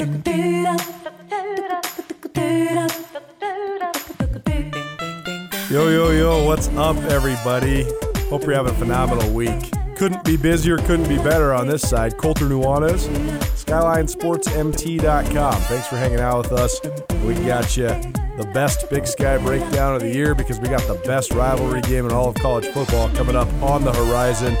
Yo, yo, yo, what's up, everybody? Hope you're having a phenomenal week. Couldn't be busier, couldn't be better on this side. Colter Nuanez, SkylineSportsMT.com. Thanks for hanging out with us. We got you the best Big Sky breakdown of the year because we got the best rivalry game in all of college football coming up on the horizon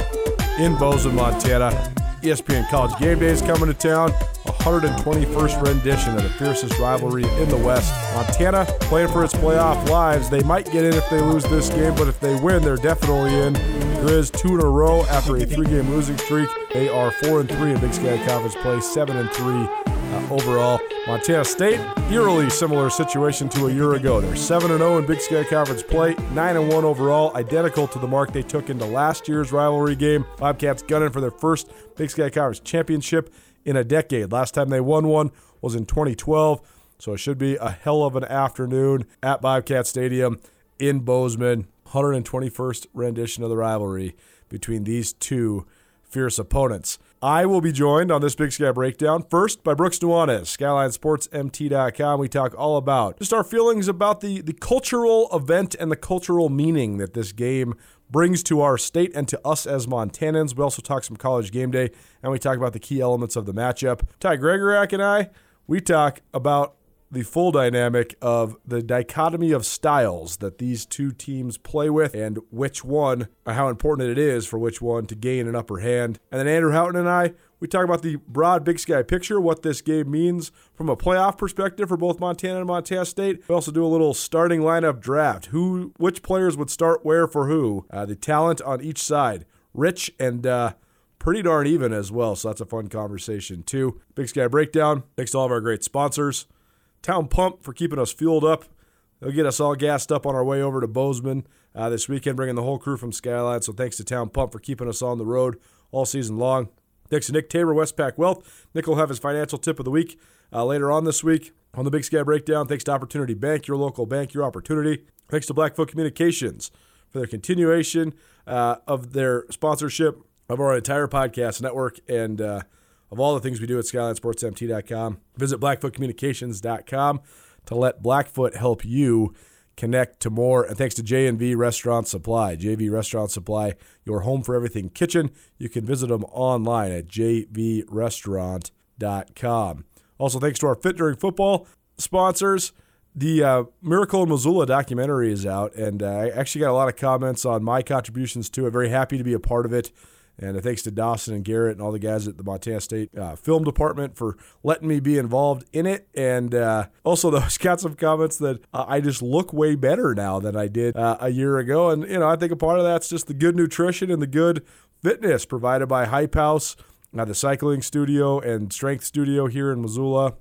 in Bozeman, Montana. ESPN College Game Day is coming to town. 121st rendition of the fiercest rivalry in the West. Montana playing for its playoff lives. They might get in if they lose this game, but if they win, they're definitely in. Grizz two in a row after a three-game losing streak. They are four and three in Big Sky Conference play, seven and three uh, overall. Montana State, eerily similar situation to a year ago. They're 7 and 0 in Big Sky Conference play, 9 and 1 overall, identical to the mark they took into last year's rivalry game. Bobcats gunning for their first Big Sky Conference championship in a decade. Last time they won one was in 2012, so it should be a hell of an afternoon at Bobcat Stadium in Bozeman. 121st rendition of the rivalry between these two fierce opponents. I will be joined on this Big Sky Breakdown first by Brooks Nuanez, SkylineSportsMT.com. We talk all about just our feelings about the, the cultural event and the cultural meaning that this game brings to our state and to us as Montanans. We also talk some college game day and we talk about the key elements of the matchup. Ty Gregorak and I, we talk about the full dynamic of the dichotomy of styles that these two teams play with and which one, how important it is for which one to gain an upper hand. And then Andrew Houghton and I, we talk about the broad Big Sky picture, what this game means from a playoff perspective for both Montana and Montana State. We also do a little starting lineup draft. Who, which players would start where for who? Uh, the talent on each side, rich and uh, pretty darn even as well. So that's a fun conversation too. Big Sky breakdown. Thanks to all of our great sponsors. Town Pump for keeping us fueled up. They'll get us all gassed up on our way over to Bozeman uh, this weekend, bringing the whole crew from Skyline. So thanks to Town Pump for keeping us on the road all season long. Thanks to Nick Tabor, Westpac Wealth. Nick will have his financial tip of the week uh, later on this week on the Big Sky Breakdown. Thanks to Opportunity Bank, your local bank, your opportunity. Thanks to Blackfoot Communications for their continuation uh, of their sponsorship of our entire podcast network and uh, of all the things we do at SkylineSportsMT.com. Visit BlackfootCommunications.com to let Blackfoot help you connect to more. And thanks to J&V Restaurant Supply. JV Restaurant Supply, your home for everything kitchen. You can visit them online at jvrestaurant.com. Also, thanks to our Fit During Football sponsors. The uh, Miracle in Missoula documentary is out, and uh, I actually got a lot of comments on my contributions to it. Very happy to be a part of it. And uh, thanks to Dawson and Garrett and all the guys at the Montana State uh, Film Department for letting me be involved in it. And uh, also, those got some comments that uh, I just look way better now than I did uh, a year ago. And, you know, I think a part of that's just the good nutrition and the good fitness provided by Hype House, uh, the cycling studio and strength studio here in Missoula,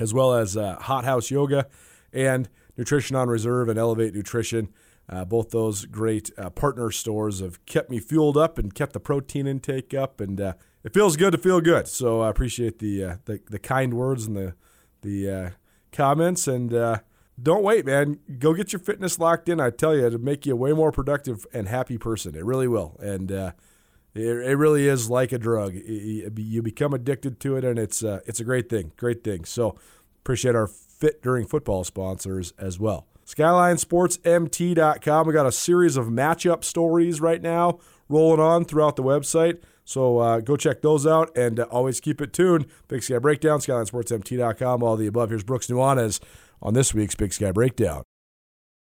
as well as Hot House Yoga and Nutrition on Reserve and Elevate Nutrition. Uh, both those great uh, partner stores have kept me fueled up and kept the protein intake up, and uh, it feels good to feel good. So I appreciate the uh, the, the, kind words and the the uh, comments. And uh, don't wait, man. Go get your fitness locked in. I tell you, it'll make you a way more productive and happy person. It really will. And it, it really is like a drug. You become addicted to it, and it's it's a great thing. Great thing. So appreciate our fit during football sponsors as well. SkylineSportsMT.com. We got a series of matchup stories right now rolling on throughout the website. So uh, go check those out and uh, always keep it tuned. Big Sky Breakdown, SkylineSportsMT.com, all the above. Here's Brooks Nuanez on this week's Big Sky Breakdown.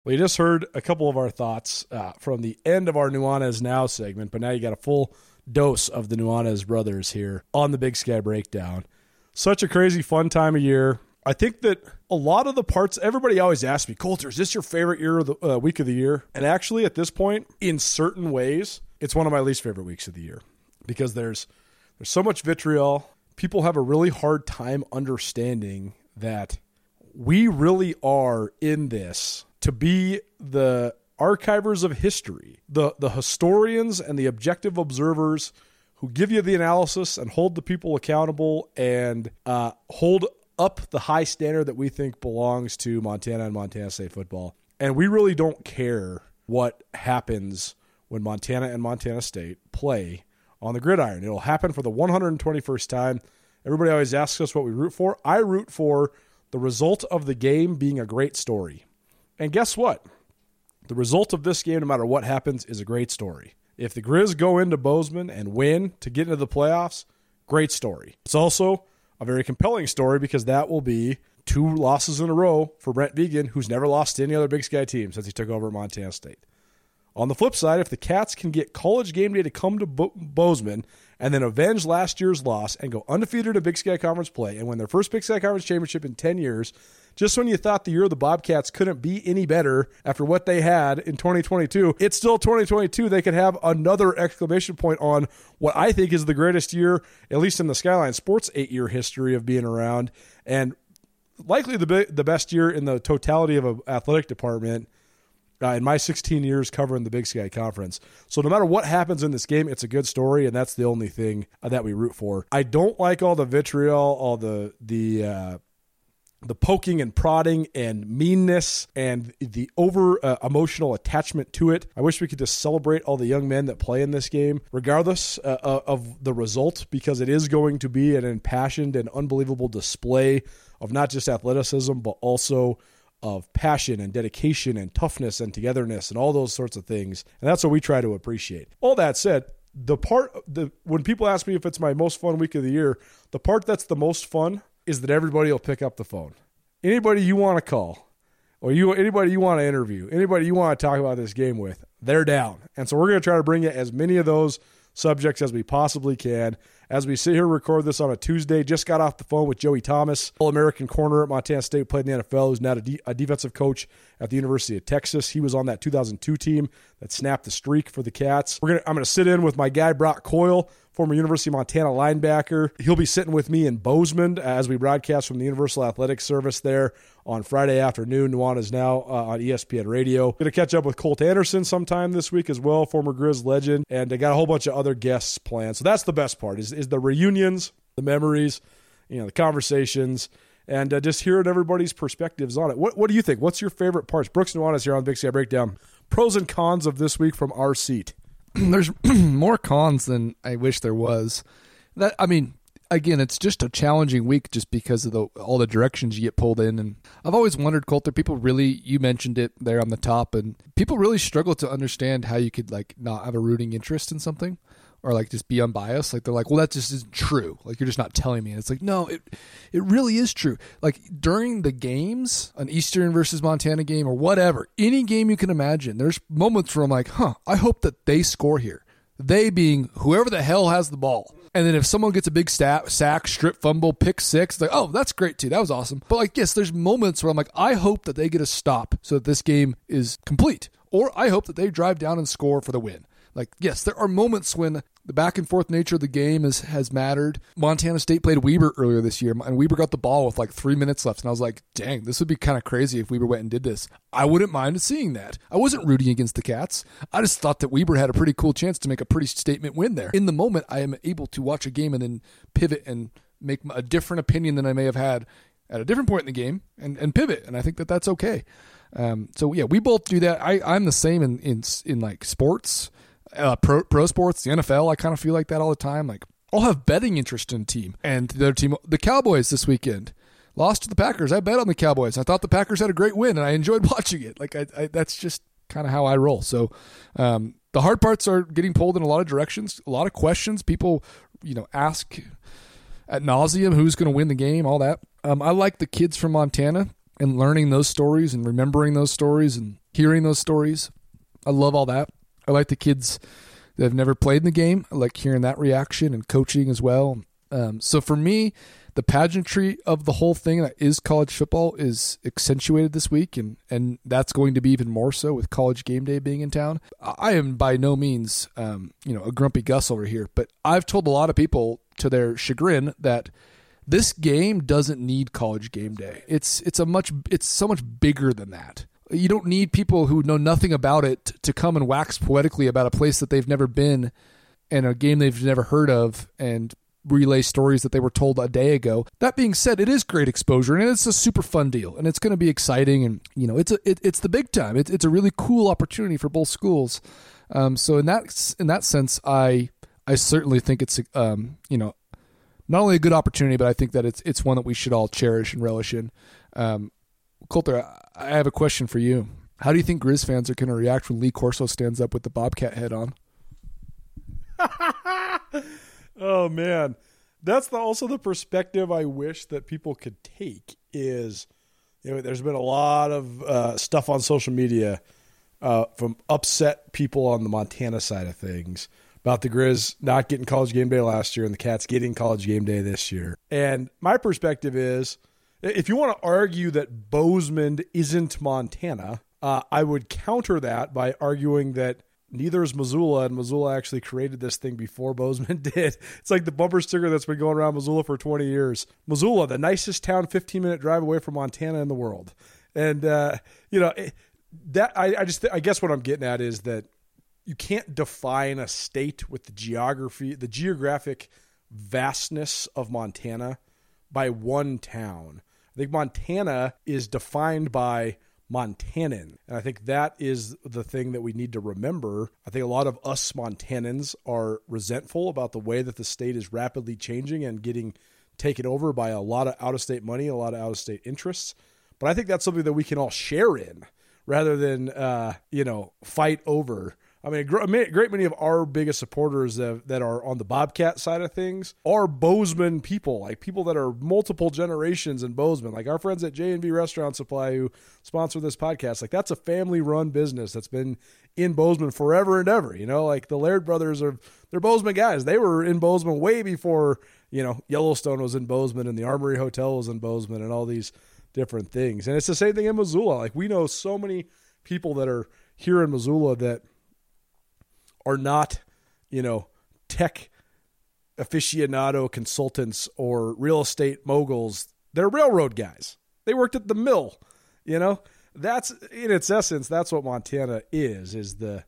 Well, you just heard a couple of our thoughts uh, from the end of our Nuanez Now segment, but now you got a full dose of the Nuanez brothers here on the Big Sky Breakdown. Such a crazy, fun time of year. I think that a lot of the parts, everybody always asks me, Colter, is this your favorite year of the uh, week of the year? And actually, at this point, in certain ways, it's one of my least favorite weeks of the year because there's there's so much vitriol. People have a really hard time understanding that we really are in this to be the archivers of history, the the historians and the objective observers who give you the analysis and hold the people accountable and uh, hold up the high standard that we think belongs to Montana and Montana State football. And we really don't care what happens when Montana and Montana State play on the gridiron. It'll happen for the 121st time, Everybody always asks us what we root for. I root for the result of the game being a great story. And guess what? The result of this game, no matter what happens, is a great story. If the Grizz go into Bozeman and win to get into the playoffs, great story. It's also a very compelling story because that will be two losses in a row for Brent Vigen, who's never lost to any other Big Sky team since he took over at Montana State. On the flip side, if the Cats can get college game day to come to Bo- Bozeman and then avenge last year's loss and go undefeated in Big Sky Conference play and win their first Big Sky Conference championship in 10 years, just when you thought the year of the Bobcats couldn't be any better after what they had in 2022, it's still 2022. They could have another exclamation point on what I think is the greatest year, at least in the Skyline Sports eight year history of being around, and likely the, the best year in the totality of an athletic department uh, in my 16 years covering the Big Sky Conference. So no matter what happens in this game, it's a good story, and that's the only thing uh, that we root for. I don't like all the vitriol, all the the uh, the poking and prodding and meanness and the over uh, emotional attachment to it. I wish we could just celebrate all the young men that play in this game, regardless uh, uh of the result, because it is going to be an impassioned and unbelievable display of not just athleticism, but also of passion and dedication and toughness and togetherness and all those sorts of things. And that's what we try to appreciate. All that said, the part the when people ask me if it's my most fun week of the year, the part that's the most fun is that everybody will pick up the phone. Anybody you want to call, or you anybody you want to interview, anybody you want to talk about this game with, they're down. And so we're going to try to bring you as many of those subjects as we possibly can. As we sit here record this on a Tuesday, just got off the phone with Joey Thomas, All American corner at Montana State, played in the NFL, who's now a, de- a defensive coach at the University of Texas. He was on that 2002 team that snapped the streak for the Cats. We're gonna, I'm going to sit in with my guy Brock Coyle former University of Montana linebacker. He'll be sitting with me in Bozeman as we broadcast from the Universal Athletic Service there on Friday afternoon. Nuanez now uh, on ESPN Radio. Going to catch up with Colt Anderson sometime this week as well, former Grizz legend, and I got a whole bunch of other guests planned. So that's the best part is, is the reunions, the memories, you know, the conversations and uh, just hearing everybody's perspectives on it. What, what do you think? What's your favorite parts? Brooks Nuanez here on the Big Sky Breakdown. Pros and cons of this week from our seat. there's more cons than I wish there was. That I mean, again, it's just a challenging week just because of the all the directions you get pulled in. And I've always wondered, Colter, people really you mentioned it there on the top, and people really struggle to understand how you could like not have a rooting interest in something or like just be unbiased. Like they're like, well, that just isn't true. Like you're just not telling me. And it's like, no, it it really is true. Like during the games, an Eastern versus Montana game or whatever, any game you can imagine, there's moments where I'm like, huh, I hope that they score here. They being whoever the hell has the ball. And then if someone gets a big stat, sack, strip, fumble, pick six, like, oh, that's great too. That was awesome. But like, yes, there's moments where I'm like, I hope that they get a stop so that this game is complete. Or I hope that they drive down and score for the win. Like, yes, there are moments when the back and forth nature of the game is, has mattered. Montana State played Weber earlier this year, and Weber got the ball with like three minutes left. And I was like, dang, this would be kind of crazy if Weber went and did this. I wouldn't mind seeing that. I wasn't rooting against the Cats. I just thought that Weber had a pretty cool chance to make a pretty statement win there. In the moment, I am able to watch a game and then pivot and make a different opinion than I may have had at a different point in the game and, and pivot. And I think that that's okay. Um, so yeah, we both do that. I, I'm the same in, in, in like sports uh, pro pro sports, the NFL. I kind of feel like that all the time. Like I'll have betting interest in team, and the other team, the Cowboys, this weekend lost to the Packers. I bet on the Cowboys. I thought the Packers had a great win, and I enjoyed watching it. Like I, I that's just kind of how I roll. So um, the hard parts are getting pulled in a lot of directions, a lot of questions. People, you know, ask at nauseum who's going to win the game, all that. Um, I like the kids from Montana and learning those stories and remembering those stories and hearing those stories. I love all that. I like the kids that have never played in the game. I like hearing that reaction and coaching as well. Um, so for me, the pageantry of the whole thing that is college football is accentuated this week, and and that's going to be even more so with college game day being in town. I am by no means, um, you know, a grumpy Gus over here, but I've told a lot of people to their chagrin that this game doesn't need college game day. It's it's a much it's so much bigger than that you don't need people who know nothing about it to come and wax poetically about a place that they've never been and a game they've never heard of and relay stories that they were told a day ago. That being said, it is great exposure and it's a super fun deal and it's going to be exciting and you know it's a it, it's the big time. It's it's a really cool opportunity for both schools. Um, so in that in that sense, I I certainly think it's um, you know not only a good opportunity, but I think that it's it's one that we should all cherish and relish in. Um, Colter, I have a question for you. How do you think Grizz fans are going to react when Lee Corso stands up with the Bobcat head on? oh man, that's the, also the perspective I wish that people could take. Is you know, there's been a lot of uh, stuff on social media uh, from upset people on the Montana side of things about the Grizz not getting college game day last year and the Cats getting college game day this year. And my perspective is if you want to argue that Bozeman isn't Montana, uh, I would counter that by arguing that neither is Missoula, and Missoula actually created this thing before Bozeman did. It's like the bumper sticker that's been going around Missoula for 20 years. Missoula, the nicest town, 15 minute drive away from Montana in the world. And, uh, you know, that I, I just, I guess what I'm getting at is that you can't define a state with the geography, the geographic vastness of Montana by one town. I think Montana is defined by Montanan. And I think that is the thing that we need to remember. I think a lot of us Montanans are resentful about the way that the state is rapidly changing and getting taken over by a lot of out of state money, a lot of out of state interests. But I think that's something that we can all share in rather than, uh, you know, fight over I mean, a great many of our biggest supporters that, that are on the Bobcat side of things are Bozeman people, like people that are multiple generations in Bozeman, like our friends at J and B Restaurant Supply who sponsor this podcast. Like that's a family-run business that's been in Bozeman forever and ever. You know, like the Laird brothers are they're Bozeman guys. They were in Bozeman way before you know Yellowstone was in Bozeman and the Armory Hotel was in Bozeman and all these different things. And it's the same thing in Missoula. Like we know so many people that are here in Missoula that are not, you know, tech aficionado consultants or real estate moguls. They're railroad guys. They worked at the mill, you know? That's in its essence that's what Montana is is the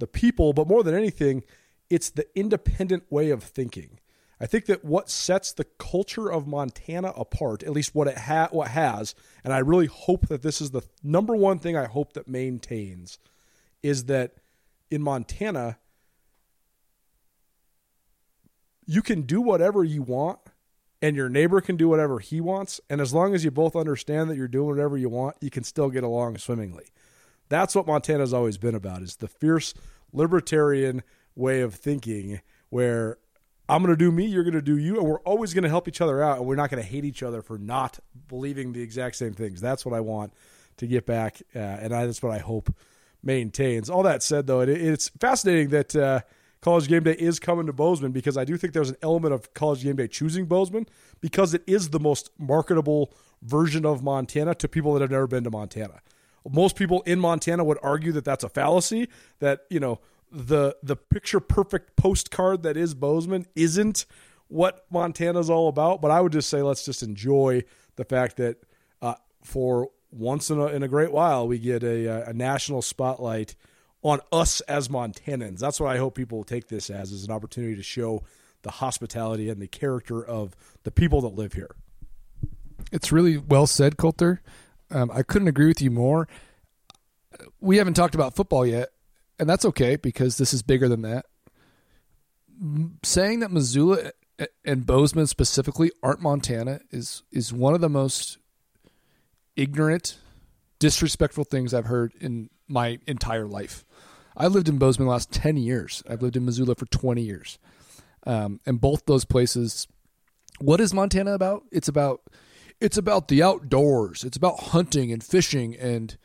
the people, but more than anything, it's the independent way of thinking. I think that what sets the culture of Montana apart, at least what it ha- what has, and I really hope that this is the number one thing I hope that maintains, is that in Montana, you can do whatever you want and your neighbor can do whatever he wants. And as long as you both understand that you're doing whatever you want, you can still get along swimmingly. That's what Montana's always been about is the fierce libertarian way of thinking where I'm going to do me, you're going to do you, and we're always going to help each other out, and we're not going to hate each other for not believing the exact same things. That's what I want to get back, uh, and I, that's what I hope maintains. All that said, though, it, it's fascinating that uh, College Game Day is coming to Bozeman because I do think there's an element of College Game Day choosing Bozeman because it is the most marketable version of Montana to people that have never been to Montana. Most people in Montana would argue that that's a fallacy. That you know the the picture perfect postcard that is Bozeman isn't what Montana's all about. But I would just say let's just enjoy the fact that uh, for once in a, in a great while, we get a, a national spotlight on us as Montanans. That's what I hope people will take this as, is an opportunity to show the hospitality and the character of the people that live here. It's really well said, Colter. Um, I couldn't agree with you more. We haven't talked about football yet, and that's okay because this is bigger than that. Saying that Missoula and Bozeman specifically aren't Montana is is one of the most ignorant, disrespectful things I've heard in my entire life. I lived in Bozeman the last 10 years. I've lived in Missoula for 20 years. Um, and both those places, what is Montana about? It's about it's about the outdoors. It's about hunting and fishing and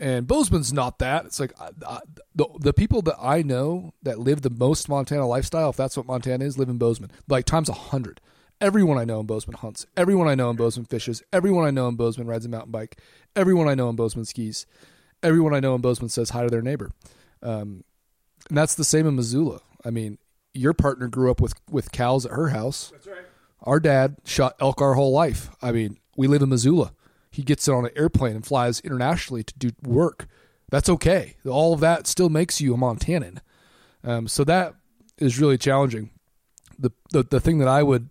and Bozeman's not that. It's like I, I, the the people that I know that live the most Montana lifestyle, if that's what Montana is, live in Bozeman. Like times a hundred. Everyone I know in Bozeman hunts. Everyone I know in Bozeman fishes. Everyone I know in Bozeman rides a mountain bike. Everyone I know in Bozeman skis. Everyone I know in Bozeman says hi to their neighbor. Um, and that's the same in Missoula. I mean, your partner grew up with with cows at her house. That's right. Our dad shot elk our whole life. I mean, we live in Missoula. He gets on an airplane and flies internationally to do work. That's okay. All of that still makes you a Montanan. Um, so that is really challenging. The, the the thing that I would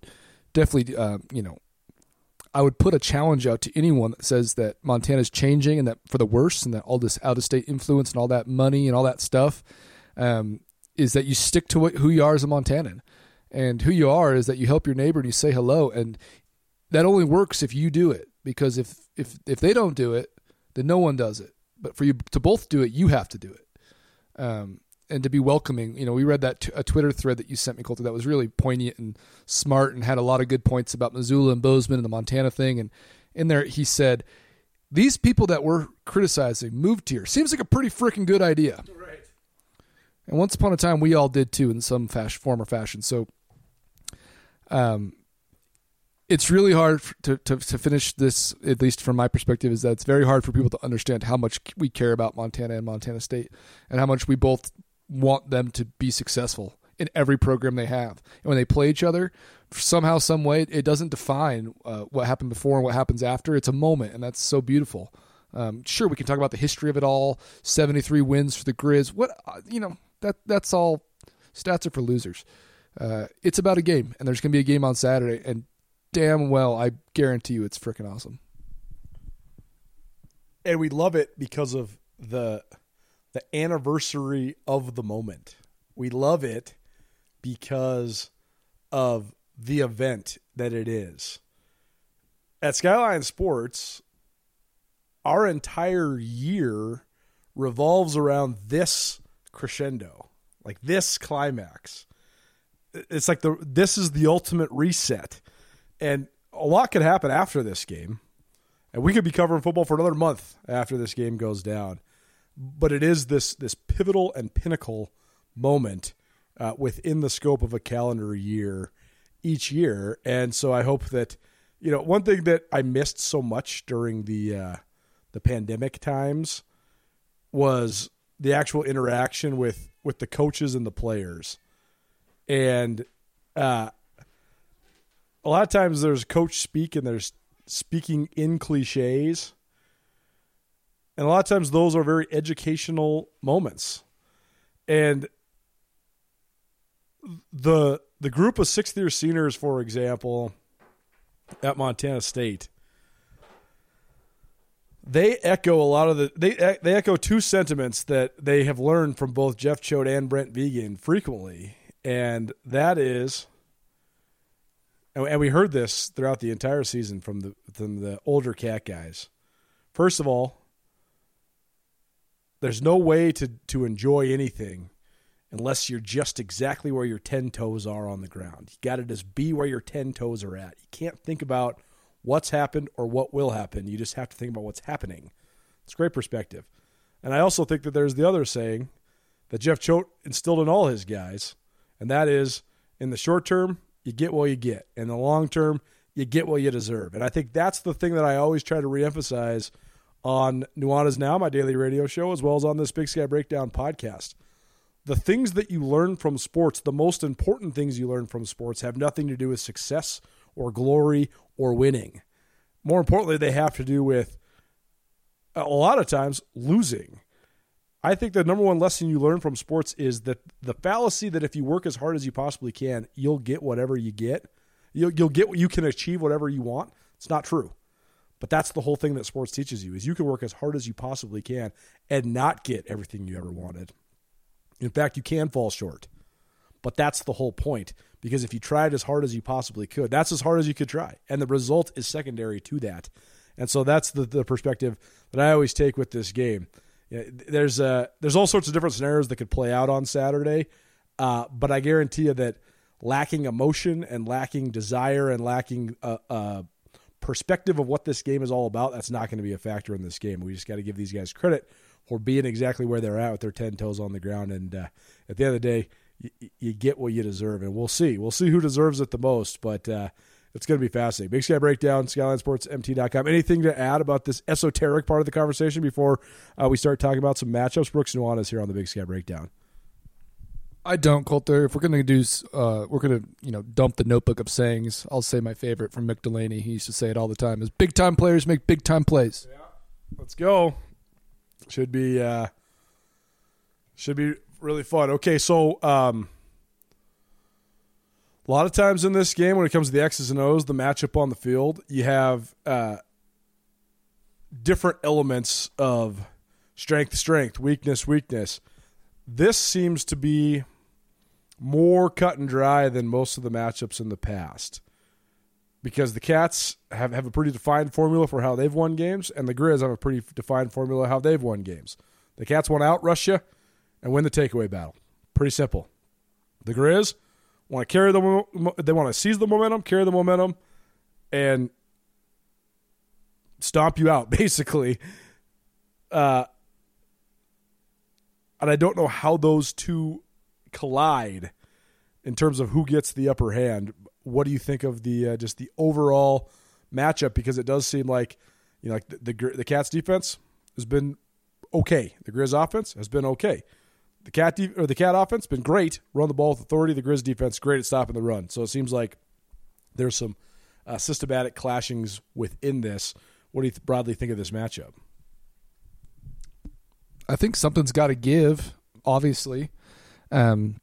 definitely, uh, you know, I would put a challenge out to anyone that says that Montana's changing and that for the worse and that all this out of state influence and all that money and all that stuff um, is that you stick to what, who you are as a Montanan. And who you are is that you help your neighbor and you say hello. And that only works if you do it because if if if they don't do it, then no one does it. But for you to both do it, you have to do it. Um, and to be welcoming. You know, we read that t- a Twitter thread that you sent me, Colter, that was really poignant and smart and had a lot of good points about Missoula and Bozeman and the Montana thing. And in there, he said, "These people that we're criticizing moved here. Seems like a pretty freaking good idea." Right. And once upon a time, we all did too, in some fashion, form or fashion. So, um, it's really hard to, to, to finish this, at least from my perspective, is that it's very hard for people to understand how much we care about Montana and Montana State and how much we both want them to be successful in every program they have. And when they play each other, somehow, some way, it doesn't define uh, what happened before and what happens after. It's a moment, and that's so beautiful. Um, sure, we can talk about the history of it all. Seventy-three wins for the Grizz. What uh, you know that that's all stats are for losers. Uh, it's about a game, and there's going to be a game on Saturday, and damn well, I guarantee you, it's freaking awesome. And we love it because of the the anniversary of the moment. We love it because of the event that it is. At Skyline Sports, our entire year revolves around this crescendo, like this climax. It's like the this is the ultimate reset. And a lot could happen after this game. And we could be covering football for another month after this game goes down but it is this this pivotal and pinnacle moment uh, within the scope of a calendar year each year. And so I hope that you know one thing that I missed so much during the uh, the pandemic times was the actual interaction with with the coaches and the players, and uh, a lot of times there's coach speak and there's speaking in cliches and a lot of times those are very educational moments. And the the group of sixth year seniors, for example, at Montana State, they echo a lot of the they they echo two sentiments that they have learned from both Jeff Choate and Brent Vigen frequently, and that is, and we heard this throughout the entire season from the from the older cat guys. First of all, there's no way to to enjoy anything unless you're just exactly where your 10 toes are on the ground. You got to just be where your 10 toes are at. You can't think about what's happened or what will happen. You just have to think about what's happening. It's great perspective. And I also think that there's the other saying that Jeff Choate instilled in all his guys, and that is in the short term, you get what you get. In the long term, you get what you deserve. And I think that's the thing that I always try to reemphasize – on Nuanez Now, my daily radio show, as well as on this Big Sky Breakdown podcast. The things that you learn from sports, the most important things you learn from sports, have nothing to do with success or glory or winning. More importantly, they have to do with a lot of times losing. I think the number one lesson you learn from sports is that the fallacy that if you work as hard as you possibly can, you'll get whatever you get. You'll, you'll get what you can achieve, whatever you want. It's not true. But that's the whole thing that sports teaches you is you can work as hard as you possibly can and not get everything you ever wanted. In fact, you can fall short. But that's the whole point because if you tried as hard as you possibly could, that's as hard as you could try. And the result is secondary to that. And so that's the, the perspective that I always take with this game. There's uh, there's all sorts of different scenarios that could play out on Saturday, uh, but I guarantee you that lacking emotion and lacking desire and lacking uh, uh perspective of what this game is all about, that's not going to be a factor in this game. We just got to give these guys credit for being exactly where they're at with their 10 toes on the ground. And uh, at the end of the day, you, you, get what you deserve. And we'll see. We'll see who deserves it the most. But uh, it's going to be fascinating. Big Sky Breakdown, SkylineSportsMT.com. Anything to add about this esoteric part of the conversation before uh, we start talking about some matchups? Brooks Nuanez here on the Big Sky Breakdown. I don't, Colter. If we're gonna do, uh, we're gonna you know dump the notebook of sayings. I'll say my favorite from Mick Delaney. He used to say it all the time: "Is big time players make big time plays." Yeah. Let's go. Should be uh, should be really fun. Okay, so um, a lot of times in this game, when it comes to the X's and O's, the matchup on the field, you have uh, different elements of strength, strength, weakness, weakness. This seems to be more cut and dry than most of the matchups in the past. Because the Cats have, have a pretty defined formula for how they've won games, and the Grizz have a pretty defined formula how they've won games. The Cats want to outrush you and win the takeaway battle. Pretty simple. The Grizz want to carry the they want to seize the momentum, carry the momentum, and stomp you out basically. Uh, and I don't know how those two collide in terms of who gets the upper hand. What do you think of the uh, just the overall matchup? Because it does seem like you know, like the, the the Cats defense has been okay. The Grizz offense has been okay. The cat de- or the cat offense been great, run the ball with authority. The Grizz defense great at stopping the run. So it seems like there's some uh, systematic clashings within this. What do you th- broadly think of this matchup? I think something's got to give. Obviously, um,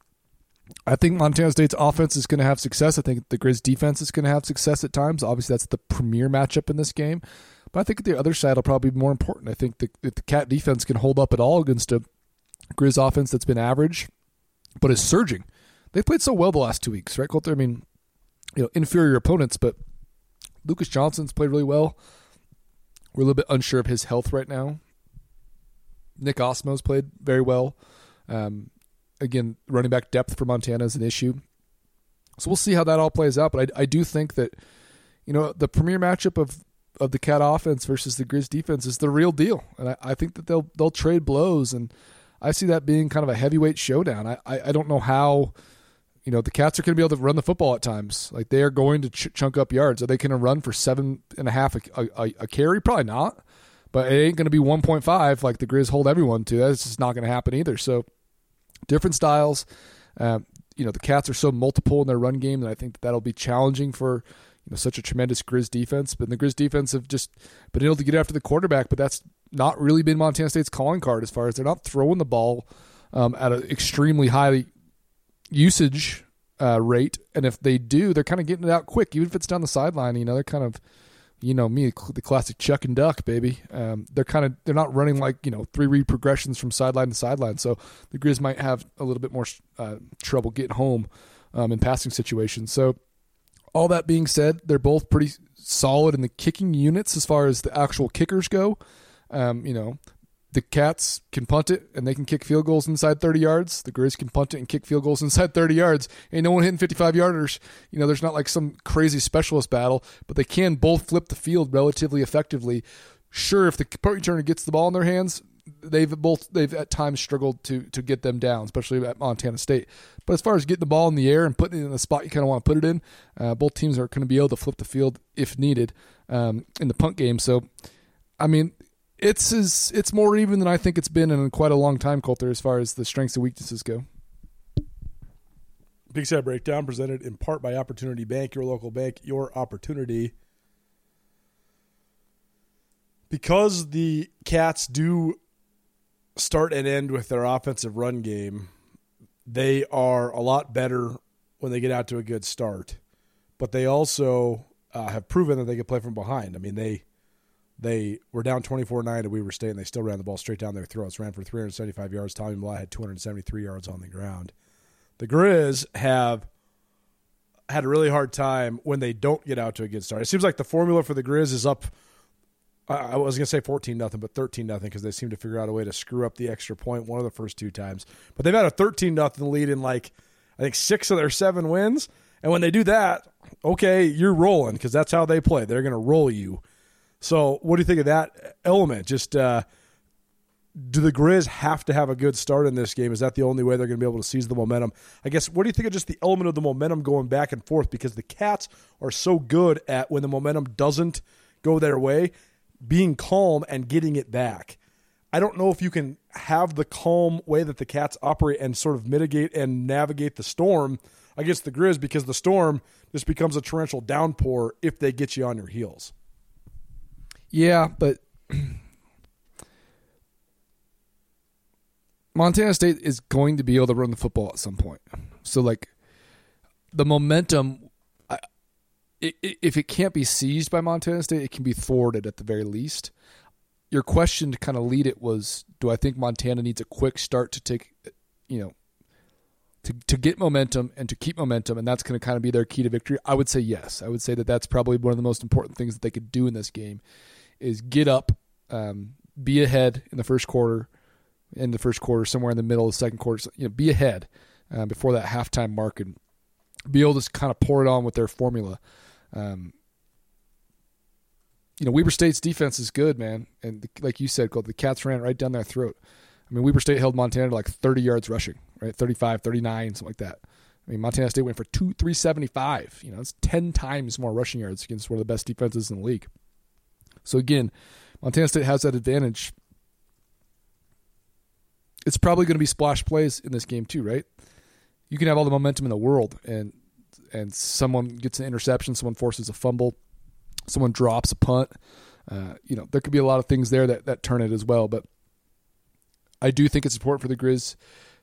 I think Montana State's offense is going to have success. I think the Grizz defense is going to have success at times. Obviously, that's the premier matchup in this game. But I think the other side will probably be more important. I think the, the Cat defense can hold up at all against a Grizz offense that's been average, but is surging. They've played so well the last two weeks, right, Colter? I mean, you know, inferior opponents, but Lucas Johnson's played really well. We're a little bit unsure of his health right now. Nick Ostmo's played very well. Um, again, running back depth for Montana is an issue. So we'll see how that all plays out. But I, I do think that, you know, the premier matchup of, of the Cat offense versus the Grizz defense is the real deal. And I, I think that they'll they'll trade blows and I see that being kind of a heavyweight showdown. I, I, I don't know how, you know, the Cats are going to be able to run the football at times. Like they are going to ch- chunk up yards. Are they going to run for seven and a half a, a, a carry? Probably not. But it ain't going to be 1.5 like the Grizz hold everyone to. That's just not going to happen either. So different styles. Um, you know, the Cats are so multiple in their run game that I think that that'll be challenging for you know such a tremendous Grizz defense. But the Grizz defense have just been able to get after the quarterback, but that's not really been Montana State's calling card as far as they're not throwing the ball um, at an extremely high usage uh, rate, and if they do, they're kind of getting it out quick, even if it's down the sideline. You know, they're kind of you know me, the classic chuck and duck, baby. Um, they're kind of they're not running like you know three read progressions from sideline to sideline. So the Grizz might have a little bit more uh, trouble getting home um, in passing situations. So all that being said, they're both pretty solid in the kicking units as far as the actual kickers go. Um, you know, the Cats can punt it and they can kick field goals inside 30 yards. The Grizz can punt it and kick field goals inside 30 yards. Ain't no one hitting 55 yarders. You know, there's not like some crazy specialist battle, but they can both flip the field relatively effectively. Sure, if the punt returner gets the ball in their hands, they've both they've at times struggled to to get them down, especially at Montana State. But as far as getting the ball in the air and putting it in the spot you kind of want to put it in, uh, both teams are going to be able to flip the field if needed um, in the punt game. So, I mean, it's as it's more even than I think it's been in quite a long time, Colter, as far as the strengths and weaknesses go. Big Sky Breakdown presented in part by Opportunity Bank, your local bank, your opportunity. Because the Cats do start and end with their offensive run game, they are a lot better when they get out to a good start. But they also uh, have proven that they can play from behind. I mean, they they were down 24-9 to Weber State, and they still ran the ball straight down their throats. Ran for 375 yards. Tommy Mellott had 273 yards on the ground. The Grizz have had a really hard time when they don't get out to a good start. It seems like the formula for the Grizz is up. I was going to say 14 nothing, but 13 nothing because they seem to figure out a way to screw up the extra point one of the first two times. But they've had a 13 nothing lead in like I think six of their seven wins. And when they do that, okay, you're rolling because that's how they play. They're going to roll you. So, what do you think of that element? Just uh, do the Grizz have to have a good start in this game? Is that the only way they're going to be able to seize the momentum? I guess. What do you think of just the element of the momentum going back and forth? Because the Cats are so good at when the momentum doesn't go their way, being calm and getting it back. I don't know if you can have the calm way that the Cats operate and sort of mitigate and navigate the storm against the Grizz because the storm just becomes a torrential downpour if they get you on your heels. Yeah, but Montana State is going to be able to run the football at some point. So, like, the momentum, if it can't be seized by Montana State, it can be thwarted at the very least. Your question to kind of lead it was Do I think Montana needs a quick start to take, you know, to, to get momentum and to keep momentum, and that's going to kind of be their key to victory? I would say yes. I would say that that's probably one of the most important things that they could do in this game is get up, um, be ahead in the first quarter, in the first quarter, somewhere in the middle of the second quarter, you know, be ahead uh, before that halftime mark and be able to kind of pour it on with their formula. Um, you know, Weber State's defense is good, man, and the, like you said, the Cats ran right down their throat. I mean, Weber State held Montana to like 30 yards rushing, right? 35, 39, something like that. I mean, Montana State went for two, 375. You know, it's 10 times more rushing yards against one of the best defenses in the league. So again, Montana State has that advantage. It's probably going to be splash plays in this game too, right? You can have all the momentum in the world, and and someone gets an interception, someone forces a fumble, someone drops a punt. Uh, you know, there could be a lot of things there that that turn it as well, but I do think it's important for the Grizz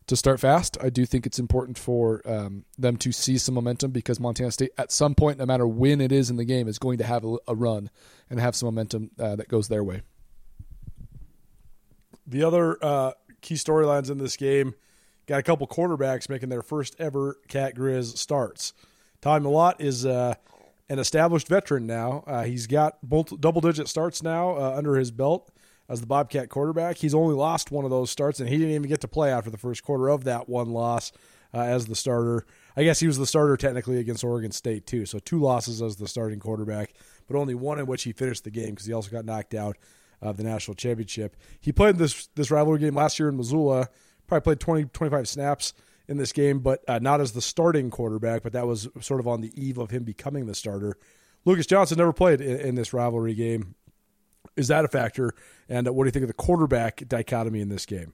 to start fast. I do think it's important for um, them to see some momentum because Montana State, at some point, no matter when it is in the game, is going to have a, a run and have some momentum uh, that goes their way. The other uh, key storylines in this game got a couple quarterbacks making their first ever Cat Grizz starts. Tommy Mellott is uh, an established veteran now. Uh, he's got double digit starts now uh, under his belt as the Bobcat quarterback. He's only lost one of those starts, and he didn't even get to play after the first quarter of that one loss uh, as the starter. I guess he was the starter technically against Oregon State too. So two losses as the starting quarterback, but only one in which he finished the game because he also got knocked out of the national championship. He played this this rivalry game last year in Missoula. Probably played 20, 25 snaps in this game, but uh, not as the starting quarterback. But that was sort of on the eve of him becoming the starter. Lucas Johnson never played in, in this rivalry game. Is that a factor? And what do you think of the quarterback dichotomy in this game?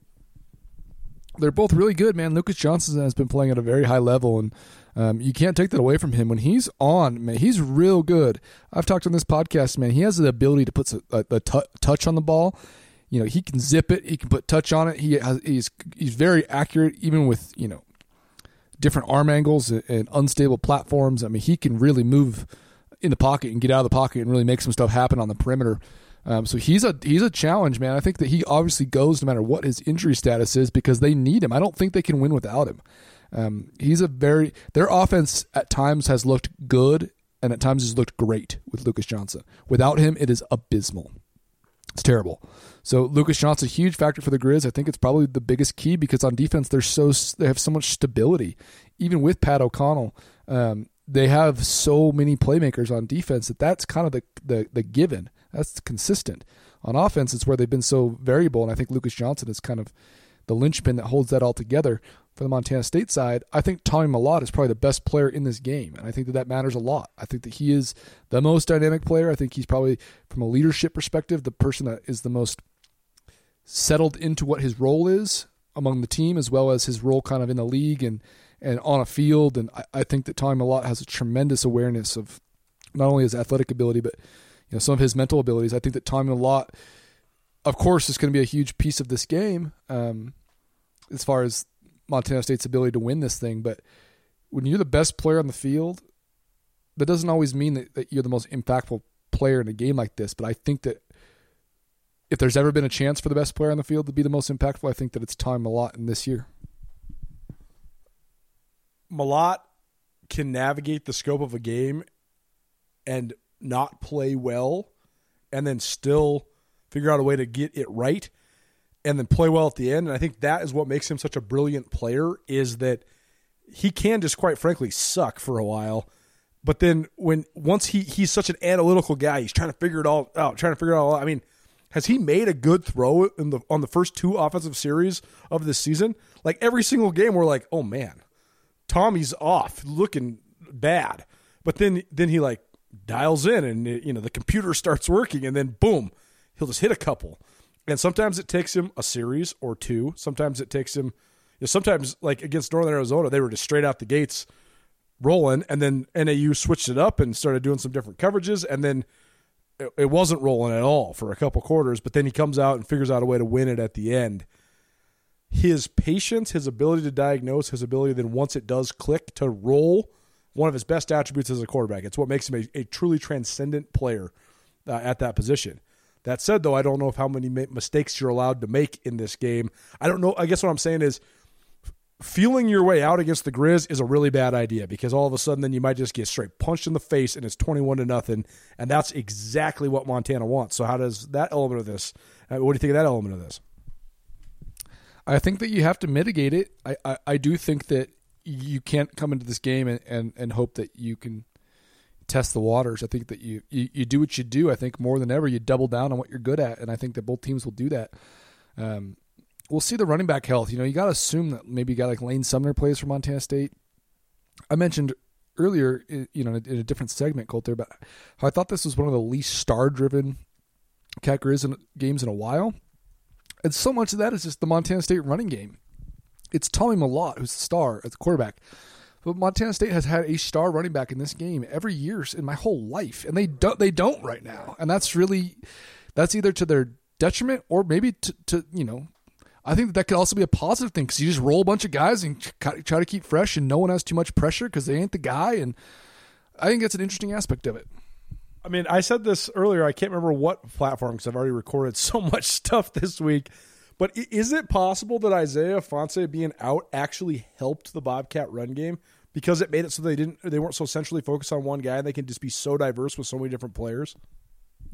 They're both really good, man. Lucas Johnson has been playing at a very high level, and um, you can't take that away from him. When he's on, man, he's real good. I've talked on this podcast, man. He has the ability to put a, touch on the ball. You know, he can zip it. He can put touch on it. He has, he's he's very accurate, even with you know different arm angles and unstable platforms. I mean, he can really move in the pocket and get out of the pocket and really make some stuff happen on the perimeter. Um, so he's a he's a challenge, man. I think that he obviously goes no matter what his injury status is because they need him. I don't think they can win without him. Um, he's a very their offense at times has looked good and at times has looked great with Lucas Johnson. Without him, it is abysmal. It's terrible. So Lucas Johnson's a huge factor for the Grizz. I think it's probably the biggest key because on defense they're so they have so much stability. Even with Pat O'Connell, um, they have so many playmakers on defense that that's kind of the the, the given. That's consistent. On offense, it's where they've been so variable, and I think Lucas Johnson is kind of the linchpin that holds that all together for the Montana State side. I think Tommy Mellott is probably the best player in this game, and I think that that matters a lot. I think that he is the most dynamic player. I think he's probably, from a leadership perspective, the person that is the most settled into what his role is among the team, as well as his role kind of in the league and and on a field. And I, I think that Tommy Mellott has a tremendous awareness of not only his athletic ability, but you know some of his mental abilities. I think that Tommy Mellott, of course, is going to be a huge piece of this game um, as far as Montana State's ability to win this thing. But when you're the best player on the field, that doesn't always mean that, that you're the most impactful player in a game like this. But I think that if there's ever been a chance for the best player on the field to be the most impactful, I think that it's Tommy Mellott in this year. Mellott can navigate the scope of a game and not play well and then still figure out a way to get it right and then play well at the end. And I think that is what makes him such a brilliant player is that he can just quite frankly suck for a while. But then when once he he's such an analytical guy, he's trying to figure it all out, trying to figure it all out. I mean, has he made a good throw in the on the first two offensive series of this season? Like every single game, we're like, oh man, Tommy's off, looking bad. But then then he like dials in and you know the computer starts working and then boom he'll just hit a couple. And sometimes it takes him a series or two. Sometimes it takes him you know, sometimes like against northern arizona they were just straight out the gates rolling and then nau switched it up and started doing some different coverages and then it, it wasn't rolling at all for a couple quarters but then he comes out and figures out a way to win it at the end. His patience his ability to diagnose his ability then once it does click to roll one of his best attributes as a quarterback. It's what makes him a, a truly transcendent player uh, at that position. That said, though, I don't know if how many mistakes you're allowed to make in this game. I don't know. I guess what I'm saying is, feeling your way out against the Grizz is a really bad idea because all of a sudden then you might just get straight punched in the face and it's 21 to nothing and that's exactly what Montana wants. So how does that element of this uh, what do you think of that element of this? I think that you have to mitigate it. I, I, I do think that you can't come into this game and, and, and hope that you can test the waters. I think that you, you, you do what you do. I think more than ever you double down on what you're good at, and I think that both teams will do that. Um, we'll see the running back health. You know, you got to assume that maybe a guy like Lane Sumner plays for Montana State. I mentioned earlier, you know, in a different segment, Colter, but I thought this was one of the least star-driven Cat games in a while, and so much of that is just the Montana State running game. It's Tommy Mellott who's the star at the quarterback. But Montana State has had a star running back in this game every year in my whole life, and they don't. They don't right now, and that's really that's either to their detriment or maybe to, to you know I think that, that could also be a positive thing because you just roll a bunch of guys and try to keep fresh, and no one has too much pressure because they ain't the guy. And I think that's an interesting aspect of it. I mean, I said this earlier. I can't remember what platform because I've already recorded so much stuff this week. But is it possible that Isaiah Ifanse being out actually helped the Bobcat run game because it made it so they didn't they weren't so centrally focused on one guy and they can just be so diverse with so many different players?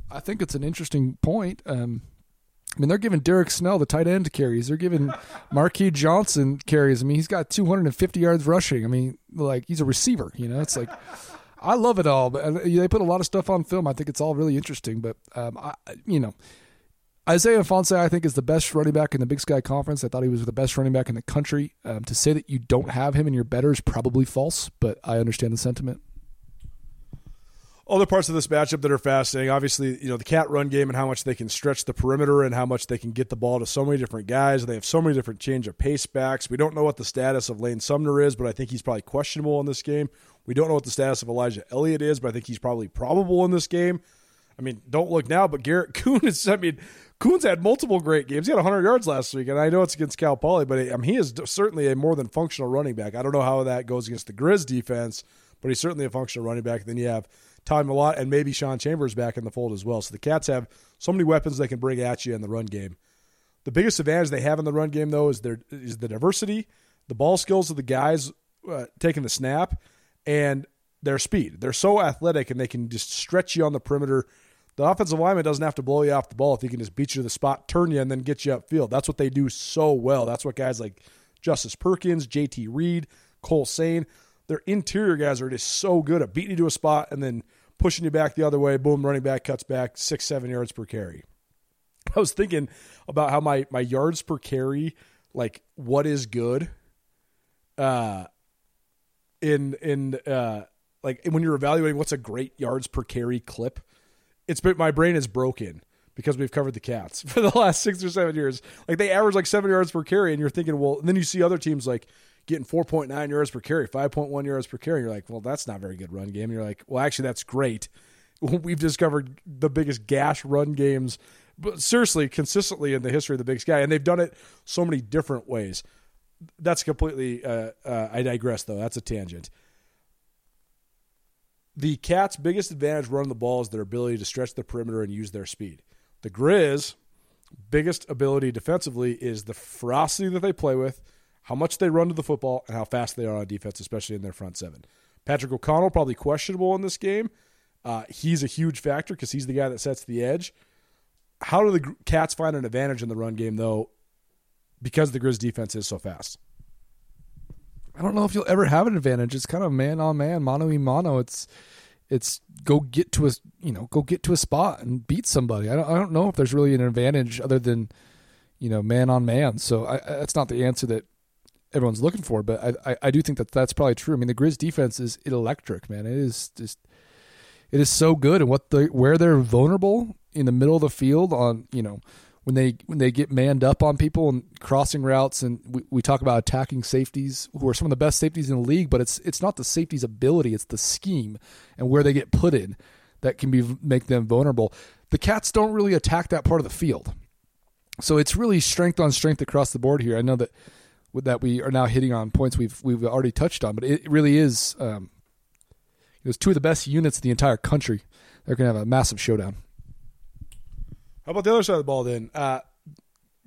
I think it's an interesting point. Um, I mean, they're giving Derryk Snell the tight end carries. They're giving Marquis Johnson carries. I mean, he's got 250 yards rushing. I mean, like he's a receiver. You know, it's like I love it all. But uh, they put a lot of stuff on film. I think it's all really interesting. But um, I, you know, Isaiah Ifanse, I think, is the best running back in the Big Sky Conference. I thought he was the best running back in the country. Um, to say that you don't have him in your better is probably false, but I understand the sentiment other parts of this matchup that are fascinating. Obviously, you know, the cat run game and how much they can stretch the perimeter and how much they can get the ball to so many different guys. They have so many different change of pace backs. We don't know what the status of Lane Sumner is, but I think he's probably questionable in this game. We don't know what the status of Elijah Elliott is, but I think he's probably probable in this game. I mean, don't look now, but Garrett Kuhn is, I mean, Kuhn's had multiple great games. He had 100 yards last week, and I know it's against Cal Poly, but I mean, he is certainly a more than functional running back. I don't know how that goes against the Grizz defense, but he's certainly a functional running back. Then you have Tommy Mellott, and maybe Sean Chambers back in the fold as well. So the Cats have so many weapons they can bring at you in the run game. The biggest advantage they have in the run game, though, is their is the diversity, the ball skills of the guys uh, taking the snap, and their speed. They're so athletic and they can just stretch you on the perimeter. The offensive lineman doesn't have to blow you off the ball if he can just beat you to the spot, turn you, and then get you upfield. That's what they do so well. That's what guys like Justice Perkins, JT Reed, Cole Sane, their interior guys are just so good at beating you to a spot and then pushing you back the other way. Boom, running back cuts back six, seven yards per carry. I was thinking about how my my yards per carry, like what is good, uh, in in uh, like when you're evaluating what's a great yards per carry clip. It's my brain is broken because we've covered the cats for the last six or seven years. Like they average like seven yards per carry, and you're thinking, well, and then you see other teams like getting 4.9 yards per carry, 5.1 yards per carry. You're like, well, that's not very good run game. And you're like, well, actually, that's great. We've discovered the biggest gash run games, but seriously, consistently in the history of the Big Sky, and they've done it so many different ways. That's completely. Uh, uh, I digress, though. That's a tangent. The Cats' biggest advantage running the ball is their ability to stretch the perimeter and use their speed. The Grizz' biggest ability defensively is the ferocity that they play with how much they run to the football, and how fast they are on defense, especially in their front seven. Patrick O'Connell probably questionable in this game. Uh, he's a huge factor because he's the guy that sets the edge. How do the Cats find an advantage in the run game though? Because the Grizz defense is so fast. I don't know if you'll ever have an advantage. It's kind of man on man, mano y mano. It's it's go get to a you know go get to a spot and beat somebody. I don't I don't know if there's really an advantage other than you know man on man. So I, that's not the answer that everyone's looking for. But I, I, I do think that that's probably true. I mean, the Grizz defense is electric, man. It is just it is so good, and what they where they're vulnerable in the middle of the field on you know when they when they get manned up on people and crossing routes and we, we talk about attacking safeties who are some of the best safeties in the league but it's it's not the safety's ability it's the scheme and where they get put in that can be make them vulnerable the cats don't really attack that part of the field so it's really strength on strength across the board here i know that that we are now hitting on points we've we've already touched on, but it really is. Um, was two of the best units in the entire country. They're going to have a massive showdown. How about the other side of the ball then? Uh,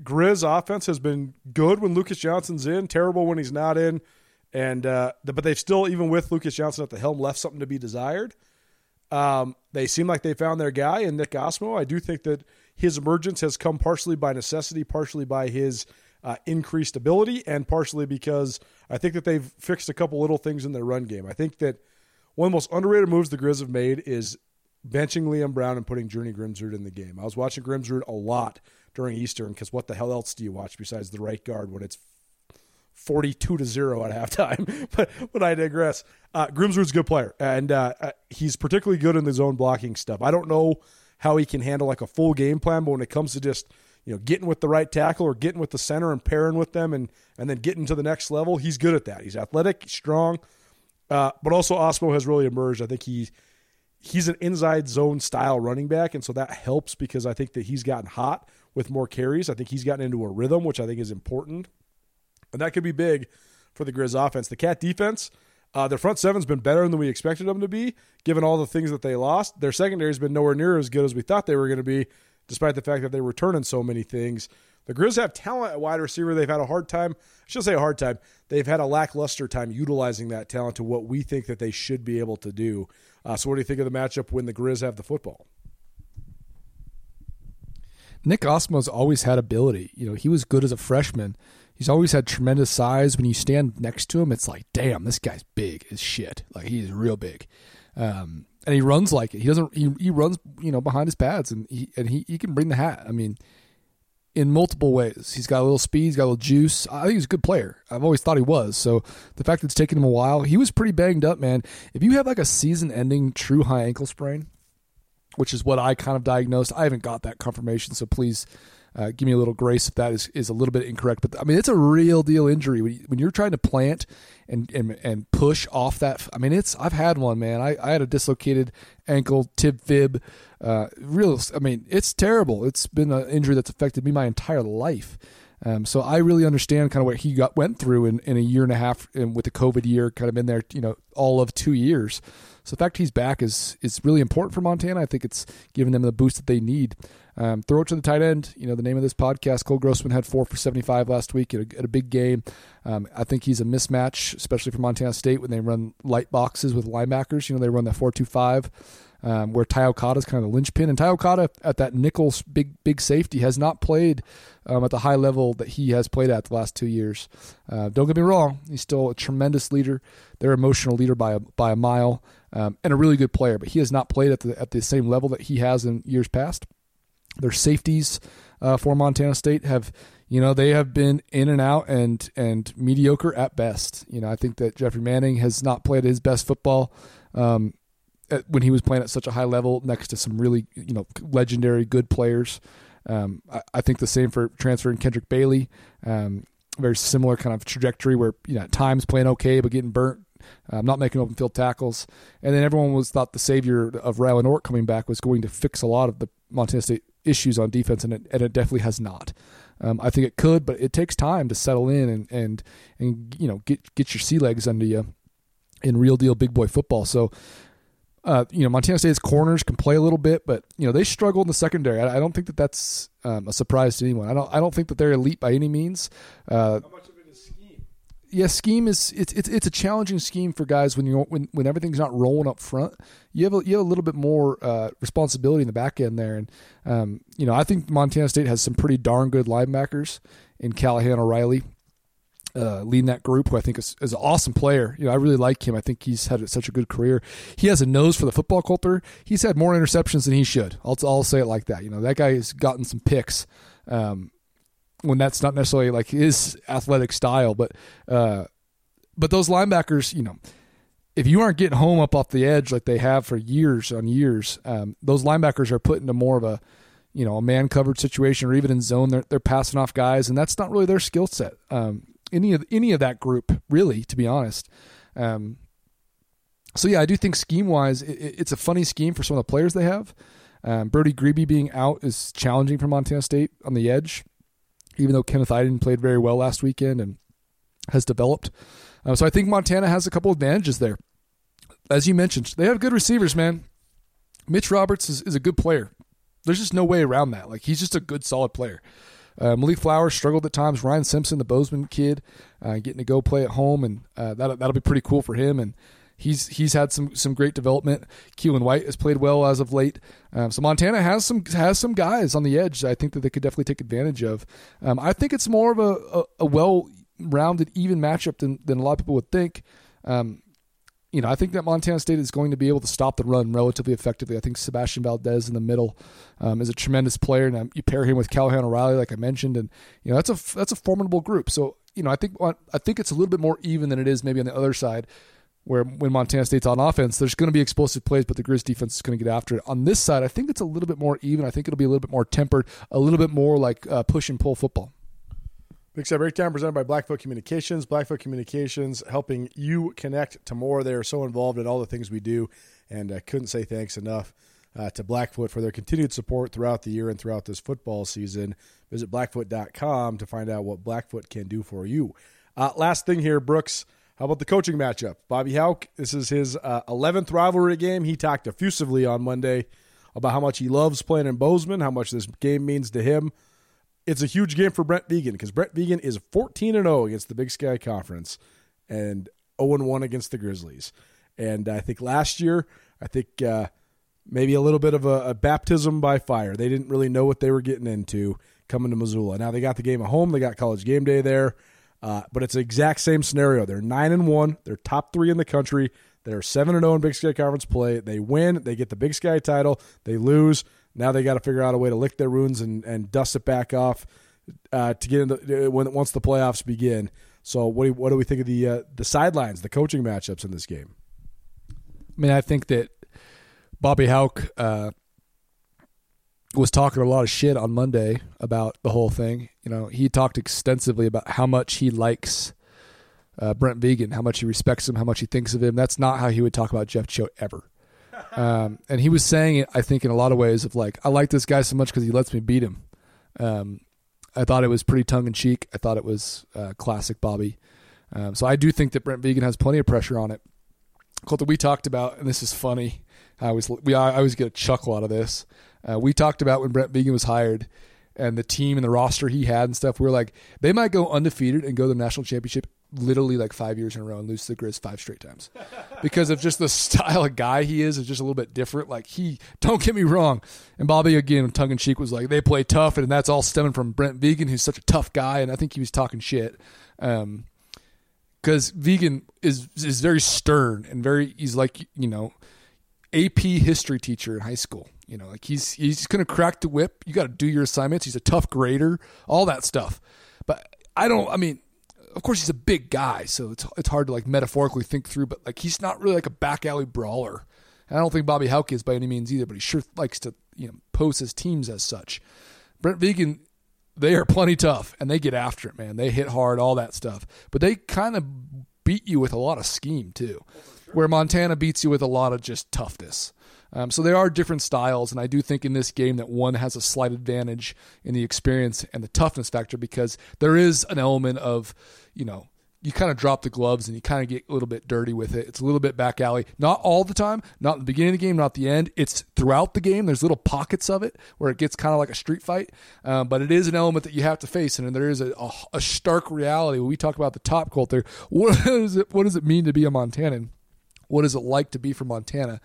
Grizz offense has been good when Lucas Johnson's in, terrible when he's not in, and uh, but they've still, even with Lucas Johnson at the helm, left something to be desired. Um, they seem like they found their guy in Nick Ostmo. I do think that his emergence has come partially by necessity, partially by his uh, increased ability, and partially because I think that they've fixed a couple little things in their run game. I think that one of the most underrated moves the Grizz have made is benching Liam Brown and putting Journey Grimsrud in the game. I was watching Grimsrud a lot during Eastern because what the hell else do you watch besides the right guard when it's 42 to 0 at halftime. but but I digress. Uh, Grimsrud's a good player, and uh, uh, he's particularly good in the zone blocking stuff. I don't know how he can handle like a full game plan, but when it comes to just you know getting with the right tackle or getting with the center and pairing with them and and then getting to the next level, he's good at that. He's athletic, strong, uh, but also Ostmo has really emerged. I think he he's an inside zone style running back, and so that helps because I think that he's gotten hot with more carries. I think he's gotten into a rhythm, which I think is important, and that could be big for the Grizz offense. The Cat defense, uh, their front seven's been better than we expected them to be, given all the things that they lost. Their secondary's been nowhere near as good as we thought they were going to be, despite the fact that they were turning so many things. The Grizz have talent at wide receiver. They've had a hard time. I should say a hard time. They've had a lackluster time utilizing that talent to what we think that they should be able to do. Uh, so, what do you think of the matchup when the Grizz have the football? Nick Ostmo's always had ability. You know, he was good as a freshman. He's always had tremendous size. When you stand next to him, it's like, damn, this guy's big as shit. Like he's real big, um, and he runs like it. He doesn't. He, he runs, you know, behind his pads, and he and he, he can bring the hat. I mean, in multiple ways. He's got a little speed. He's got a little juice. I think he's a good player. I've always thought he was. So the fact that it's taken him a while, he was pretty banged up, man. If you have like a season-ending true high ankle sprain, which is what I kind of diagnosed. I haven't got that confirmation, so please uh, give me a little grace if that is, is a little bit incorrect. But I mean, it's a real deal injury when, you, when you're trying to plant and, and and push off that. I mean, it's I've had one, man. I, I had a dislocated ankle, tib fib. Uh, real, I mean, it's terrible. It's been an injury that's affected me my entire life. Um, so I really understand kind of what he got went through in, in a year and a half and with the COVID year, kind of in there, you know, all of two years. So the fact he's back is is really important for Montana. I think it's giving them the boost that they need. Um, throw it to the tight end. You know, the name of this podcast, Cole Grossman had four for 75 last week at a, at a big game. Um, I think he's a mismatch, especially for Montana State when they run light boxes with linebackers. You know, they run that 4 2 5. Um, where Ty Okada is kind of the linchpin, and Ty Okada at that nickel big big safety has not played um, at the high level that he has played at the last two years. Uh, don't get me wrong, he's still a tremendous leader. They're emotional leader by a, by a mile um, and a really good player, but he has not played at the at the same level that he has in years past. Their safeties uh, for Montana State have, you know, they have been in and out and and mediocre at best. You know, I think that Jeffrey Manning has not played his best football um, when he was playing at such a high level next to some really, you know, legendary good players. Um, I, I, think the same for transferring Kendrick Bailey. Um, very similar kind of trajectory where you know at times playing okay but getting burnt um, not making open field tackles. And then everyone was thought the savior of Rylan Ortt coming back was going to fix a lot of the Montana State issues on defense, and it, and it definitely has not. Um, I think it could, but it takes time to settle in and and and you know get get your sea legs under you in real deal big boy football. So. Uh, you know, Montana State's corners can play a little bit, but you know they struggle in the secondary. I, I don't think that that's um, a surprise to anyone. I don't. I don't think that they're elite by any means. Uh, yeah, scheme is it's it's it's a challenging scheme for guys when you when when everything's not rolling up front. You have a, you have a little bit more uh, responsibility in the back end there, and um, you know I think Montana State has some pretty darn good linebackers in Callahan O'Reilly. Uh, leading that group, who I think is, is, an awesome player. You know, I really like him. I think he's had such a good career. He has a nose for the football culture. He's had more interceptions than he should. I'll, I'll say it like that. You know, that guy has gotten some picks. Um, when that's not necessarily like his athletic style, but uh, but those linebackers, you know, if you aren't getting home up off the edge like they have for years on years, um, those linebackers are put into more of a you know a man covered situation or even in zone. They're they're passing off guys, and that's not really their skill set. Um, any of any of that group, really, to be honest. Um, so yeah, I do think scheme wise, it, it's a funny scheme for some of the players they have. Um, Brody Grebe being out is challenging for Montana State on the edge even though Kenneth Eiden played very well last weekend and has developed. Uh, so I think Montana has a couple advantages there. As you mentioned, they have good receivers, man. Mitch Roberts is, is a good player. There's just no way around that. Like he's just a good, solid player. Uh, Malik Flowers struggled at times. Ryan Simpson, the Bozeman kid, uh, getting to go play at home, and uh, that that'll be pretty cool for him. And he's he's had some some great development. Keelan White has played well as of late. Um, so Montana has some has some guys on the edge. I think that they could definitely take advantage of. Um, I think it's more of a, a, a well rounded, even matchup than than a lot of people would think. Um, you know, I think that Montana State is going to be able to stop the run relatively effectively. I think Sebastian Valdez in the middle um, is a tremendous player, and you pair him with Callahan O'Reilly, like I mentioned, and you know that's a that's a formidable group. So you know, I think I think it's a little bit more even than it is maybe on the other side, where when Montana State's on offense, there's going to be explosive plays, but the Grizz defense is going to get after it. On this side, I think it's a little bit more even. I think it'll be a little bit more tempered, a little bit more like uh, push and pull football. Big Sky Breakdown presented by Blackfoot Communications. Blackfoot Communications helping you connect to more. They are so involved in all the things we do, and I couldn't say thanks enough uh, to Blackfoot for their continued support throughout the year and throughout this football season. Visit blackfoot.com to find out what Blackfoot can do for you. Uh, last thing here, Brooks. How about the coaching matchup? Bobby Hauck, this is his uh, 11th rivalry game. He talked effusively on Monday about how much he loves playing in Bozeman, how much this game means to him it's a huge game for Brent Vigen because Brent Vigen is 14 and 0 against the Big Sky Conference and 0 and 1 against the Grizzlies. And I think last year, I think uh, maybe a little bit of a, a, baptism by fire. They didn't really know what they were getting into coming to Missoula. Now they got the game at home. They got College Game Day there, uh, but it's the exact same scenario. They're nine and one. They're top three in the country. They're seven and zero in Big Sky Conference play. They win. They get the Big Sky title. They lose. Now they got to figure out a way to lick their wounds and, and dust it back off uh, to get into uh, when once the playoffs begin. So what do, what do we think of the uh, the sidelines, the coaching matchups in this game? I mean, I think that Bobby Hauck uh, was talking a lot of shit on Monday about the whole thing. You know, he talked extensively about how much he likes uh, Brent Vigen, how much he respects him, how much he thinks of him. That's not how he would talk about Jeff Choate ever. Um, and he was saying it, I think, in a lot of ways of like, I like this guy so much because he lets me beat him. Um, I thought it was pretty tongue in cheek. I thought it was uh, classic Bobby. Um, so I do think that Brent Vigen has plenty of pressure on it. Colton, we talked about, and this is funny. I always we I always get a chuckle out of this. Uh, we talked about when Brent Vigen was hired, and the team and the roster he had and stuff. We were like, they might go undefeated and go to the national championship literally like five years in a row and lose to the Grizz five straight times because of just the style of guy he is is just a little bit different. Like he, don't get me wrong, and Bobby again tongue in cheek was like they play tough, and that's all stemming from Brent Vigen, who's such a tough guy, and I think he was talking shit. Um, because Vigen is is very stern and very he's like you know AP history teacher in high school. You know, like he's he's gonna crack the whip. You got to do your assignments. He's a tough grader, all that stuff. But I don't. I mean, of course he's a big guy, so it's it's hard to like metaphorically think through. But like he's not really like a back alley brawler. And I don't think Bobby Hauck is by any means either, but he sure likes to you know pose his teams as such. Brent Vigen, they are plenty tough and they get after it, man. They hit hard, all that stuff. But they kind of beat you with a lot of scheme too, where Montana beats you with a lot of just toughness. Um, so there are different styles, and I do think in this game that one has a slight advantage in the experience and the toughness factor because there is an element of, you know, you kind of drop the gloves and you kind of get a little bit dirty with it. It's a little bit back alley. Not all the time, not in the beginning of the game, not the end. It's throughout the game. There's little pockets of it where it gets kind of like a street fight, um, but it is an element that you have to face, and there is a, a, a stark reality. When we talk about the top culture. what does it what does it mean to be a Montanan? What is it like to be from Montana?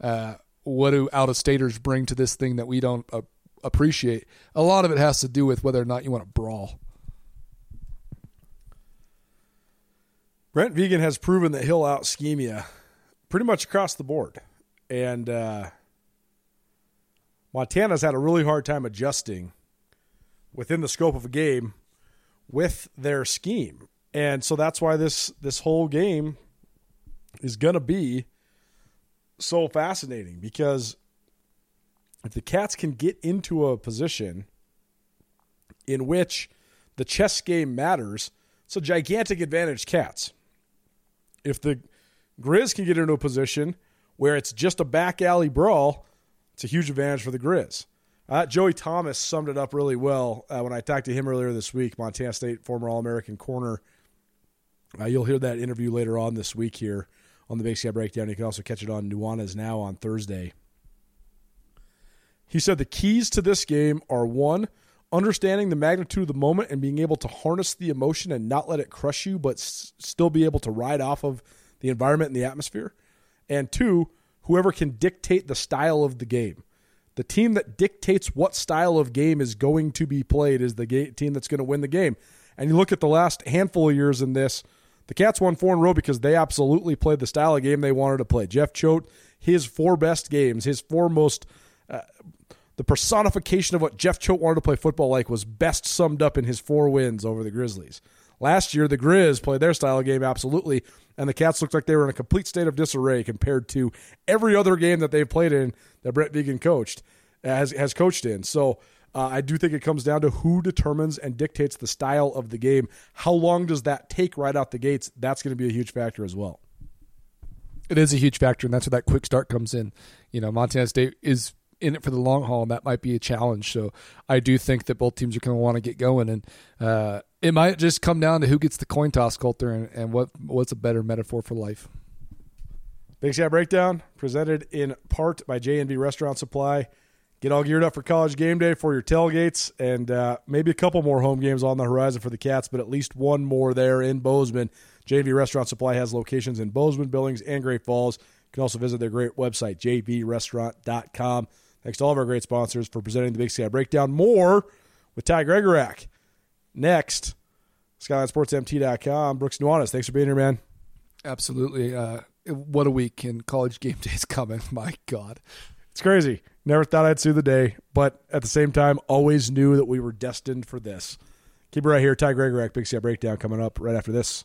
Uh, what do out of staters bring to this thing that we don't uh, appreciate? A lot of it has to do with whether or not you want to brawl. Brent Vigen has proven that he'll out scheme you pretty much across the board. And uh, Montana's had a really hard time adjusting within the scope of a game with their scheme. And so that's why this this whole game is going to be so fascinating because if the Cats can get into a position in which the chess game matters, it's a gigantic advantage, Cats. If the Grizz can get into a position where it's just a back alley brawl, it's a huge advantage for the Grizz. Uh, Joey Thomas summed it up really well uh, when I talked to him earlier this week, Montana State former All American corner. Uh, you'll hear that interview later on this week here on the Big Breakdown. You can also catch it on Nuanez Now on Thursday. He said the keys to this game are one, understanding the magnitude of the moment and being able to harness the emotion and not let it crush you, but s- still be able to ride off of the environment and the atmosphere. And two, whoever can dictate the style of the game. The team that dictates what style of game is going to be played is the ga- team that's going to win the game. And you look at the last handful of years in this, the Cats won four in a row because they absolutely played the style of game they wanted to play. Jeff Choate, his four best games, his four most, uh, the personification of what Jeff Choate wanted to play football like was best summed up in his four wins over the Grizzlies. Last year, the Grizz played their style of game absolutely, and the Cats looked like they were in a complete state of disarray compared to every other game that they've played in that Brett Vigen coached has has coached in. So uh, I do think it comes down to who determines and dictates the style of the game. How long does that take right out the gates? That's going to be a huge factor as well. It is a huge factor, and that's where that quick start comes in. You know, Montana State is in it for the long haul, and that might be a challenge. So I do think that both teams are going to want to get going, and uh, it might just come down to who gets the coin toss, Colter, and, and what what's a better metaphor for life. Big Sky Breakdown presented in part by J&V Restaurant Supply. Get all geared up for college game day for your tailgates and uh, maybe a couple more home games on the horizon for the Cats, but at least one more there in Bozeman. J&V Restaurant Supply has locations in Bozeman, Billings, and Great Falls. You can also visit their great website, jvrestaurant.com. Thanks to all of our great sponsors for presenting the Big Sky Breakdown. More with Ty Gregorak. Next, SkylineSportsMT.com. Brooks Nuanez, thanks for being here, man. Absolutely. Uh, what a week, and college game day is coming. My God. It's crazy. Never thought I'd see the day, but at the same time, always knew that we were destined for this. Keep it right here. Ty Gregorak, Big Sky Breakdown coming up right after this.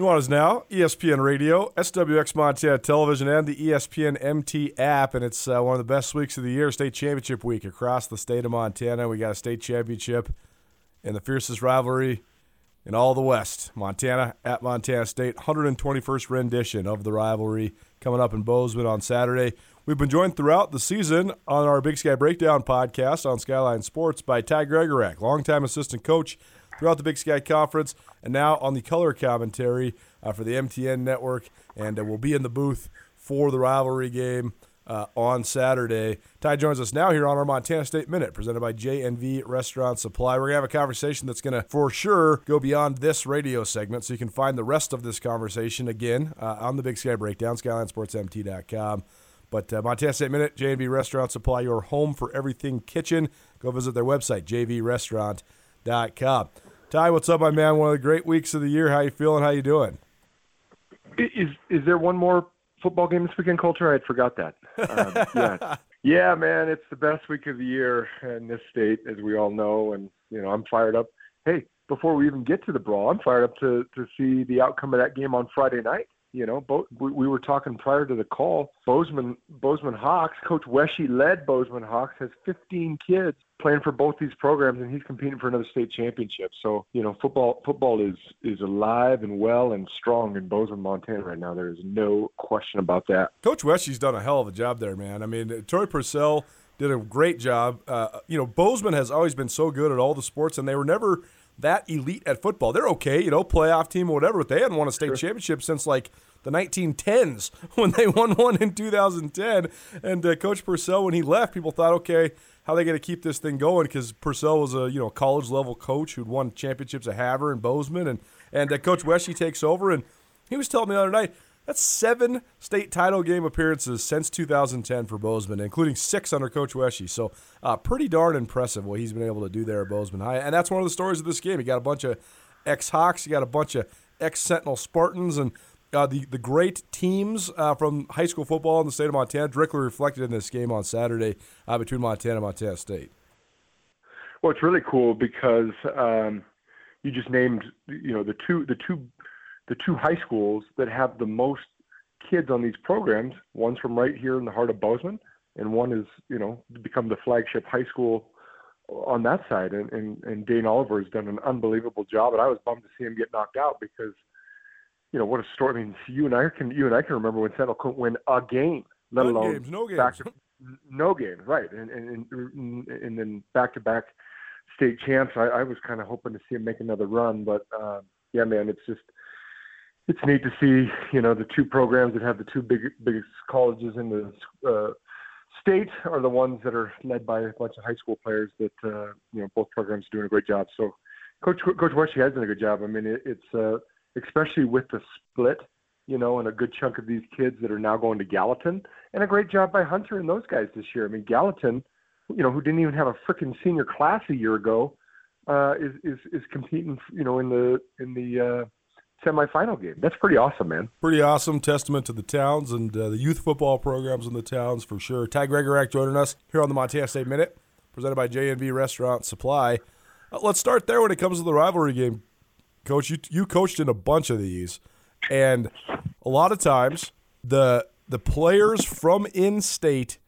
Nuanez now, E ESPN Radio, SWX Montana Television, and the ESPN MT app. And it's uh, one of the best weeks of the year, state championship week across the state of Montana. We got a state championship in the fiercest rivalry in all the West. Montana at Montana State, 121st rendition of the rivalry coming up in Bozeman on Saturday. We've been joined throughout the season on our Big Sky Breakdown podcast on Skyline Sports by Ty Gregorak, longtime assistant coach throughout the Big Sky Conference, and now on the color commentary uh, for the MTN network. And uh, we'll be in the booth for the rivalry game uh, on Saturday. Ty joins us now here on our Montana State Minute, presented by JNV Restaurant Supply. We're going to have a conversation that's going to, for sure, go beyond this radio segment. So you can find the rest of this conversation again uh, on the Big Sky Breakdown, SkylineSportsMT.com. But uh, Montana State Minute, JNV Restaurant Supply, your home for everything kitchen. Go visit their website, jvrestaurant.com. Ty, what's up, my man? One of the great weeks of the year. How you feeling? How you doing? Is is there one more football game this weekend, Colter? I had forgot that. Um, yeah, yeah, man, it's the best week of the year in this state, as we all know, and you know I'm fired up. Hey, before we even get to the brawl, I'm fired up to to see the outcome of that game on Friday night. You know, both we, we were talking prior to the call. Bozeman Bozeman Hawks, Coach Wesche led Bozeman Hawks, has 15 kids playing for both these programs, and he's competing for another state championship. So, you know, football football is is alive and well and strong in Bozeman, Montana right now. There is no question about that. Coach Wesche's done a hell of a job there, man. I mean, Troy Purcell did a great job. Uh, you know, Bozeman has always been so good at all the sports, and they were never that elite at football. They're okay, you know, playoff team or whatever, but they hadn't won a state championship since like the 1910s when they won one in 2010. And uh, Coach Purcell, when he left, people thought, okay, how are they going to keep this thing going? Because Purcell was a you know college level coach who'd won championships at Havre and Bozeman, and and uh, Coach Wesche takes over, and he was telling me the other night. That's seven state title game appearances since 2010 for Bozeman, including six under Coach Wesche. So, uh, pretty darn impressive what he's been able to do there at Bozeman High. And that's one of the stories of this game. You got a bunch of ex Hawks, you got a bunch of ex Sentinel Spartans, and uh, the the great teams uh, from high school football in the state of Montana directly reflected in this game on Saturday uh, between Montana and Montana State. Well, it's really cool because um, you just named you know the two the two the two high schools that have the most kids on these programs. One's from right here in the heart of Bozeman, and one is you know become the flagship high school on that side. And, and and Dane Oliver has done an unbelievable job, and I was bummed to see him get knocked out because you know what a story. I mean, you and I can you and I can remember when Sentinel couldn't win a game, let None alone games, no games. back to, no games, right? And and and, and then back to back state champs. I, I was kind of hoping to see him make another run, but uh, yeah, man, it's just it's neat to see you know the two programs that have the two big biggest colleges in the uh, state are the ones that are led by a bunch of high school players that uh, you know both programs are doing a great job. So Coach Coach Wesche has done a good job. I mean, it, it's uh, especially with the split, you know, and a good chunk of these kids that are now going to Gallatin, and a great job by Hunter and those guys this year. I mean, Gallatin, you know, who didn't even have a freaking senior class a year ago, uh, is is is competing, you know, in the in the uh, semifinal game. That's pretty awesome, man. Pretty awesome testament to the towns and uh, the youth football programs in the towns for sure. Ty Gregorak joining us here on the Montana State Minute, presented by J&V Restaurant Supply. Uh, let's start there when it comes to the rivalry game. Coach, you you coached in a bunch of these, and a lot of times the the players from in state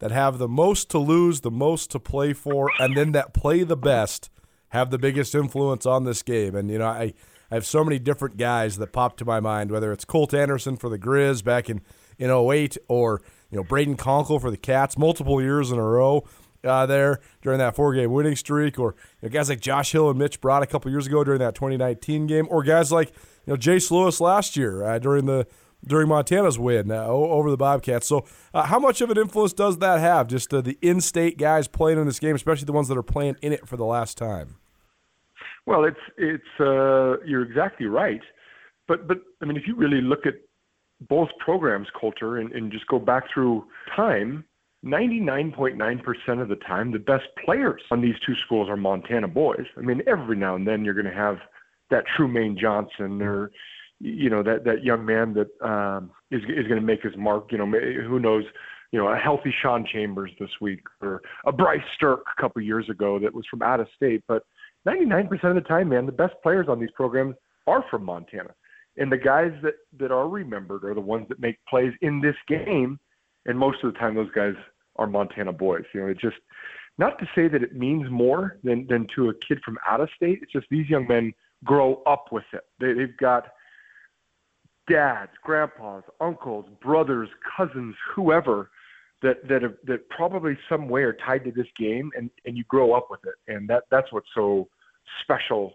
that have the most to lose, the most to play for, and then that play the best have the biggest influence on this game. And you know, I I have so many different guys that pop to my mind, whether it's Colt Anderson for the Grizz back in in 08 or you know Braden Conkle for the Cats multiple years in a row uh, there during that four game winning streak, or you know, guys like Josh Hill and Mitch Broad a couple years ago during that 2019 game, or guys like you know Jace Lewis last year uh, during the during Montana's win uh, over the Bobcats. So, uh, how much of an influence does that have? Just uh, the in-state guys playing in this game, especially the ones that are playing in it for the last time. Well, it's it's uh, you're exactly right, but but I mean, if you really look at both programs' culture and, and just go back through time, 99.9% of the time, the best players on these two schools are Montana boys. I mean, every now and then you're going to have that Trumaine Johnson or, you know, that, that young man that um, is, is going to make his mark. You know, who knows, you know, a healthy Sean Chambers this week or a Bryce Sterk a couple years ago that was from out of state. But 99% of the time, man, the best players on these programs are from Montana. And the guys that, that are remembered are the ones that make plays in this game. And most of the time, those guys are Montana boys. You know, it just not to say that it means more than than to a kid from out of state. It's just these young men grow up with it. They, they've got dads, grandpas, uncles, brothers, cousins, whoever that that have, that probably some way are tied to this game, and and you grow up with it, and that that's what's so special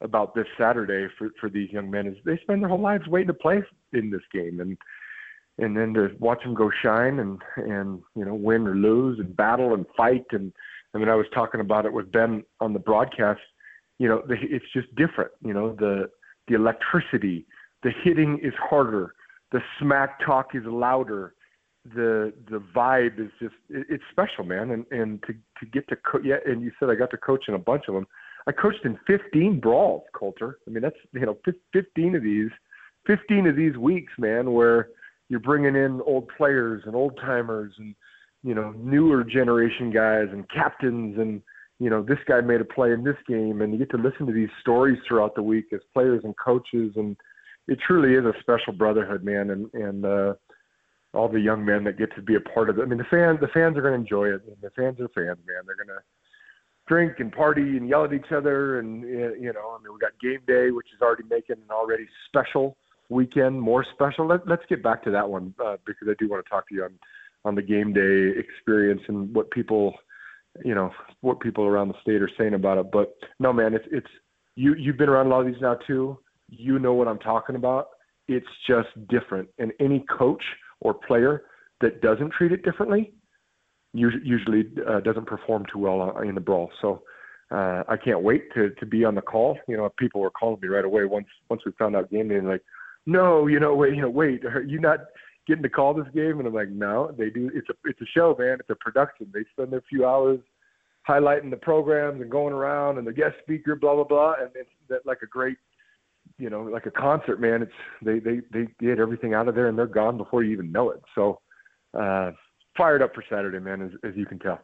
about this Saturday for for these young men is they spend their whole lives waiting to play in this game, and and then to watch them go shine and and you know win or lose and battle and fight and I mean I was talking about it with Ben on the broadcast. You know, the, it's just different. You know, the the electricity, the hitting is harder, the smack talk is louder, the the vibe is just it, it's special, man. And and to to get to co- yeah, and you said I got to coach in a bunch of them. I coached in 15 brawls, Colter. I mean that's you know 15 of these, 15 of these weeks, man, where you're bringing in old players and old timers and you know newer generation guys and captains and you know this guy made a play in this game and you get to listen to these stories throughout the week as players and coaches and it truly is a special brotherhood man and and uh all the young men that get to be a part of it. I mean the fans the fans are going to enjoy it. Mean, the fans are fans, man. They're going to drink and party and yell at each other and you know I mean we got game day which is already making an already special weekend more special. Let, let's get back to that one uh, because I do want to talk to you on on the game day experience and what people, you know, what people around the state are saying about it. But no, man, it's it's you you've been around a lot of these now too. You know what I'm talking about. It's just different, and any coach or player that doesn't treat it differently usually uh, doesn't perform too well in the brawl. So. Uh, I can't wait to to be on the call. You know, people were calling me right away once once we found out game day, and like, no, you know, wait, you know, wait, are you not getting to call this game? And I'm like, no, they do. It's a it's a show, man. It's a production. They spend a few hours highlighting the programs and going around and the guest speaker, blah blah blah, and it's that like a great, you know, like a concert, man. It's they they they get everything out of there and they're gone before you even know it. So, uh, fired up for Saturday, man, as, as you can tell.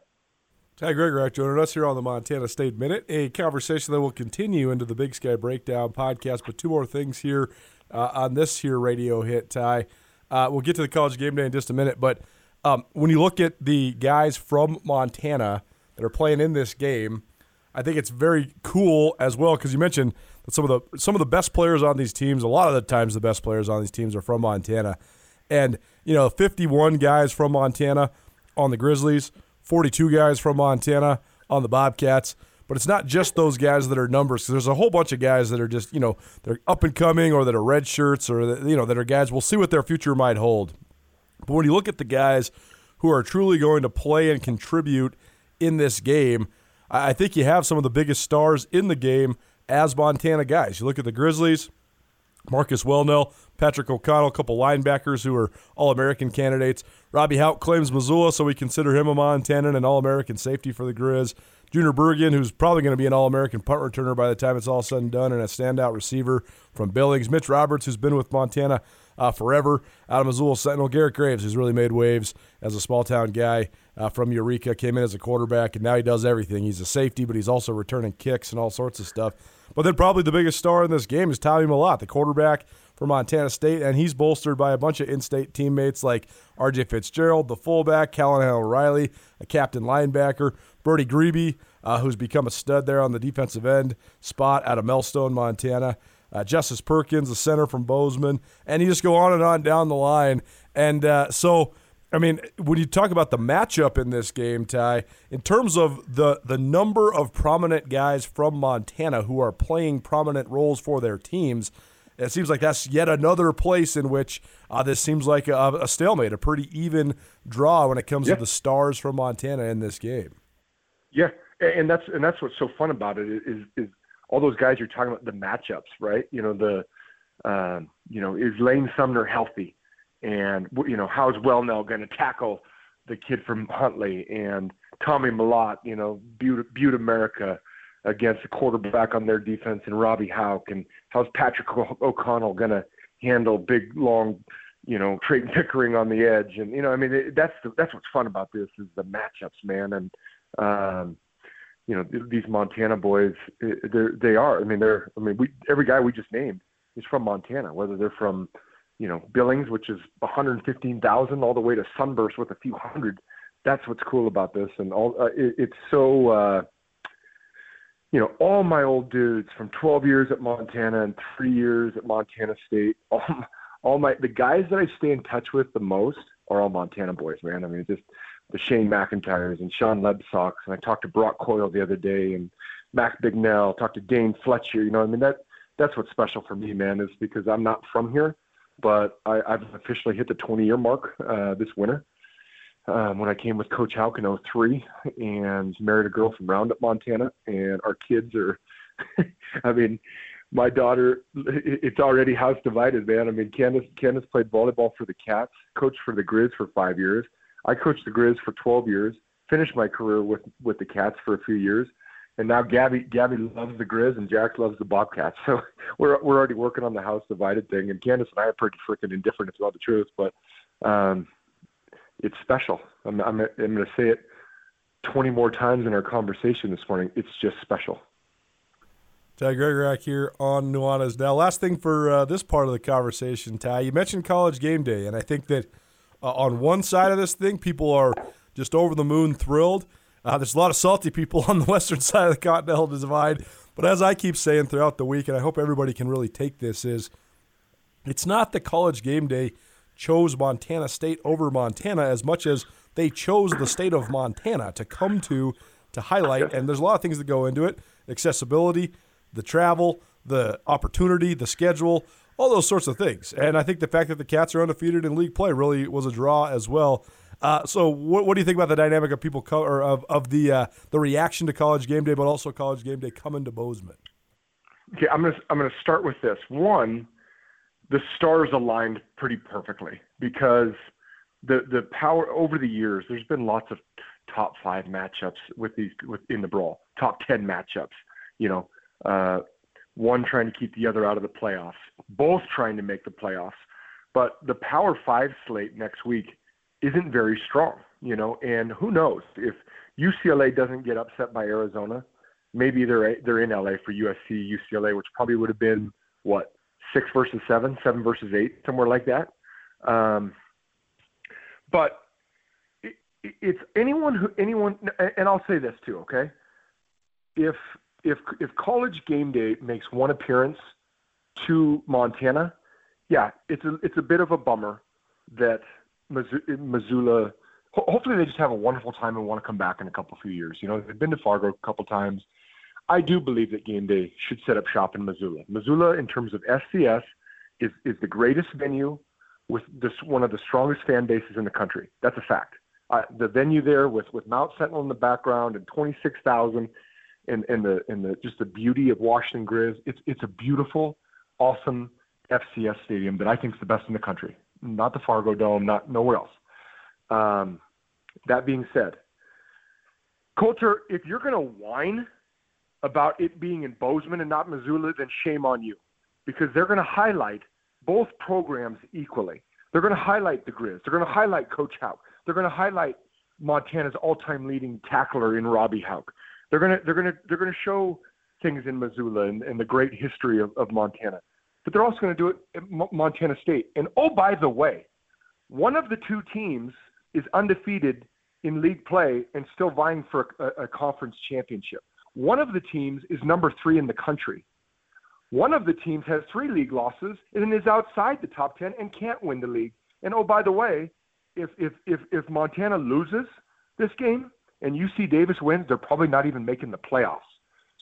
Ty Gregorak joining us here on the Montana State Minute, a conversation that will continue into the Big Sky Breakdown podcast. But two more things here uh, on this here radio hit, Ty. Uh, we'll get to the college game day in just a minute, but um, when you look at the guys from Montana that are playing in this game, I think it's very cool as well because you mentioned that some of the some of the best players on these teams, a lot of the times the best players on these teams are from Montana, and you know, 51 guys from Montana on the Grizzlies 42 guys from Montana on the Bobcats. But it's not just those guys that are numbers there's a whole bunch of guys that are just, you know, they're up and coming or that are red shirts or, that, you know, that are guys. We'll see what their future might hold. But when you look at the guys who are truly going to play and contribute in this game, I think you have some of the biggest stars in the game as Montana guys. You look at the Grizzlies, Marcus Welnel, Patrick O'Connell, a couple linebackers who are All American candidates. Robbie Hauck claims Missoula, so we consider him a Montanan and All American safety for the Grizz. Junior Bergen, who's probably going to be an All American punt returner by the time it's all said and done, and a standout receiver from Billings. Mitch Roberts, who's been with Montana uh, forever, out of Missoula Sentinel. Garrett Graves, who's really made waves as a small town guy uh, from Eureka, came in as a quarterback, and now he does everything. He's a safety, but he's also returning kicks and all sorts of stuff. But then probably the biggest star in this game is Tommy Mellott, the quarterback for Montana State, and he's bolstered by a bunch of in-state teammates like R.J. Fitzgerald, the fullback, Callahan O'Reilly, a captain linebacker, Brody Grebe, uh, who's become a stud there on the defensive end spot out of Melstone, Montana. Uh, Justice Perkins, the center from Bozeman, and you just go on and on down the line. And uh, so, I mean, when you talk about the matchup in this game, Ty, in terms of the the number of prominent guys from Montana who are playing prominent roles for their teams, it seems like that's yet another place in which uh, this seems like a, a, stalemate, a pretty even draw when it comes yeah. to the stars from Montana in this game. Yeah, and that's and that's what's so fun about it is is all those guys you're talking about the matchups, right? You know the uh, you know is Lane Sumner healthy, and you know how's Welnel going to tackle the kid from Huntley and Tommy Mellott, you know Butte, Butte America against the quarterback on their defense and Robbie Hauck, and how's Patrick O'Connell going to handle big, long, you know, Trayton Pickering on the edge, and you know, I mean, it, that's the, that's what's fun about this is the matchups, man, and um, you know, these Montana boys, they they are. I mean, they're. I mean, we every guy we just named is from Montana, whether they're from, you know, Billings, which is 115,000, all the way to Sunburst with a few hundred. That's what's cool about this, and all uh, it, it's so. uh you know, all my old dudes from 12 years at Montana and three years at Montana State, all, all my the guys that I stay in touch with the most are all Montana boys, man. I mean, just the Shane McIntyres and Sean Lebsocks, and I talked to Brock Coyle the other day, and Mac Bignell, talked to Dane Fletcher. You know, I mean that that's what's special for me, man, is because I'm not from here, but I, I've officially hit the 20 year mark uh, this winter um, when I came with Coach Hauck in 03 and married a girl from Roundup, Montana. And our kids are, I mean, my daughter, it's already house divided, man. I mean, Candace, Candace played volleyball for the Cats, coached for the Grizz for five years. I coached the Grizz for 12 years, finished my career with, with the Cats for a few years. And now Gabby, Gabby loves the Grizz and Jack loves the Bobcats. So we're, we're already working on the house divided thing. And Candace and I are pretty freaking indifferent, to tell the truth. But, um, it's special. I'm, I'm, I'm going to say it 20 more times in our conversation this morning. It's just special. Ty Gregorak here on Nuanez Now. Last thing for uh, this part of the conversation, Ty, you mentioned college game day, and I think that uh, on one side of this thing, people are just over the moon thrilled. Uh, there's a lot of salty people on the western side of the Continental Divide. But as I keep saying throughout the week, and I hope everybody can really take this, is it's not the college game day – chose Montana State over Montana as much as they chose the state of Montana to come to to highlight. And there's a lot of things that go into it accessibility, the travel, the opportunity, the schedule, all those sorts of things. And I think the fact that the Cats are undefeated in league play really was a draw as well. Uh, so, what, what, do you think about the dynamic of people co- or of, of the uh, the reaction to College Game Day, but also College Game Day coming to Bozeman? Okay, I'm gonna I'm gonna start with this. One, the stars aligned pretty perfectly because the the power over the years. There's been lots of top five matchups with these within the brawl, top ten matchups. You know, uh, one trying to keep the other out of the playoffs, both trying to make the playoffs. But the Power Five slate next week isn't very strong, you know, and who knows if UCLA doesn't get upset by Arizona, maybe they're they're in LA for USC UCLA, which probably would have been what six versus seven, seven versus eight, somewhere like that. Um, but it, it's anyone who anyone, and I'll say this too, okay? If if if College Game Day makes one appearance to Montana, yeah, it's a it's a bit of a bummer that Missoula. Hopefully, they just have a wonderful time and want to come back in a couple of few years. You know, they've been to Fargo a couple times. I do believe that game day should set up shop in Missoula. Missoula, in terms of FCS, is is the greatest venue with this one of the strongest fan bases in the country. That's a fact. Uh, the venue there with with Mount Sentinel in the background and 26,000 and and the and the just the beauty of Washington Grizz. It's it's a beautiful, awesome FCS stadium that I think is the best in the country. Not the Fargo Dome, not nowhere else. Um, that being said, Colter, if you're going to whine about it being in Bozeman and not Missoula, then shame on you, because they're going to highlight both programs equally. They're going to highlight the Grizz. They're going to highlight Coach Hauck. They're going to highlight Montana's all-time leading tackler in Robbie Hauck. They're going to they're going to they're going to show things in Missoula and, and the great history of, of Montana. But they're also going to do it at Montana State. And oh, by the way, one of the two teams is undefeated in league play and still vying for a, a conference championship. One of the teams is number three in the country. One of the teams has three league losses and is outside the top 10 and can't win the league. And oh, by the way, if, if, if, if Montana loses this game and UC Davis wins, they're probably not even making the playoffs.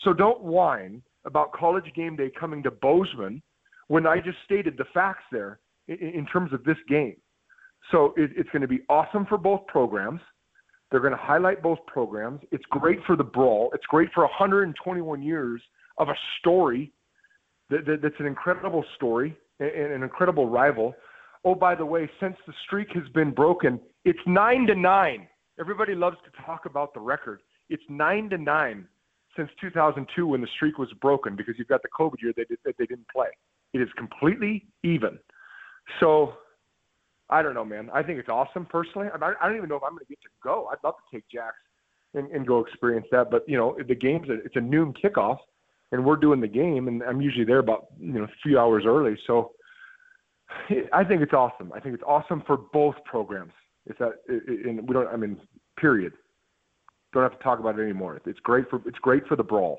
So don't whine about college game day coming to Bozeman when I just stated the facts there in, in terms of this game. So it, it's going to be awesome for both programs. They're going to highlight both programs. It's great for the brawl. It's great for 121 years of a story that, that, that's an incredible story and, and an incredible rival. Oh, by the way, since the streak has been broken, it's nine to nine. Everybody loves to talk about the record. It's nine to nine since 2002 when the streak was broken because you've got the COVID year that, that they didn't play. It is completely even. So I don't know, man. I think it's awesome personally. I, I don't even know if I'm going to get to go. I'd love to take Jack's and, and go experience that. But you know, the game's a, it's a noon kickoff, and we're doing the game, and I'm usually there about you know a few hours early. So I think it's awesome. I think it's awesome for both programs. It's that, and we don't. I mean, period. Don't have to talk about it anymore. It's great for it's great for the brawl.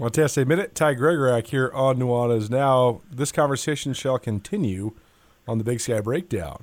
Montana State Minute, Ty Gregorak here on Nuanez Now. This conversation shall continue on the Big Sky Breakdown.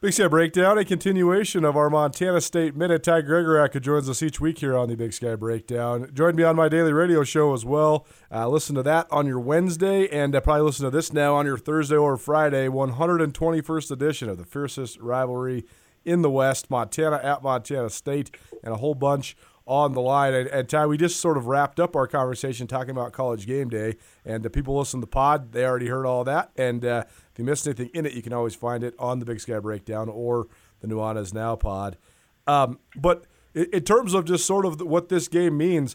Big Sky Breakdown, a continuation of our Montana State Minute. Ty Gregorak, joins us each week here on the Big Sky Breakdown. Join me on my daily radio show as well. Uh, listen to that on your Wednesday, and uh, probably listen to this now on your Thursday or Friday, 121st edition of the fiercest rivalry in the West, Montana at Montana State, and a whole bunch on the line. And, and Ty, we just sort of wrapped up our conversation talking about college game day, and the people listen to the pod, they already heard all that. And uh, if you missed anything in it, you can always find it on the Big Sky Breakdown or the Nuanez Now pod. Um, but in, in, terms of just sort of what this game means,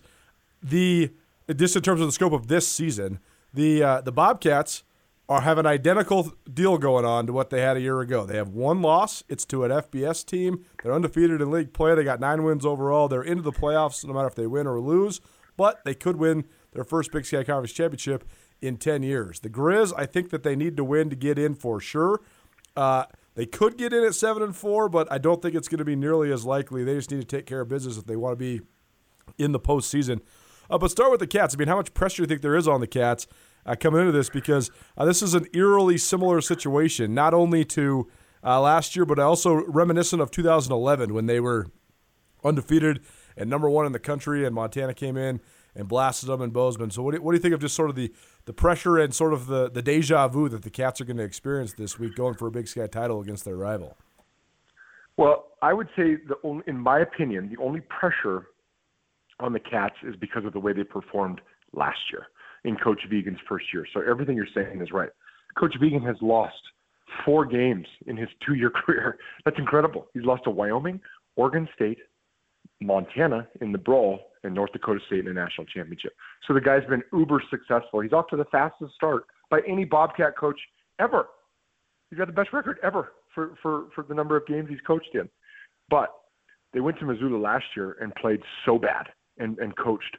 the just in terms of the scope of this season, the uh, the Bobcats are have an identical deal going on to what they had a year ago. They have one loss. It's to an FBS team. They're undefeated in league play. They got nine wins overall. They're into the playoffs no matter if they win or lose. But they could win their first Big Sky Conference championship in 10 years. The Grizz, I think that they need to win to get in for sure. Uh, they could get in at 7 and 4, but I don't think it's going to be nearly as likely. They just need to take care of business if they want to be in the postseason. Uh, but start with the Cats. I mean, how much pressure do you think there is on the Cats uh, coming into this? Because uh, this is an eerily similar situation, not only to uh, last year, but also reminiscent of 2011 when they were undefeated and number one in the country, and Montana came in and blasted them in Bozeman. So, what do, what do you think of just sort of the the pressure and sort of the, the deja vu that the Cats are going to experience this week going for a Big Sky title against their rival? Well, I would say, the only, in my opinion, the only pressure on the Cats is because of the way they performed last year in Coach Vigen's first year. So everything you're saying is right. Coach Vegan has lost four games in his two-year career. That's incredible. He's lost to Wyoming, Oregon State, Montana in the brawl, and North Dakota State in the national championship. So the guy's been uber successful. He's off to the fastest start by any Bobcat coach ever. He's got the best record ever for, for, for the number of games he's coached in. But they went to Missoula last year and played so bad and, and coached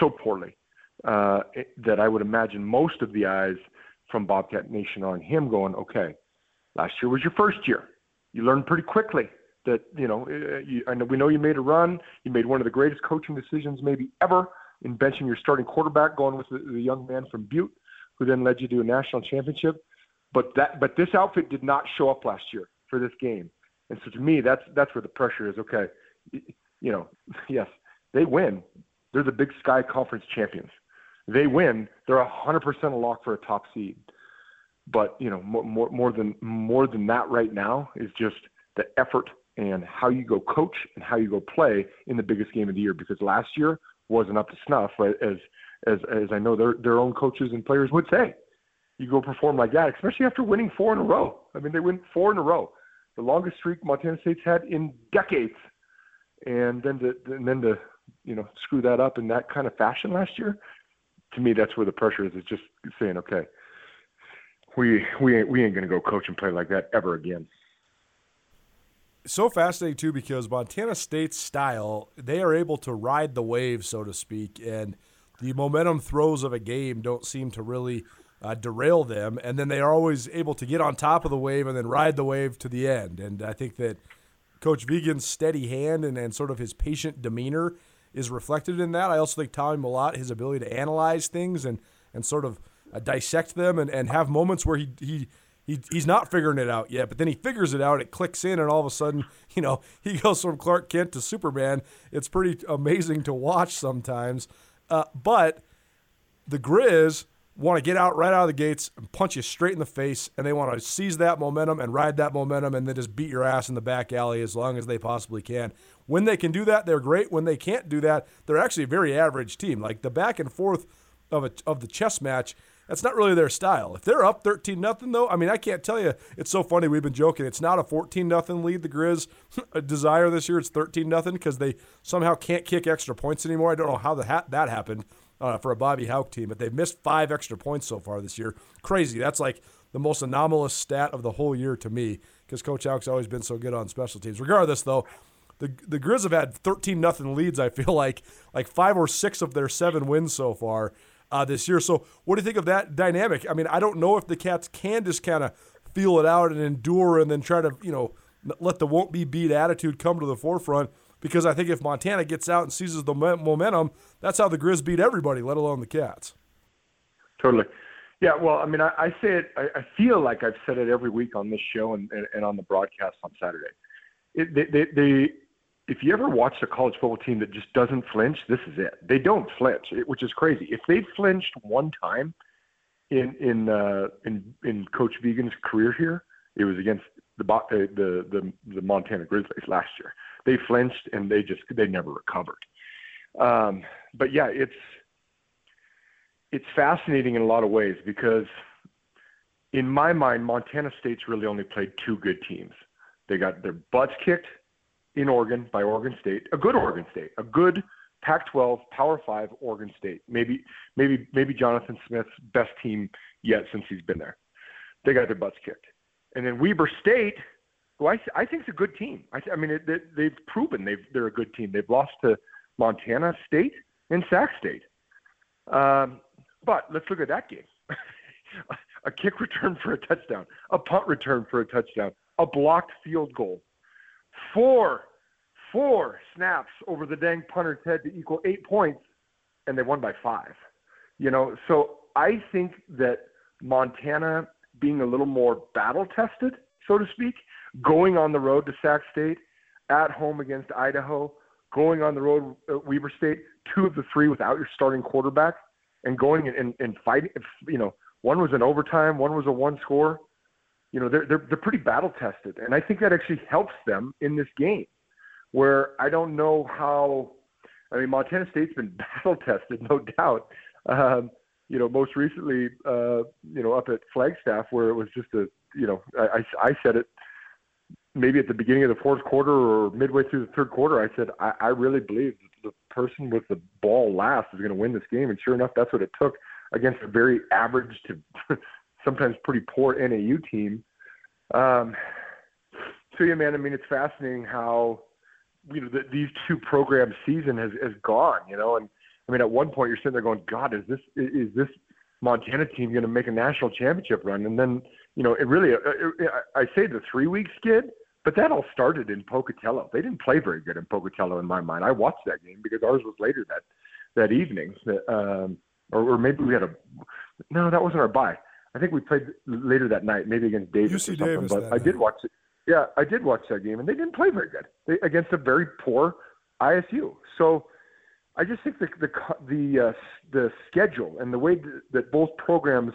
so poorly uh, that I would imagine most of the eyes from Bobcat Nation on him going, okay, last year was your first year. You learned pretty quickly that you know, uh, you, I know we know you made a run. You made one of the greatest coaching decisions maybe ever in benching your starting quarterback, going with the, the young man from Butte, who then led you to a national championship. But that, but this outfit did not show up last year for this game, and so to me, that's that's where the pressure is. Okay, you know, yes, they win. They're the Big Sky Conference champions. They win. They're hundred percent a lock for a top seed. But you know, more, more more than more than that right now is just the effort and how you go coach and how you go play in the biggest game of the year because last year wasn't up to snuff as as as I know their their own coaches and players would say. You go perform like that, especially after winning four in a row. I mean, they win four in a row, the longest streak Montana State's had in decades, and then to and then to you know screw that up in that kind of fashion last year. To me, that's where the pressure is. It's just saying, okay, we we ain't we ain't gonna go coach and play like that ever again so fascinating too because Montana State's style, they are able to ride the wave, so to speak, and the momentum throws of a game don't seem to really uh, derail them. And then they are always able to get on top of the wave and then ride the wave to the end. And I think that Coach Vigen's steady hand and, and sort of his patient demeanor is reflected in that. I also think Tommy Mellott, his ability to analyze things and, and sort of uh, dissect them and, and have moments where he, he – he, he's not figuring it out yet, but then he figures it out. It clicks in, and all of a sudden, you know, he goes from Clark Kent to Superman. It's pretty amazing to watch sometimes. Uh, but the Grizz want to get out right out of the gates and punch you straight in the face, and they want to seize that momentum and ride that momentum, and then just beat your ass in the back alley as long as they possibly can. When they can do that, they're great. When they can't do that, they're actually a very average team. Like the back and forth of a, of the chess match that's not really their style. If they're up 13 nothing though, I mean, I can't tell you. It's so funny. We've been joking. It's not a 14 nothing lead the Grizz desire this year. It's 13 nothing because they somehow can't kick extra points anymore. I don't know how the ha- that happened uh, for a Bobby Hauck team, but they've missed five extra points so far this year. Crazy. That's like the most anomalous stat of the whole year to me because Coach Hauck's always been so good on special teams. Regardless, though, the the Grizz have had 13 nothing leads. I feel like like five or six of their seven wins so far uh, this year. So, what do you think of that dynamic? I mean, I don't know if the Cats can just kind of feel it out and endure and then try to, you know, let the won't be beat attitude come to the forefront. Because I think if Montana gets out and seizes the momentum, that's how the Grizz beat everybody, let alone the Cats. Totally. Yeah, well, I mean, I, I say it. I, I feel like I've said it every week on this show and, and, and on the broadcast on Saturday. It, they, if you ever watch a college football team that just doesn't flinch, this is it. They don't flinch, which is crazy. If they flinched one time in in uh, in in Coach Vigen's career here, it was against the uh, the the the Montana Grizzlies last year. They flinched and they just they never recovered. Um, but yeah, it's it's fascinating in a lot of ways because in my mind, Montana State's really only played two good teams. They got their butts kicked in Oregon by Oregon State, a good Oregon State, a good Pac-12 Power 5 Oregon State. Maybe maybe maybe Jonathan Smith's best team yet since he's been there. They got their butts kicked. And then Weber State, who I I think is a good team. I, I mean it, they, they've proven they've they're a good team. They've lost to Montana State and Sac State. Um, but let's look at that game. a kick return for a touchdown, a punt return for a touchdown, a blocked field goal, four, four snaps over the dang punter's head to equal eight points, and they won by five. You know, so I think that Montana being a little more battle tested, so to speak, going on the road to Sac State, at home against Idaho, going on the road at Weber State, two of the three without your starting quarterback, and going and, and fighting. You know, one was an overtime, one was a one score. You know, they're they're they're pretty battle tested, and I think that actually helps them in this game. Where I don't know how. I mean, Montana State's been battle tested, no doubt. Um, you know, most recently, uh, you know, up at Flagstaff, where it was just a, you know, I, I said it maybe at the beginning of the fourth quarter or midway through the third quarter. I said I, I really believe the person with the ball last is going to win this game, and sure enough, that's what it took against a very average to sometimes pretty poor NAU team. Um, so yeah, man. I mean, it's fascinating how you know the, these two programs' season has has gone. You know, and I mean, at one point you're sitting there going, God, is this is this Montana team going to make a national championship run? And then you know, it really, uh, I say the three week skid, but that all started in Pocatello. They didn't play very good in Pocatello in my mind. I watched that game because ours was later that that evening, um, or, or maybe we had a no, that wasn't our bye. I think we played later that night, maybe against Davis UC or something. Davis but I night. did watch it. Yeah, I did watch that game, and they didn't play very good they, against a very poor ISU. So I just think the the the uh, the schedule and the way that both programs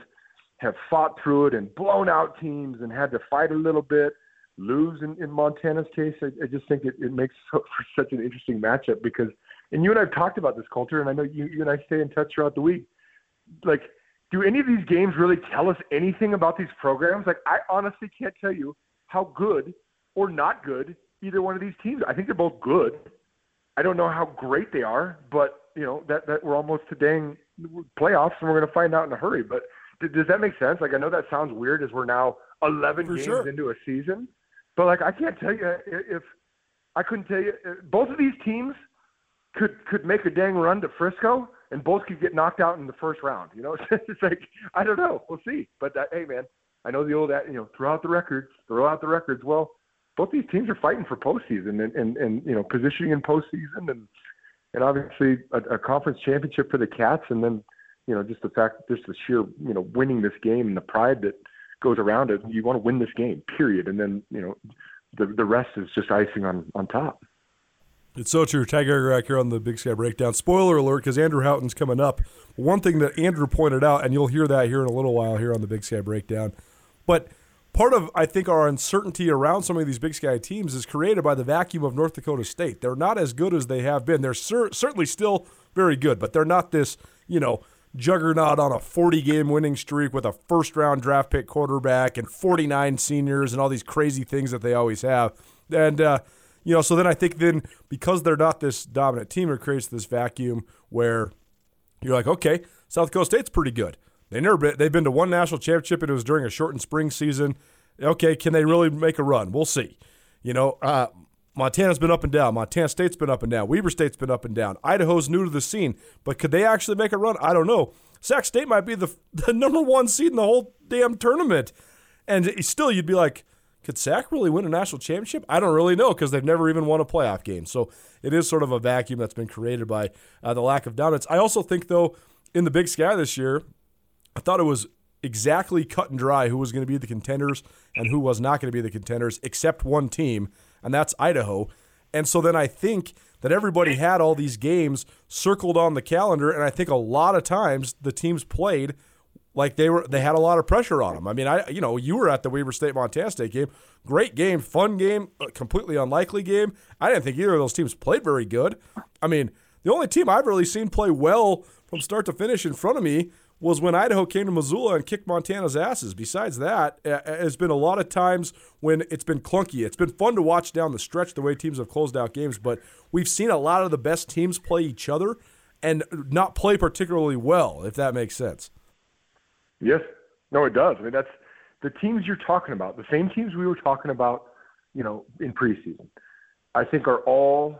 have fought through it and blown out teams and had to fight a little bit, lose in, in Montana's case. I, I just think it, it makes for such an interesting matchup because, and you and I have talked about this culture, and I know you, you and I stay in touch throughout the week. Like, do any of these games really tell us anything about these programs? Like, I honestly can't tell you how good or not good either one of these teams. I think they're both good. I don't know how great they are, but you know that that we're almost to dang playoffs, and we're going to find out in a hurry. But does that make sense? Like I know that sounds weird as we're now 11 For games sure. into a season, but like I can't tell you uh, if I couldn't tell you uh, both of these teams could could make a dang run to Frisco and both could get knocked out in the first round. You know, it's like I don't know. We'll see. But uh, hey, man, I know the old you know throw out the records, throw out the records. Well, both these teams are fighting for postseason and and, and you know positioning in postseason and and obviously a, a conference championship for the Cats and then you know, just the fact, just the sheer, you know, winning this game and the pride that goes around it. You want to win this game, period. And then, you know, the the rest is just icing on on top. It's so true. Ty Gregorak here on the Big Sky Breakdown. Spoiler alert, because Andrew Houghton's coming up. One thing that Andrew pointed out, and you'll hear that here in a little while here on the Big Sky Breakdown, but part of I think our uncertainty around some of these Big Sky teams is created by the vacuum of North Dakota State. They're not as good as they have been. They're cer- certainly still very good, but they're not this, you know, juggernaut on a 40 game winning streak with a first round draft pick quarterback and 49 seniors and all these crazy things that they always have. And, uh, you know, so then I think then because they're not this dominant team, it creates this vacuum where you're like, okay, South Dakota State's pretty good. They never been, they've been to one national championship and it was during a shortened spring season. Okay, can they really make a run? We'll see. You know, uh, Montana's been up and down. Montana State's been up and down. Weber State's been up and down. Idaho's new to the scene, but could they actually make a run? I don't know. Sac State might be the, the number one seed in the whole damn tournament. And still, you'd be like, could Sac really win a national championship? I don't really know because they've never even won a playoff game. So it is sort of a vacuum that's been created by uh, the lack of dominance. I also think, though, in the Big Sky this year, I thought it was exactly cut and dry who was going to be the contenders and who was not going to be the contenders, except one team, and that's Idaho. And so then I think that everybody had all these games circled on the calendar, and I think a lot of times the teams played like they were they had a lot of pressure on them. I mean, I you know you were at the Weber State Montana State game, great game, fun game, uh, completely unlikely game. I didn't think either of those teams played very good. I mean, the only team I've really seen play well from start to finish in front of me was when Idaho came to Missoula and kicked Montana's asses. Besides that, it's been a lot of times when it's been clunky. It's been fun to watch down the stretch the way teams have closed out games, but we've seen a lot of the best teams play each other and not play particularly well, if that makes sense. Yes. No, it does. I mean, that's the teams you're talking about, the same teams we were talking about, you know, in preseason. I think are all,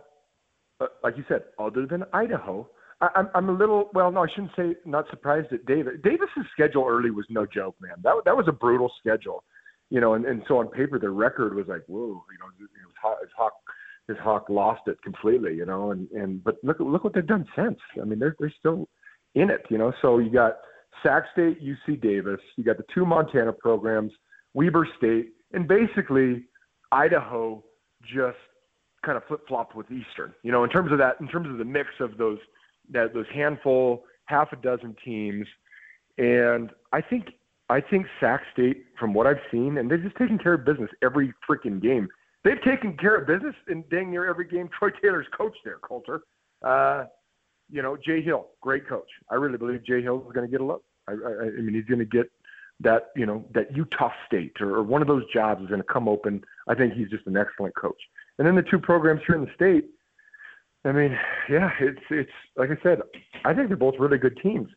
uh, like you said, other than Idaho – I, I'm I'm a little well. No, I shouldn't say not surprised at David. Davis's schedule early was no joke, man. That that was a brutal schedule, you know. And, and so on paper, their record was like, whoa, you know, his Hawk, his Hawk, his Hawk lost it completely, you know. And and but look look what they've done since. I mean, they're they're still in it, you know. So you got Sac State, UC Davis. You got the two Montana programs, Weber State, and basically Idaho just kind of flip flopped with Eastern. You know, in terms of that, in terms of the mix of those that those handful, half a dozen teams, and I think I think Sac State, from what I've seen, and they're just taking care of business every freaking game. They've taken care of business in dang near every game. Troy Taylor's coach there, Colter. Uh, you know, Jay Hill, great coach. I really believe Jay Hill is going to get a look. I, I, I mean, he's going to get that, you know, that Utah State or, or one of those jobs is going to come open. I think he's just an excellent coach. And then the two programs here in the state, I mean, yeah, it's it's like I said, I think they're both really good teams.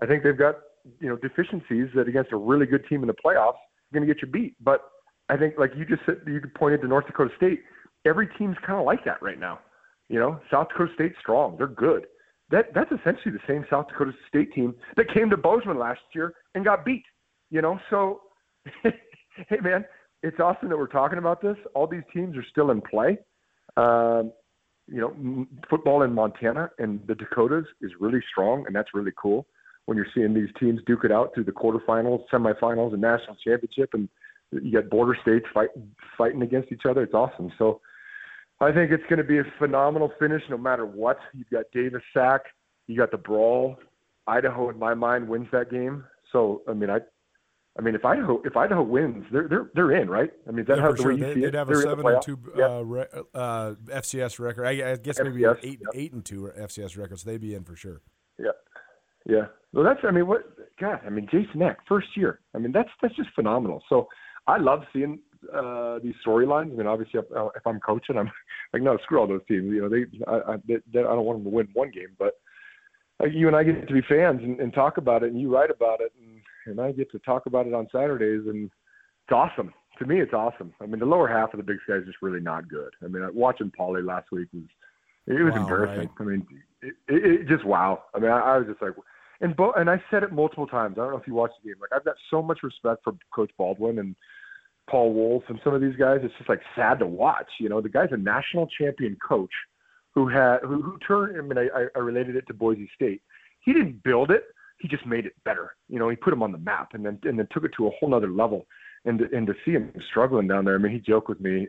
I think they've got you know deficiencies that against a really good team in the playoffs you're going to get you beat. But I think like you just said, you pointed to North Dakota State. Every team's kind of like that right now. You know, South Dakota State's strong. They're good. That that's essentially the same South Dakota State team that came to Bozeman last year and got beat. You know, so hey man, it's awesome that we're talking about this. All these teams are still in play. Um, you know, football in Montana and the Dakotas is really strong, and that's really cool when you're seeing these teams duke it out through the quarterfinals, semifinals, and national championship, and you got border states fight, fighting against each other. It's awesome. So I think it's going to be a phenomenal finish no matter what. You've got Davis sack, you got the brawl. Idaho, in my mind, wins that game. So I mean, I I mean, if Idaho if Idaho wins, they're they're they're in, right? I mean, that yeah, how the sure. way you they, see would it? have a They're seven and two yeah. uh, re, uh, FCS record. I, I guess maybe FCS, eight yeah. eight and two FCS records. They'd be in for sure. Yeah, yeah. Well, that's I mean, what God? I mean, Jason Eck, first year. I mean, that's that's just phenomenal. So I love seeing uh, these storylines. I mean, obviously, if, if I'm coaching, I'm like, no, screw all those teams. You know, they I, I, they, I don't want them to win one game, but uh, you and I get to be fans and, and talk about it, and you write about it, and and I get to talk about it on Saturdays, and it's awesome. To me, it's awesome. I mean, the lower half of the Big Sky is just really not good. I mean, watching Poly last week was it was Wow, embarrassing. right. I mean, it, it, it just wow. I mean, I, I was just like, and Bo, and I said it multiple times. I don't know if you watched the game. Like, I've got so much respect for Coach Baldwin and Paul Wulff and some of these guys. It's just like sad to watch. You know, the guy's a national champion coach who had who, who turned. I mean, I, I related it to Boise State. He didn't build it. He just made it better. You know, he put him on the map and then and then took it to a whole nother level. And and to see him struggling down there. I mean, he joked with me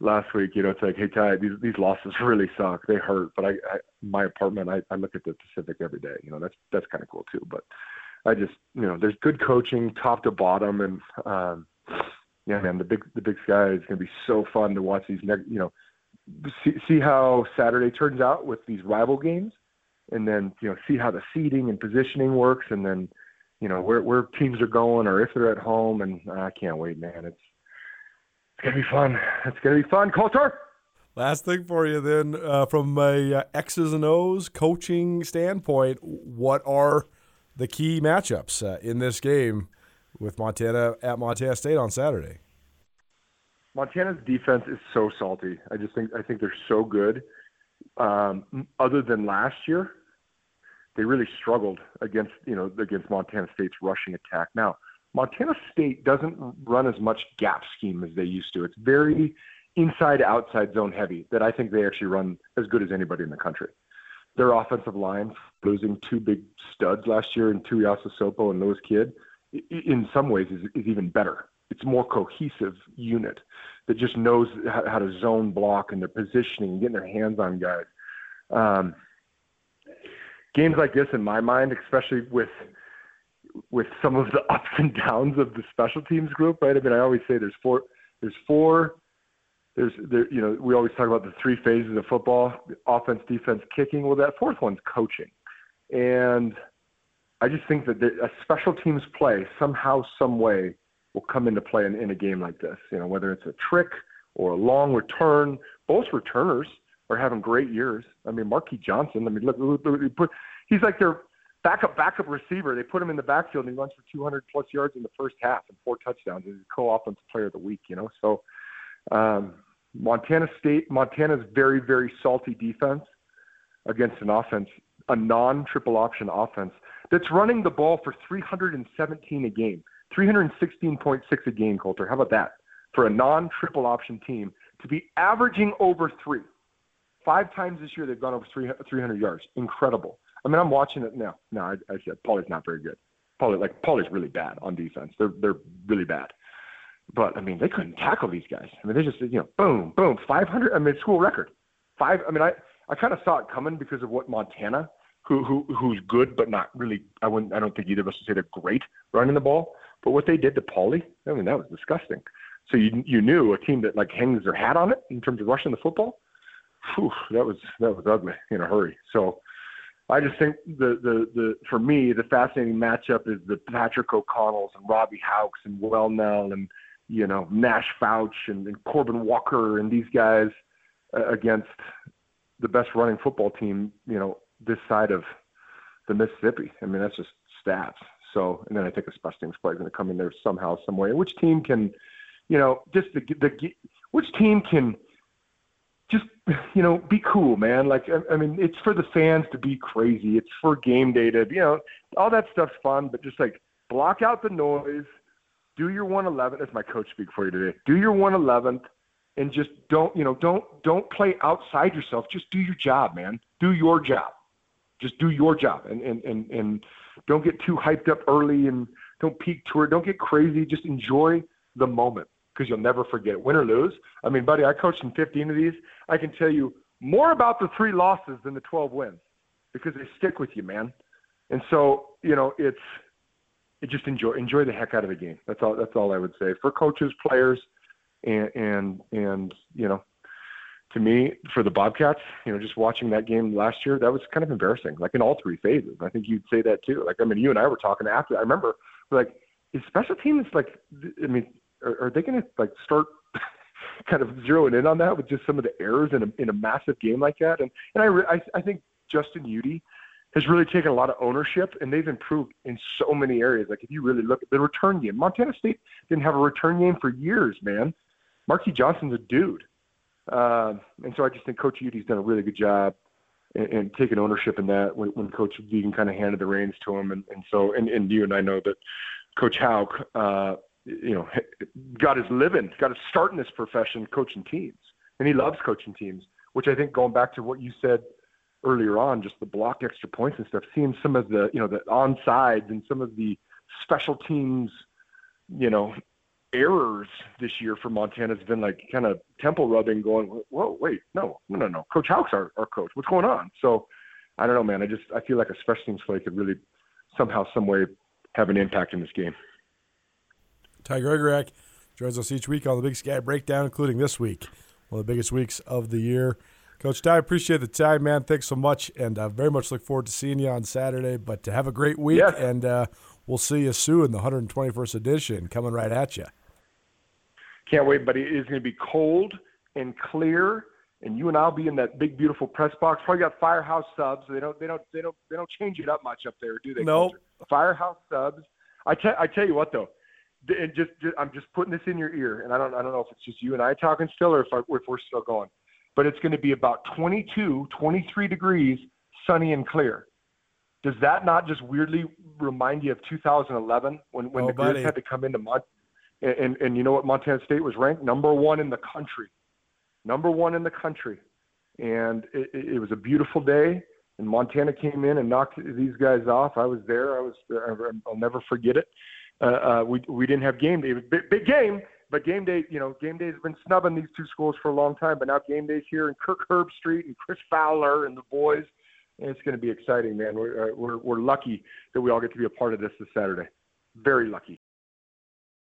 last week. You know, it's like, hey Ty, these these losses really suck. They hurt. But I, I my apartment, I, I look at the Pacific every day. You know, that's that's kind of cool too. But I just you know, there's good coaching top to bottom, and um, yeah, man, the big the Big Sky is going to be so fun to watch these. Next, you know, see see how Saturday turns out with these rival games, and then you know see how the seeding and positioning works, and then you know where where teams are going or if they're at home. And I can't wait, man. It's it's gonna be fun. It's gonna be fun. Colter. Last thing for you, then, uh, from a uh, X's and O's coaching standpoint, what are the key matchups uh, in this game with Montana at Montana State on Saturday? Montana's defense is so salty. I just think I think they're so good. Um, other than last year, they really struggled against you know against Montana State's rushing attack. Now Montana State doesn't run as much gap scheme as they used to. It's very inside outside zone heavy that I think they actually run as good as anybody in the country. Their offensive line, losing two big studs last year in Tuiasosopo and Lewis Kidd, in some ways is, is even better. It's more cohesive unit that just knows how, to zone block and their positioning, and getting their hands on guys. Um, games like this, in my mind, especially with with some of the ups and downs of the special teams group, right? I mean, I always say there's four, there's four, there's there, you know, we always talk about the three phases of football: offense, defense, kicking. Well, that fourth one's coaching, and I just think that a special teams play somehow, some way will come into play in, in a game like this. You know, whether it's a trick or a long return, both returners are having great years. I mean, Marquis Johnson. I mean, look, look, look put, he's like their backup backup receiver. They put him in the backfield and he runs for 200 plus yards in the first half and four touchdowns. He's a co-offensive player of the week. You know, so um, Montana State, Montana's very very salty defense against an offense, a non-triple option offense that's running the ball for 317 a game. 316.6 a game, Colter. How about that? For a non triple option team to be averaging over three. Five times this year they've gone over 300 yards. Incredible. I mean, I'm watching it now. No, I, I said Poly's not very good. Poly, like Poly's really bad on defense. They're they're really bad. But I mean, they couldn't tackle these guys. I mean, they just you know, boom, boom, 500. I mean, school record. Five. I mean, I I kind of saw it coming because of what Montana, who who who's good but not really. I wouldn't. I don't think either of us would say they're great running the ball. But what they did to Poly, I mean, that was disgusting. So you you knew a team that like hangs their hat on it in terms of rushing the football. Whew, that was that was ugly in a hurry. So I just think the the the for me the fascinating matchup is the Patrick O'Connells and Robbie Haucks and Welnel and you know Nash Fouch and, and Corbin Walker and these guys uh, against the best running football team you know this side of the Mississippi. I mean that's just stats. So, and then I think a special teams play is going to come in there somehow, some way. which team can, you know, just the the which team can just you know be cool, man. Like I, I mean, it's for the fans to be crazy. It's for game day to you know all that stuff's fun, but just like block out the noise. Do your 111. That's my coach speak for you today. Do your 111th and just don't you know don't don't play outside yourself. Just do your job, man. Do your job. Just do your job and and and and don't get too hyped up early and don't peak to it. Don't get crazy. Just enjoy the moment because you'll never forget. Win or lose. I mean, buddy, I coached in 15 of these. I can tell you more about the three losses than the 12 wins because they stick with you, man. And so, you know, it's it just enjoy enjoy the heck out of the game. That's all. That's all I would say for coaches, players, and and and you know, to me, for the Bobcats, you know, just watching that game last year, that was kind of embarrassing, like in all three phases. I think you'd say that too. Like, I mean, you and I were talking after. I remember, like, is special teams like? I mean, are, are they going to like start kind of zeroing in on that with just some of the errors in a in a massive game like that? And and I re- I, I think Justin Udy has really taken a lot of ownership, and they've improved in so many areas. Like if you really look at the return game, Montana State didn't have a return game for years, man. Marquis Johnson's a dude. Uh, and so I just think Coach Udy's done a really good job and, in taking ownership in that when, when Coach Vigen kind of handed the reins to him. And, and so, and, and you and I know that Coach Hauck, uh, you know, got his living, got his start in this profession coaching teams. And he loves coaching teams, which I think going back to what you said earlier on, just the block extra points and stuff, seeing some of the, you know, the onsides and some of the special teams, you know, errors this year for Montana has been like kind of temple rubbing, going, whoa, wait, no, no, no, no. Coach Hauck's our, our coach. What's going on? So I don't know, man. I just I feel like a special teams play could really somehow, some way have an impact in this game. Ty Gregorak joins us each week on the Big Sky Breakdown, including this week, one of the biggest weeks of the year. Coach Ty, appreciate the time, man. Thanks so much, and I very much look forward to seeing you on Saturday. But to have a great week, yes. and uh, we'll see you soon. The 121st edition coming right at you. Can't wait, but it is going to be cold and clear, and you and I'll be in that big, beautiful press box. Probably got Firehouse subs. They don't, they don't, they don't, they don't change it up much up there, do they? No. Nope. Firehouse subs. I tell, I tell you what though, and just, just, I'm just putting this in your ear, and I don't, I don't know if it's just you and I talking still, or if, I, if we're still going. But it's going to be about 22, 23 degrees, sunny and clear. Does that not just weirdly remind you of 2011 when when oh, the Grizz had to come into Mon- and, and, and you know what? Montana State was ranked number one in the country, number one in the country, and it, it was a beautiful day. And Montana came in and knocked these guys off. I was there. I was. I'll never forget it. uh, uh, we we didn't have game day. Big, big game, but game day, you know, game day has been snubbing these two schools for a long time. But now game day's here, and Kirk Herbstreit and Chris Fowler and the boys. And it's going to be exciting, man. We're, uh, we're we're lucky that we all get to be a part of this this Saturday. Very lucky.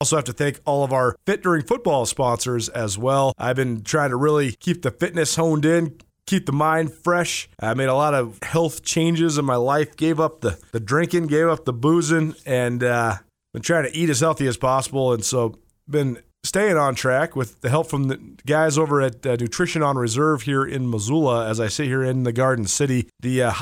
Also, have to thank all of our Fit During Football sponsors as well. I've been trying to really keep the fitness honed in, keep the mind fresh. I made a lot of health changes in my life, gave up the, the drinking, gave up the boozing, and uh, been trying to eat as healthy as possible. And so, been staying on track with the help from the guys over at uh, Nutrition on Reserve here in Missoula as I sit here in the Garden City. The uh,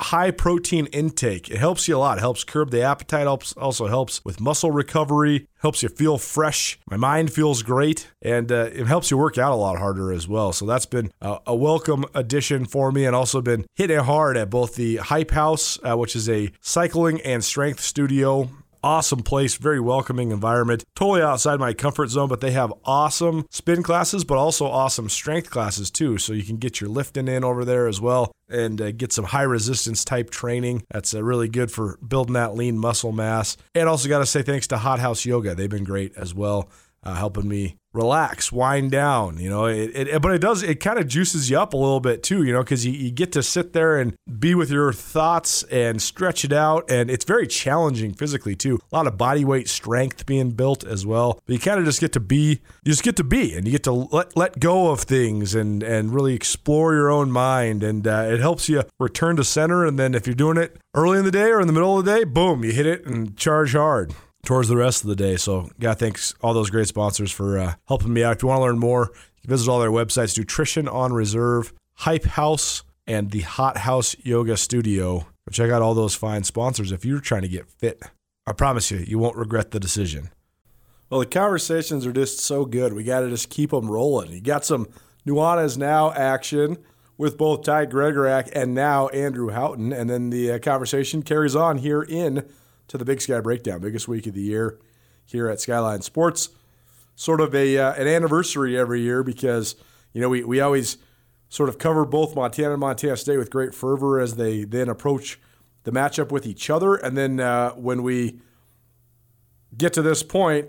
high protein intake. It helps you a lot. It helps curb the appetite, helps also helps with muscle recovery, helps you feel fresh. My mind feels great, and uh, it helps you work out a lot harder as well. So that's been a, welcome addition for me, and also been hitting hard at both the Hype House, uh, which is a cycling and strength studio awesome place, very welcoming environment. Totally outside my comfort zone, but they have awesome spin classes, but also awesome strength classes too. So you can get your lifting in over there as well and uh, get some high resistance type training. That's uh, really good for building that lean muscle mass. And also got to say thanks to Hot House Yoga. They've been great as well, uh, helping me relax, wind down. You know, it, it but it does it kind of juices you up a little bit too. You know, because you, you get to sit there and be with your thoughts and stretch it out, and it's very challenging physically too. A lot of body weight strength being built as well. But you kind of just get to be, you just get to be, and you get to let let go of things and and really explore your own mind, and uh, it helps you return to center. And then if you're doing it early in the day or in the middle of the day, boom, you hit it and charge hard towards the rest of the day. So, yeah, thanks all those great sponsors for uh, helping me out. If you want to learn more, visit all their websites Nutrition on Reserve, Hype House, and the Hot House Yoga Studio. Check out all those fine sponsors if you're trying to get fit. I promise you, you won't regret the decision. Well, the conversations are just so good. We got to just keep them rolling. You got some Nuanez Now action with both Ty Gregorak and now Andrew Houghton. And then the uh, conversation carries on here in to the Big Sky Breakdown, biggest week of the year here at Skyline Sports. Sort of a uh, an anniversary every year because you know we we always sort of cover both Montana and Montana State with great fervor as they then approach the matchup with each other, and then uh, when we get to this point,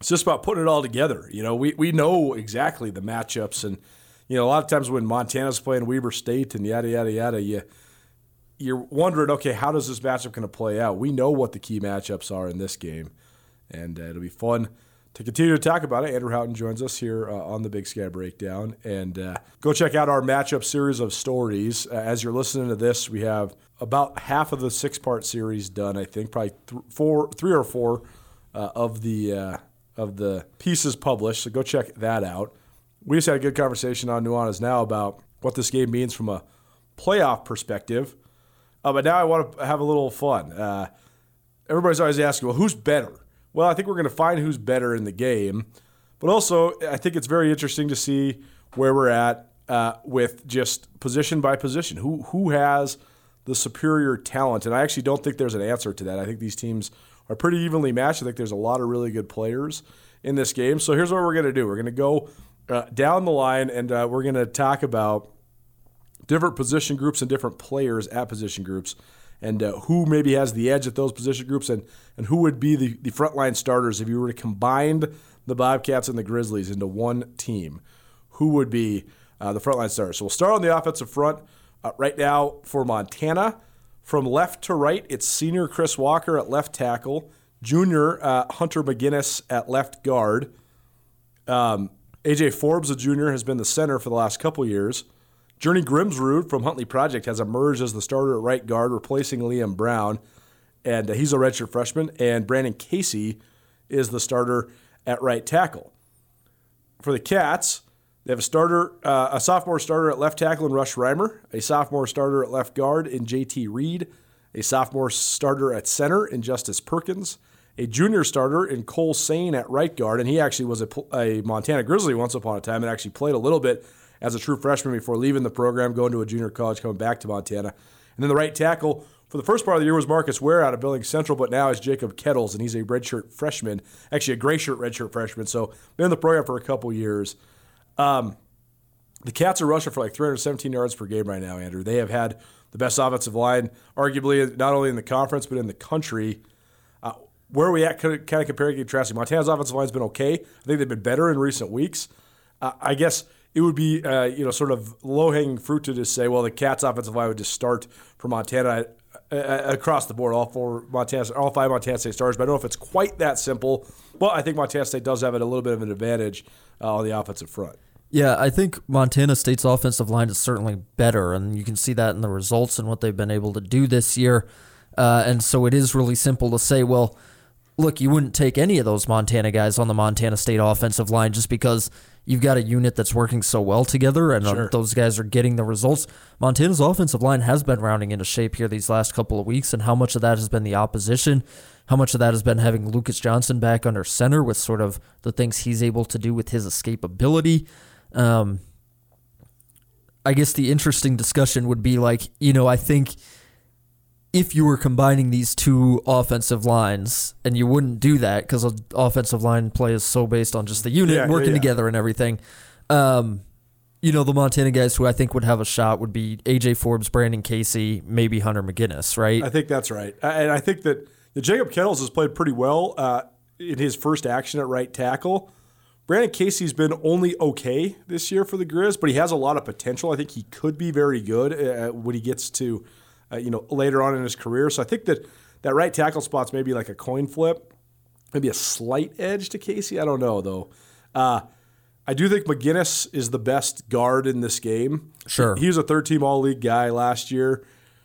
it's just about putting it all together. You know, we we know exactly the matchups, and you know a lot of times when Montana's playing Weber State and yada yada yada, you you're wondering, okay, how does this matchup going to play out? We know what the key matchups are in this game, and uh, it'll be fun to continue to talk about it. Andrew Houghton joins us here uh, on the Big Sky Breakdown, and uh, go check out our matchup series of stories. Uh, as you're listening to this, we have about half of the six-part series done. I think probably th- four, three or four uh, of the uh, of the pieces published. So go check that out. We just had a good conversation on Nuanez now about what this game means from a playoff perspective. Uh, but now I want to have a little fun. Uh, everybody's always asking, well, who's better? Well, I think we're going to find who's better in the game. But also, I think it's very interesting to see where we're at uh, with just position by position. Who who has the superior talent? And I actually don't think there's an answer to that. I think these teams are pretty evenly matched. I think there's a lot of really good players in this game. So here's what we're going to do. We're going to go uh, down the line and uh, we're going to talk about different position groups and different players at position groups, and uh, who maybe has the edge at those position groups, and, and who would be the, the frontline starters if you were to combine the Bobcats and the Grizzlies into one team. Who would be uh, the frontline starters? So we'll start on the offensive front. Uh, right now for Montana, from left to right, it's senior Chris Walker at left tackle, junior uh, Hunter McGinnis at left guard. Um, AJ Forbes, a junior, has been the center for the last couple years. Journey Grimsrud from Huntley Project has emerged as the starter at right guard, replacing Liam Brown, and uh, he's a redshirt freshman. And Brandon Casey is the starter at right tackle. For the Cats, they have a starter, uh, a sophomore starter at left tackle in Rush Reimer, a sophomore starter at left guard in JT Reed, a sophomore starter at center in Justice Perkins, a junior starter in Cole Sane at right guard, and he actually was a, a Montana Grizzly once upon a time and actually played a little bit as a true freshman before leaving the program, going to a junior college, coming back to Montana. And then the right tackle for the first part of the year was Marcus Ware out of Billings Central, but now is Jacob Kettles, and he's a redshirt freshman, actually a gray shirt redshirt freshman. So been in the program for a couple years. Um, the Cats are rushing for like 317 yards per game right now, Andrew. They have had the best offensive line, arguably not only in the conference but in the country. Uh, where are we at kind of comparing and contrasting? Montana's offensive line has been okay. I think they've been better in recent weeks. Uh, I guess it would be uh, you know sort of low hanging fruit to just say, well, the Cats' offensive line would just start for Montana uh, uh, across the board, all four Montana, all five Montana State stars. But I don't know if it's quite that simple. But I think Montana State does have a little bit of an advantage uh, on the offensive front. Yeah, I think Montana State's offensive line is certainly better, and you can see that in the results and what they've been able to do this year. Uh, and so it is really simple to say, well, look, you wouldn't take any of those Montana guys on the Montana State offensive line just because you've got a unit that's working so well together and uh, sure. those guys are getting the results. Montana's offensive line has been rounding into shape here these last couple of weeks, and how much of that has been the opposition? How much of that has been having Lucas Johnson back under center with sort of the things he's able to do with his escapability? Um, I guess the interesting discussion would be like, you know, I think if you were combining these two offensive lines, and you wouldn't do that because offensive line play is so based on just the unit yeah, working yeah, yeah. together and everything. Um, you know, the Montana guys who I think would have a shot would be AJ Forbes, Brandon Casey, maybe Hunter McGinnis, right? I think that's right. And I think that Jacob Kettles has played pretty well uh, in his first action at right tackle. Brandon Casey's been only okay this year for the Grizz, but he has a lot of potential. I think he could be very good uh, when he gets to, uh, you know, later on in his career. So I think that that right tackle spot's maybe like a coin flip, maybe a slight edge to Casey. I don't know though. Uh, I do think McGinnis is the best guard in this game. Sure, he was a third-team All-League guy last year.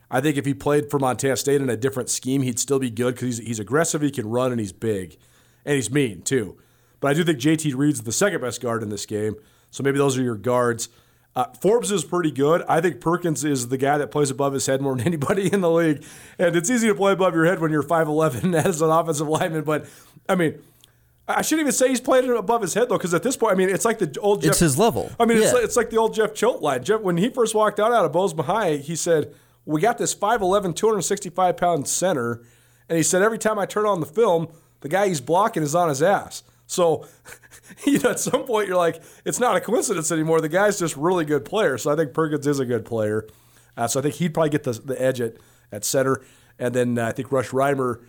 I think if he played for Montana State in a different scheme, he'd still be good because he's, he's aggressive, he can run, and he's big, and he's mean too. But I do think JT Reed's the second best guard in this game. So maybe those are your guards. Uh, Forbes is pretty good. I think Perkins is the guy that plays above his head more than anybody in the league. And it's easy to play above your head when you're 5'11 as an offensive lineman. But, I mean, I shouldn't even say he's played it above his head, though, because at this point, I mean, it's like the old Jeff. It's his level. I mean, yeah. it's, like, it's like the old Jeff Choate line. Jeff, when he first walked out, out of Bozeman High, he said, We got this 5'11, 265 pound center. And he said, Every time I turn on the film, the guy he's blocking is on his ass. So, you know, at some point you're like, it's not a coincidence anymore. The guy's just really good player. So I think Perkins is a good player. Uh, so I think he'd probably get the, the edge at, at center. And then uh, I think Rush Reimer,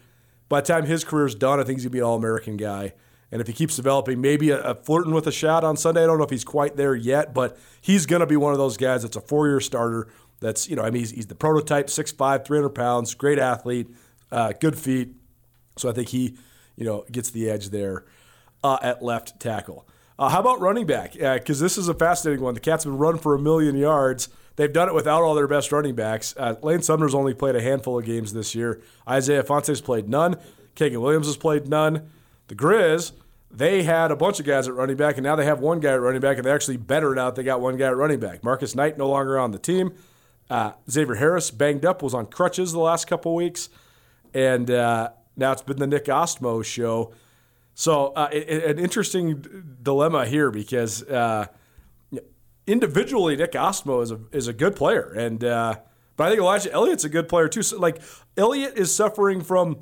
by the time his career's done, I think he's going to be an All American guy. And if he keeps developing, maybe a, a, flirting with a shot on Sunday. I don't know if he's quite there yet, but he's going to be one of those guys that's a four year starter. That's, you know, I mean, he's, he's the prototype, 6'5, 300 pounds, great athlete, uh, good feet. So I think he, you know, gets the edge there uh, at left tackle. Uh, how about running back? Because uh, this is a fascinating one. The Cats have run for a million yards. They've done it without all their best running backs. Uh, Lane Sumner's only played a handful of games this year. Isaiah Ifanse's played none. Kagan Williams has played none. The Grizz, they had a bunch of guys at running back, and now they have one guy at running back, and they actually bettered out. They got one guy at running back. Marcus Knight no longer on the team. Uh, Xavier Harris banged up, was on crutches the last couple weeks, and uh, now it's been the Nick Ostmo show. So uh, an interesting dilemma here because uh, individually Nick Ostmo is a is a good player, and uh, but I think Elijah Elliott's a good player too. So like Elliott is suffering from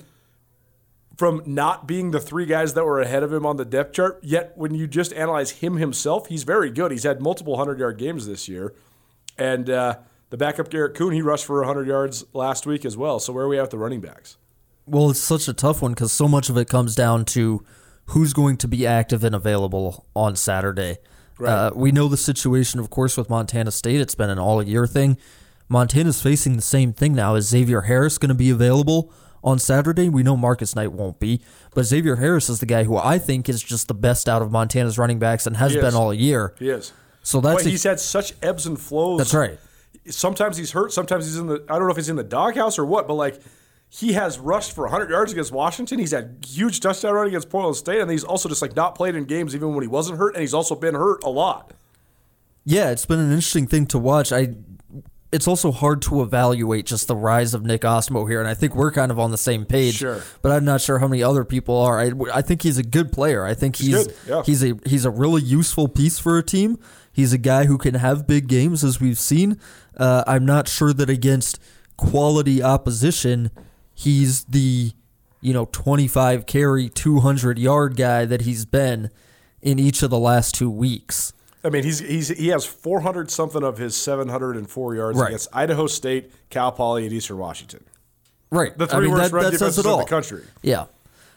from not being the three guys that were ahead of him on the depth chart. Yet when you just analyze him himself, he's very good. He's had multiple hundred yard games this year, and uh, the backup Garrett Kuhn he rushed for hundred yards last week as well. So where are we at the running backs? Well, it's such a tough one because so much of it comes down to who's going to be active and available on Saturday. Right. Uh, we know the situation, of course, with Montana State. It's been an all year thing. Montana's facing the same thing now. Is Xavier Harris going to be available on Saturday? We know Marcus Knight won't be, but Xavier Harris is the guy who I think is just the best out of Montana's running backs and has been all year. He is. So that's but he's had such ebbs and flows. That's right. Sometimes he's hurt. Sometimes he's in the. I don't know if he's in the doghouse or what, but like he has rushed for 100 yards against Washington. He's had huge touchdown run against Portland State, and he's also just like not played in games even when he wasn't hurt, and he's also been hurt a lot. Yeah, it's been an interesting thing to watch. I it's also hard to evaluate just the rise of Nick Ostmo here, and I think we're kind of on the same page. Sure. but I'm not sure how many other people are. I, I think he's a good player. I think He's he's yeah. he's a he's a really useful piece for a team. He's a guy who can have big games, as we've seen. Uh, I'm not sure that against quality opposition, he's the you know 25 carry, 200 yard guy that he's been in each of the last two weeks. I mean, he's he's he has 400 something of his 704 yards Right. against Idaho State, Cal Poly, and Eastern Washington. Right. The three worst run defenses in the country. Yeah.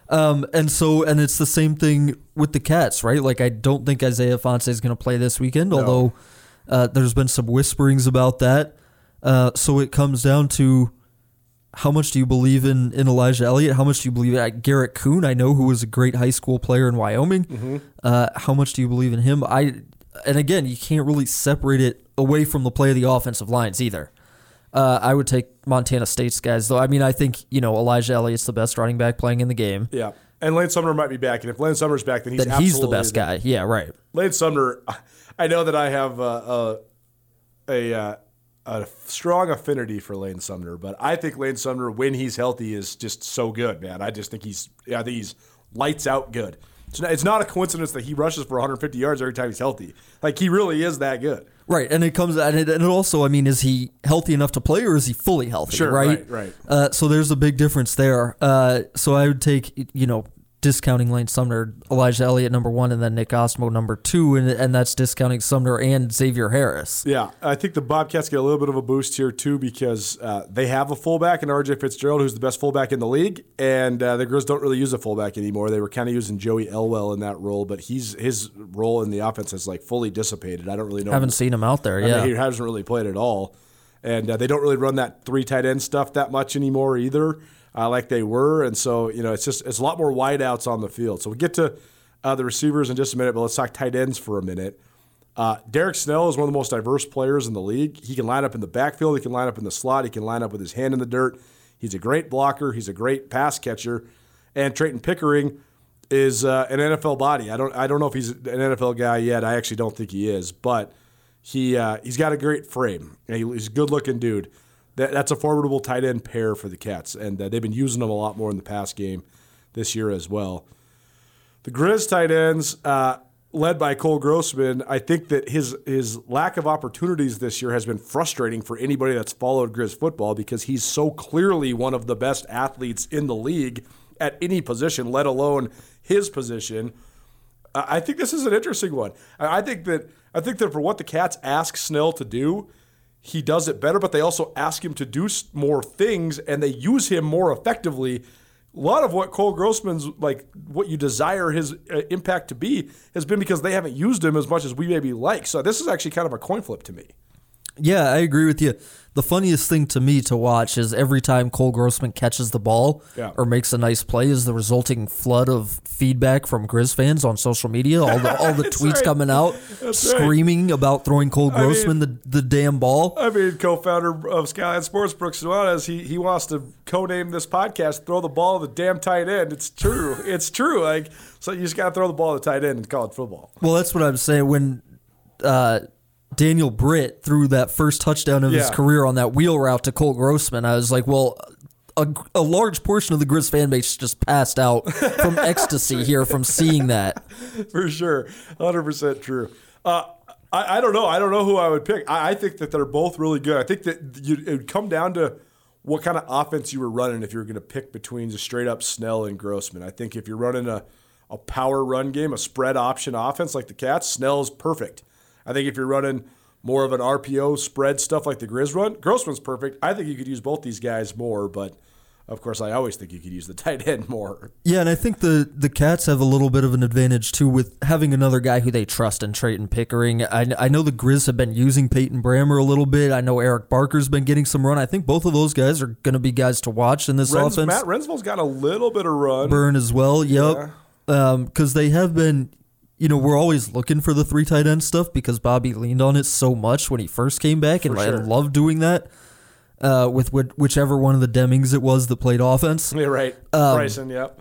Um, and so, and it's the same thing with the Cats, right? Like, I don't think Isaiah Ifanse is going to play this weekend, although uh, there's been some whisperings about that. Uh, so it comes down to how much do you believe in, in Elijah Elliott? How much do you believe in Garrett Kuhn? I know who was a great high school player in Wyoming. Mm-hmm. Uh, how much do you believe in him? I and again, you can't really separate it away from the play of the offensive lines either. Uh, I would take Montana State's guys, though. I mean, I think you know Elijah Elliott's the best running back playing in the game. Yeah. And Lane Sumner might be back, and if Lane Sumner's back, then he's Then he's the best guy. Yeah, right. Lane Sumner, I know that I have uh, a a, uh, a strong affinity for Lane Sumner, but I think Lane Sumner, when he's healthy, is just so good, man. I just think he's, I think he's lights out good. It's not, it's not a coincidence that he rushes for 150 yards every time he's healthy. Like he really is that good. Right, and it comes and it, and it also, I mean, is he healthy enough to play, or is he fully healthy? Sure, right, right, right. Uh, so there's a big difference there. Uh, so I would take, you know, discounting Lane Sumner, Elijah Elliott number one, and then Nick Ostmo number two, and and that's discounting Sumner and Xavier Harris. Yeah, I think the Bobcats get a little bit of a boost here too because uh, they have a fullback in RJ Fitzgerald, who's the best fullback in the league, and uh, the Grizz don't really use a fullback anymore. They were kind of using Joey Elwell in that role, but he's his role in the offense has like fully dissipated. I don't really know. Haven't seen him out there. I Yeah, mean, he hasn't really played at all, and uh, they don't really run that three tight end stuff that much anymore either, uh, like they were. And so you know, it's just it's a lot more wideouts on the field. So we'll get to uh, the receivers in just a minute, but let's talk tight ends for a minute. Uh, Derryk Snell is one of the most diverse players in the league. He can line up in the backfield. He can line up in the slot. He can line up with his hand in the dirt. He's a great blocker. He's a great pass catcher. And Trayton Pickering is uh, an NFL body. I don't I don't know if he's an NFL guy yet. I actually don't think he is, but he uh, he's got a great frame. He- He's a good looking dude. That, that's a formidable tight end pair for the Cats, and uh, they've been using them a lot more in the past game this year as well. The Grizz tight ends, uh, led by Cole Grossman, I think that his his lack of opportunities this year has been frustrating for anybody that's followed Grizz football because he's so clearly one of the best athletes in the league at any position, let alone his position. I think this is an interesting one. I think that I think that for what the Cats ask Snell to do, he does it better. But they also ask him to do more things, and they use him more effectively. A lot of what Cole Grossman's like, what you desire his uh, impact to be, has been because they haven't used him as much as we maybe like. So this is actually kind of a coin flip to me. Yeah, I agree with you. The funniest thing to me to watch is every time Cole Grossman catches the ball Yeah. or makes a nice play is the resulting flood of feedback from Grizz fans on social media. All the all the tweets right. coming out That's right. screaming about throwing Cole I mean- Grossman the, the damn ball. I mean, co-founder of Skyline Sports, Brooks Nuanez, he he wants to co-name this podcast "Throw the Ball to the Damn Tight End." It's true. it's true. Like so, you just got to throw the ball to the tight end in college football. Well, that's what I'm saying. When uh, Daniel Britt threw that first touchdown of his career on that wheel route to Cole Grossman, I was like, well, a, a large portion of the Grizz fan base just passed out from ecstasy here from seeing that. for sure, hundred percent true. Uh, I, I don't know. I don't know who I would pick. I, I think that they're both really good. I think that you, it would come down to what kind of offense you were running if you were going to pick between just straight up Snell and Grossman. I think if you're running a a power run game, a spread option offense like the Cats, Snell's perfect. I think if you're running more of an RPO spread stuff like the Grizz run, Grossman's perfect. I think you could use both these guys more, but of course, I always think you could use the tight end more. Yeah, and I think the the Cats have a little bit of an advantage too with having another guy who they trust in Trayton Pickering. I, I know the Grizz have been using Peyton Brammer a little bit. I know Eric Barker's been getting some run. I think both of those guys are going to be guys to watch in this Rens, offense. Matt Rensville's got a little bit of run. Burn as well. Yep. Because um, they have been, you know, we're always looking for the three tight end stuff because Bobby leaned on it so much when he first came back, and For I love doing that uh, with whi- whichever one of the Demings it was that played offense. Yeah, right. Um, Bryson, yep.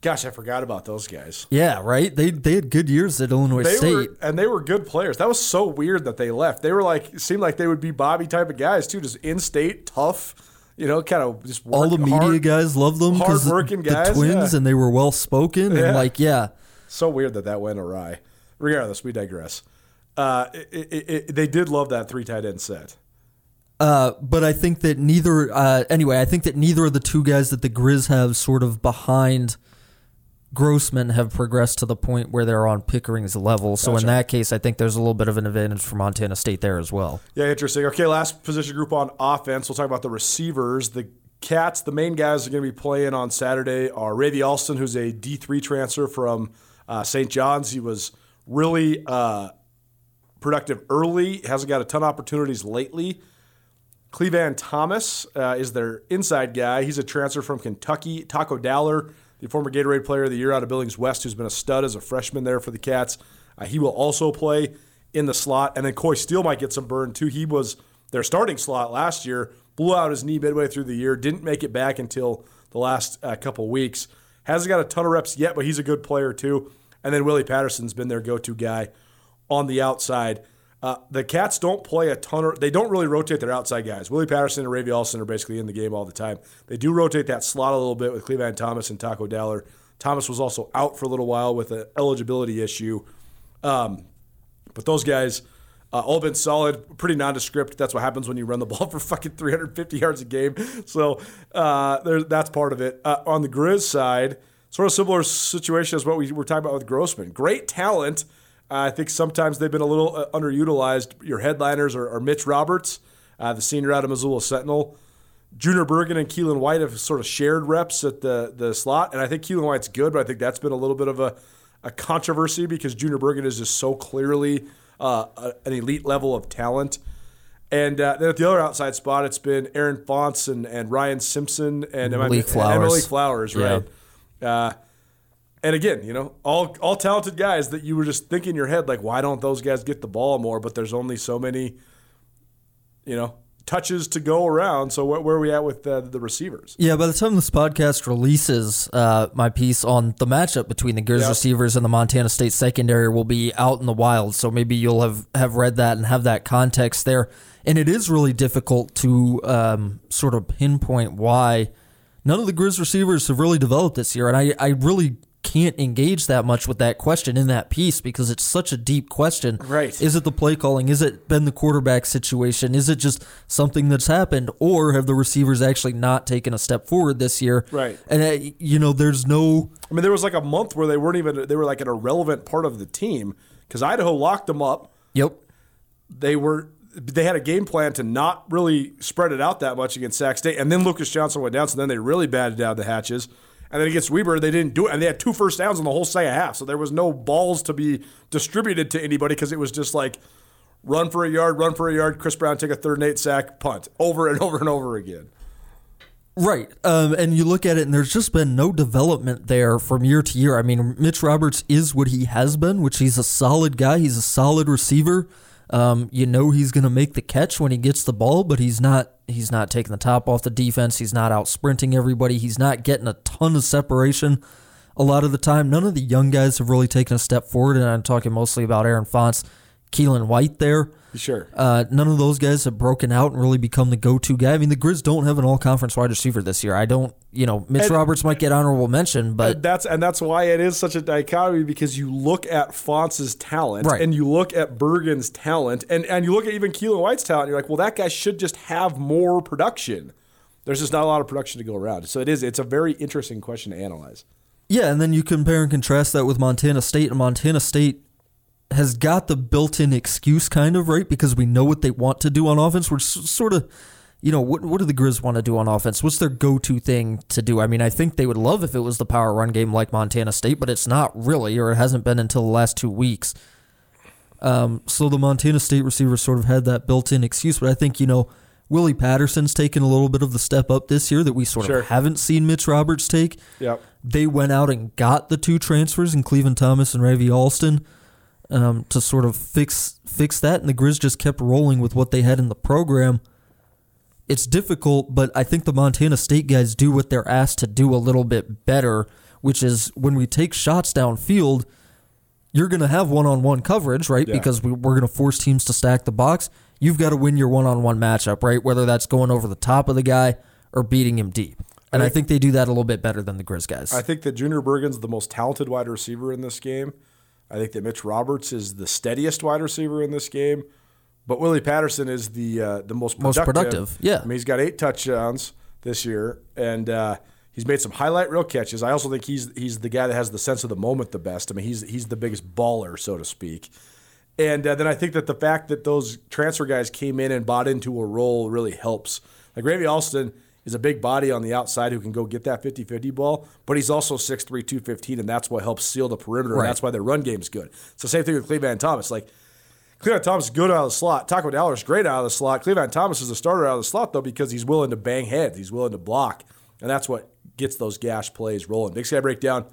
Gosh, I forgot about those guys. Yeah, right. They they had good years at Illinois They State. were, and they were good players. That was so weird that they left. They were like, seemed like they would be Bobby type of guys too, just in state, tough. You know, kind of just All the media hard, guys loved them because the, the twins, yeah. and they were well spoken Yeah. and like yeah. So weird that that went awry. Regardless, we digress. Uh, it, it, it, they did love that three tight end set. Uh, but I think that neither. Uh, anyway, I think that neither of the two guys that the Grizz have sort of behind Grossman have progressed to the point where they're on Pickering's level. So Gotcha. in that case, I think there's a little bit of an advantage for Montana State there as well. Yeah, interesting. Okay, last position group on offense. We'll talk about the receivers. The Cats, the main guys are going to be playing on Saturday are Ravy Alston, who's a D3 transfer from uh, St. John's. He was really uh, productive early, hasn't got a ton of opportunities lately. Clevan Thomas uh, is their inside guy. He's a transfer from Kentucky. Taco Dowler, the former Gatorade Player of the Year out of Billings West, who's been a stud as a freshman there for the Cats. Uh, he will also play in the slot. And then Coy Steele might get some burn too. He was their starting slot last year, blew out his knee midway through the year, didn't make it back until the last uh, couple weeks. Hasn't got a ton of reps yet, but he's a good player too. And then Willie Patterson's been their go to guy on the outside. Uh, the Cats don't play a ton of, they don't really rotate their outside guys. Willie Patterson and Ravy Alston are basically in the game all the time. They do rotate that slot a little bit with Clevan Thomas and Taco Dowler. Thomas was also out for a little while with an eligibility issue. Um, but those guys, uh, all been solid, pretty nondescript. That's what happens when you run the ball for fucking 350 yards a game. So uh, that's part of it. Uh, on the Grizz side, sort of similar situation as what we were talking about with Grossman. Great talent. Uh, I think sometimes they've been a little uh, underutilized. Your headliners are, are Mitch Roberts, uh, the senior out of Missoula Sentinel. Junior Bergen and Keelan White have sort of shared reps at the, the slot, and I think Keelan White's good, but I think that's been a little bit of a, a controversy because Junior Bergen is just so clearly uh, a- an elite level of talent. And uh, then at the other outside spot, it's been Aaron Fontes and, and Ryan Simpson and am I- Malik and Flowers. Flowers, Yeah. Uh, and again, you know, all all talented guys that you were just thinking in your head, like, why don't those guys get the ball more? But there's only so many, you know, touches to go around. So where, where are we at with uh, the receivers? Yeah, by the time this podcast releases, uh, my piece on the matchup between the Grizz Yep. receivers and the Montana State secondary will be out in the wild. So maybe you'll have, have read that and have that context there. And it is really difficult to um, sort of pinpoint why none of the Grizz receivers have really developed this year. And I, I really can't engage that much with that question in that piece because it's such a deep question. Right. Is it the play calling? Is it been the quarterback situation? Is it just something that's happened? Or have the receivers actually not taken a step forward this year? Right. And, uh, you know, there's no. I mean, there was like a month where they weren't even, they were like an irrelevant part of the team because Idaho locked them up. Yep. They were, they had a game plan to not really spread it out that much against Sac State. And then Lucas Johnson went down, so then they really batted down the hatches. And then against Weber, they didn't do it. And they had two first downs in the whole second half. So there was no balls to be distributed to anybody because it was just like run for a yard, run for a yard, Kris Brown take a third and eight sack, punt over and over and over again. Right. Um, and you look at it, and there's just been no development there from year to year. I mean, Mitch Roberts is what he has been, which he's a solid guy. He's a solid receiver. Um, you know he's going to make the catch when he gets the ball, but he's not. He's not taking the top off the defense. He's not out sprinting everybody. He's not getting a ton of separation. A lot of the time, none of the young guys have really taken a step forward, and I'm talking mostly about Aaron Fontes, Keelan White there. Sure. Uh, none of those guys have broken out and really become the go-to guy. I mean, the Grizz don't have an all-conference wide receiver this year. I don't, you know, Mitch And- Roberts might get honorable mention, but And that's and that's why it is such a dichotomy because you look at Fontes's talent Right. and you look at Bergen's talent and, and you look at even Keelan White's talent and you're like, well, that guy should just have more production. There's just not a lot of production to go around. So it is it's a very interesting question to analyze. yeah. And then you compare and contrast that with Montana State, and Montana State has got the built-in excuse kind of right because we know what they want to do on offense. We're s- sort of, you know, what what do the Grizz want to do on offense? What's their go-to thing to do? I mean, I think they would love if it was the power run game like Montana State, but it's not really, or it hasn't been until the last two weeks. Um, so the Montana State receivers sort of had that built-in excuse, but I think you know Willie Patterson's taken a little bit of the step up this year that we sort Sure. of haven't seen Mitch Roberts take. Yep. They went out and got the two transfers in Clevan Thomas and Ravy Alston um, to sort of fix fix that, and the Grizz just kept rolling with what they had in the program. It's difficult, but I think the Montana State guys do what they're asked to do a little bit better which is when we take shots downfield, you're going to have one on one coverage, right? Yeah. Because we, we're going to force teams to stack the box. You've got to win your one on one matchup, right? Whether that's going over the top of the guy or beating him deep. And I think they do that a little bit better than the Grizz guys. I think that Junior Bergen's the most talented wide receiver in this game. I think that Mitch Roberts is the steadiest wide receiver in this game. But Willie Patterson is the uh, the most Most productive. productive, yeah. I mean, he's got eight touchdowns this year, and uh, he's made some highlight reel catches. I also think he's he's the guy that has the sense of the moment the best. I mean, he's he's the biggest baller, so to speak. And uh, then I think that the fact that those transfer guys came in and bought into a role really helps. Like Ravy Alston is a big body on the outside who can go get that 50 50 ball, but he's also 6'3, 215, and that's what helps seal the perimeter, Right. and that's why their run game's good. It's the same thing with Clevan Thomas. Like, Clevan Thomas is good out of the slot. Taco Dowler is great out of the slot. Clevan Thomas is a starter out of the slot, though, because he's willing to bang heads. He's willing to block, and that's what gets those gash plays rolling. Big Sky Breakdown,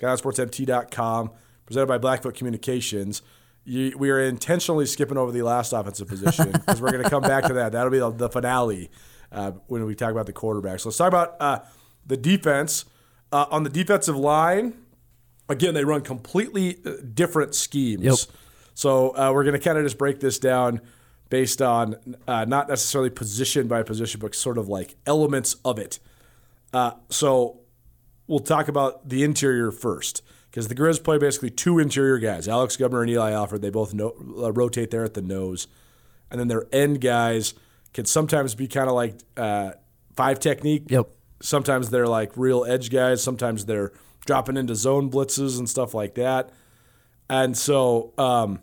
SkylineSportsMT.com, presented by Blackfoot Communications. You, we are intentionally skipping over the last offensive position because we're going to come back to that. That'll be the, the finale uh, when we talk about the quarterbacks. So let's talk about uh, the defense. Uh, on the defensive line, again, they run completely uh, different schemes. Yep. So uh, we're going to kind of just break this down based on uh, not necessarily position by position, but sort of like elements of it. Uh, so we'll talk about the interior first because the Grizz play basically two interior guys, Alex Gubner and Eli Alford. They both no, uh, rotate there at the nose, and then their end guys can sometimes be kind of like uh, five technique. Yep. Sometimes they're like real edge guys. Sometimes they're dropping into zone blitzes and stuff like that. And so um,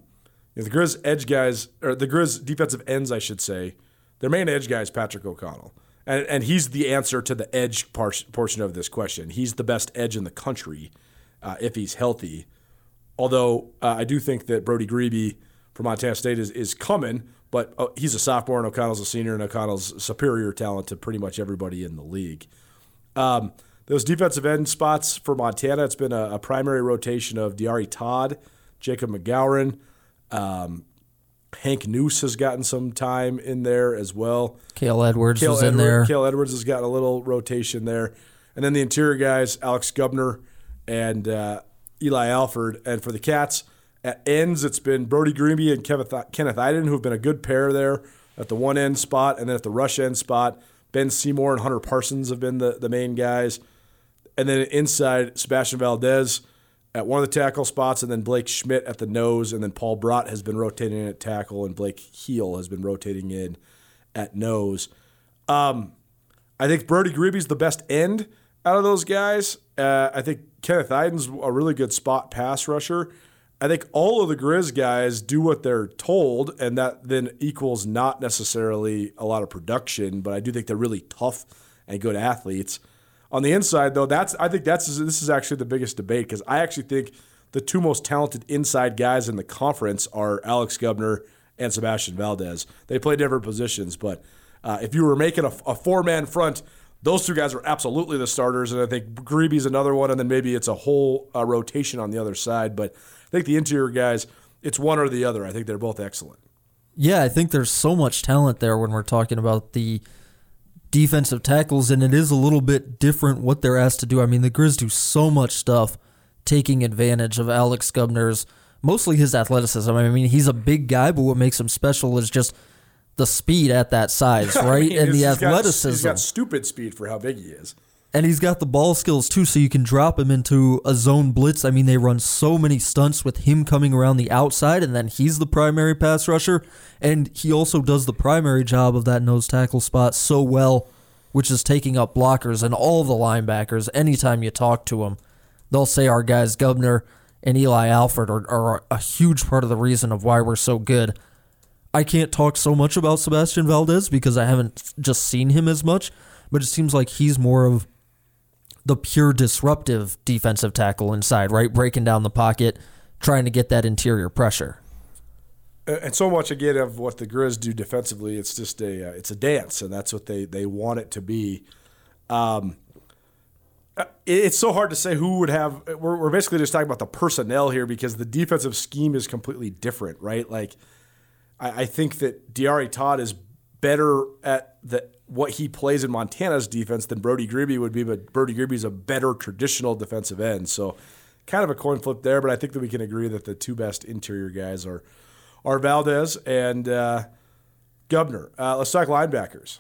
you know, the Grizz edge guys, or the Grizz defensive ends, I should say, their main edge guy is Patrick O'Connell. And, and he's the answer to the edge par- portion of this question. He's the best edge in the country uh, if he's healthy. Although uh, I do think that Brody Grebe from Montana State is, is coming, but uh, he's a sophomore and O'Connell's a senior, and O'Connell's superior talent to pretty much everybody in the league. Um, those defensive end spots for Montana, it's been a, a primary rotation of Diari Todd, Jacob McGowan, um, Hank Noose has gotten some time in there as well. Kale Edwards Cale was in there. Cale Edwards has gotten a little rotation there. And then the interior guys, Alex Gubner and uh, Eli Alford. And for the Cats, at ends, it's been Brody Grebe and Kenneth, Eiden, who have been a good pair there at the one end spot. And then at the rush end spot, Ben Seymour and Hunter Parsons have been the, the main guys. And then inside, Sebastian Valdez at one of the tackle spots, and then Blake Schmidt at the nose, and then Paul Brott has been rotating in at tackle, and Blake Heel has been rotating in at nose. Um, I think Brody Grebe's the best end out of those guys. Uh, I think Kenneth Eiden's a really good spot pass rusher. I think all of the Grizz guys do what they're told, and that then equals not necessarily a lot of production, but I do think they're really tough and good athletes. On the inside, though, that's I think that's this is actually the biggest debate because I actually think the two most talented inside guys in the conference are Alex Gubner and Sebastian Valdez. They play different positions, but uh, if you were making a, a four man front, those two guys are absolutely the starters, and I think Grebe's another one, and then maybe it's a whole uh, rotation on the other side. But think the interior guys, it's one or the other. I think they're both excellent. Yeah, I think there's so much talent there when we're talking about the defensive tackles, and it is a little bit different what they're asked to do. I mean, the Grizz do so much stuff taking advantage of Alex Gubner's, mostly his athleticism. I mean, he's a big guy, but what makes him special is just the speed at that size, right? I mean, and the he's got- athleticism. he's got stupid speed for how big he is. And he's got the ball skills too, so you can drop him into a zone blitz. I mean, they run so many stunts with him coming around the outside, and then he's the primary pass rusher. And he also does the primary job of that nose tackle spot so well, which is taking up blockers and all the linebackers. Anytime you talk to them, they'll say our guys, Gubner and Eli Alford, are, are a huge part of the reason of why we're so good. I can't talk so much about Sebastian Valdez because I haven't just seen him as much, but it seems like he's more of the pure disruptive defensive tackle inside, right? Breaking down the pocket, trying to get that interior pressure. And so much again of what the Grizz do defensively, it's just a uh, it's a dance, and that's what they they want it to be. Um, uh, it's so hard to say who would have. We're, we're basically just talking about the personnel here because the defensive scheme is completely different, right? Like, I, I think that Diari Todd is better at the what he plays in Montana's defense than Brody Grebe would be, but Brody Grebe's a better traditional defensive end. So kind of a coin flip there, but I think that we can agree that the two best interior guys are are Valdez and uh, Gubner. Uh, let's talk linebackers.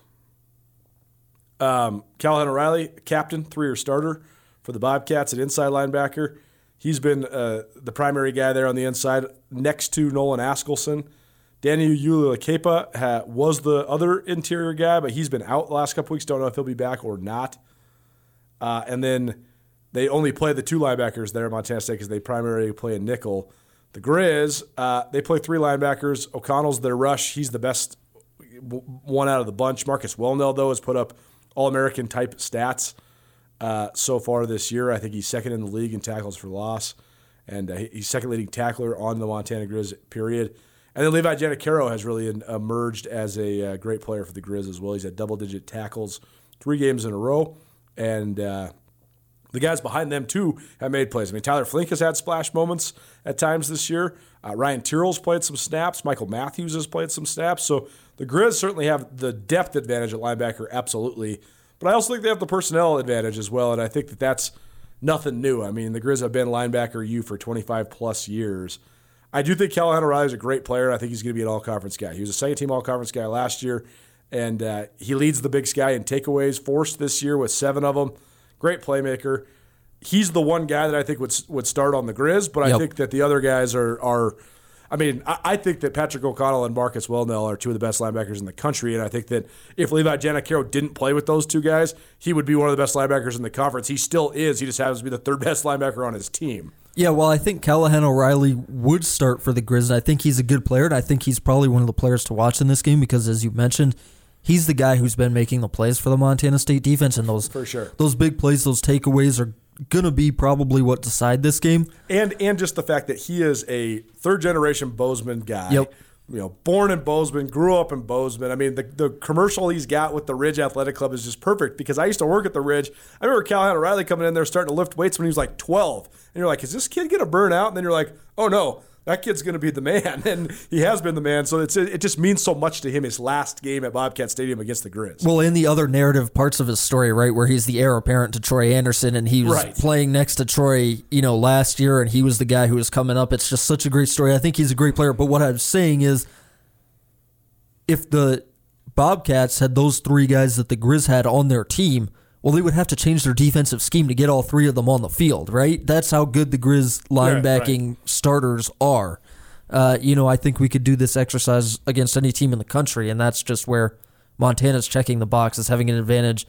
Um, Callahan O'Reilly, captain, three-year starter for the Bobcats, an inside linebacker. He's been uh, the primary guy there on the inside, next to Nolan Askelson. Daniel Uliakepa was the other interior guy, but he's been out the last couple weeks. Don't know if he'll be back or not. Uh, and then they only play the two linebackers there at Montana State because they primarily play a nickel. The Grizz, uh, they play three linebackers. O'Connell's their rush. He's the best one out of the bunch. Marcus Welnel, though, has put up All American type stats uh, so far this year. I think he's second in the league in tackles for loss, and uh, he's second leading tackler on the Montana Grizz, period. And then Levi Janacaro has really emerged as a uh, great player for the Grizz as well. He's had double digit tackles three games in a row. And uh, the guys behind them too have made plays. I mean, Tyler Flink has had splash moments at times this year. Uh, Ryan Tyrrell's played some snaps. Michael Matthews has played some snaps. So the Grizz certainly have the depth advantage at linebacker, absolutely. But I also think they have the personnel advantage as well, and I think that that's nothing new. I mean, the Grizz have been linebacker U for 25 plus years. I do think Callahan O'Reilly is a great player. I think he's going to be an all conference guy. He was a second team all conference guy last year, and uh, he leads the Big Sky in takeaways forced this year with seven of them great playmaker. He's the one guy that I think would would start on the Grizz, but yep. I think that the other guys are are. I mean, I, I think that Patrick O'Connell and Marcus Welnel are two of the best linebackers in the country, and I think that if Levi Janacaro didn't play with those two guys, he would be one of the best linebackers in the conference. He still is. He just happens to be the third best linebacker on his team. Yeah, well, I think Callahan O'Reilly would start for the Grizz. I think he's a good player, and I think he's probably one of the players to watch in this game because, as you mentioned, he's the guy who's been making the plays for the Montana State defense, and those for sure those big plays, those takeaways are gonna be probably what decide this game. And and just the fact that he is a third generation Bozeman guy. Yep. You know, born in Bozeman, grew up in Bozeman. I mean, the, the commercial he's got with the Ridge Athletic Club is just perfect because I used to work at the Ridge. I remember Callahan O'Reilly coming in there starting to lift weights when he was like 12. And you're like, is this kid going to burn out? And then you're like, oh no, that kid's going to be the man, and he has been the man. So it's it just means so much to him. His last game at Bobcat Stadium against the Grizz. Well, in the other narrative parts of his story, right, where he's the heir apparent to Troy Anderson, and he was right. playing next to Troy, you know, last year, and he was the guy who was coming up. It's just such a great story. I think he's a great player. But what I'm saying is, if the Bobcats had those three guys that the Grizz had on their team well, they would have to change their defensive scheme to get all three of them on the field, right? That's how good the Grizz linebacking right, right. starters are. Uh, you know, I think we could do this exercise against any team in the country, and that's just where Montana's checking the box as having an advantage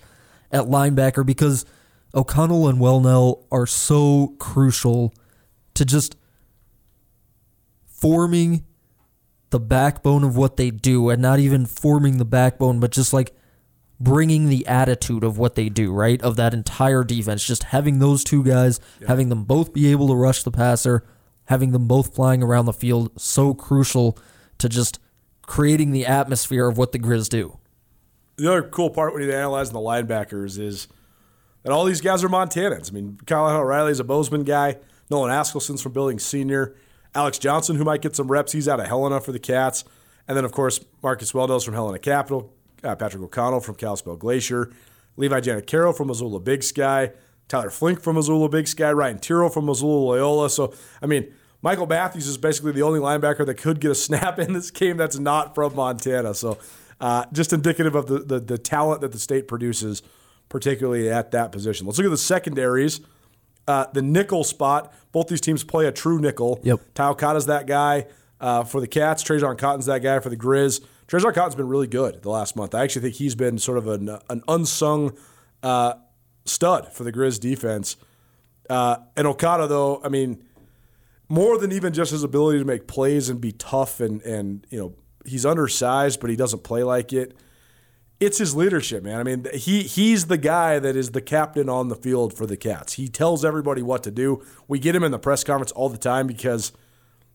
at linebacker because O'Connell and Welnel are so crucial to just forming the backbone of what they do, and not even forming the backbone, but just like bringing the attitude of what they do, right? Of that entire defense, just having those two guys, yeah. having them both be able to rush the passer, having them both flying around the field, so crucial to just creating the atmosphere of what the Grizz do. The other cool part when you're analyzing the linebackers is that all these guys are Montanans. I mean, Kyle O'Reilly's a Bozeman guy. Nolan Askelson's from Billings Senior. Alex Johnson, who might get some reps, he's out of Helena for the Cats. And then, of course, Marcus Welnel's from Helena Capital uh, Patrick O'Connell from Kalispell Glacier, Levi Janacaro from Missoula Big Sky, Tyler Flink from Missoula Big Sky, Ryan Tyrrell from Missoula Loyola. So, I mean, Michael Matthews is basically the only linebacker that could get a snap in this game that's not from Montana. So, uh, just indicative of the, the, the talent that the state produces, particularly at that position. Let's look at the secondaries. Uh, the nickel spot. Both these teams play a true nickel. Yep. Tao Cotta's that guy uh, for the Cats. Trajan Cotton's that guy for the Grizz. Trezor Cotton's been really good the last month. I actually think he's been sort of an, an unsung uh, stud for the Grizz defense. Uh, and Okada, though, I mean, more than even just his ability to make plays and be tough and and you know he's undersized, but he doesn't play like it. It's his leadership, man. I mean, he he's the guy that is the captain on the field for the Cats. He tells everybody what to do. We get him in the press conference all the time because –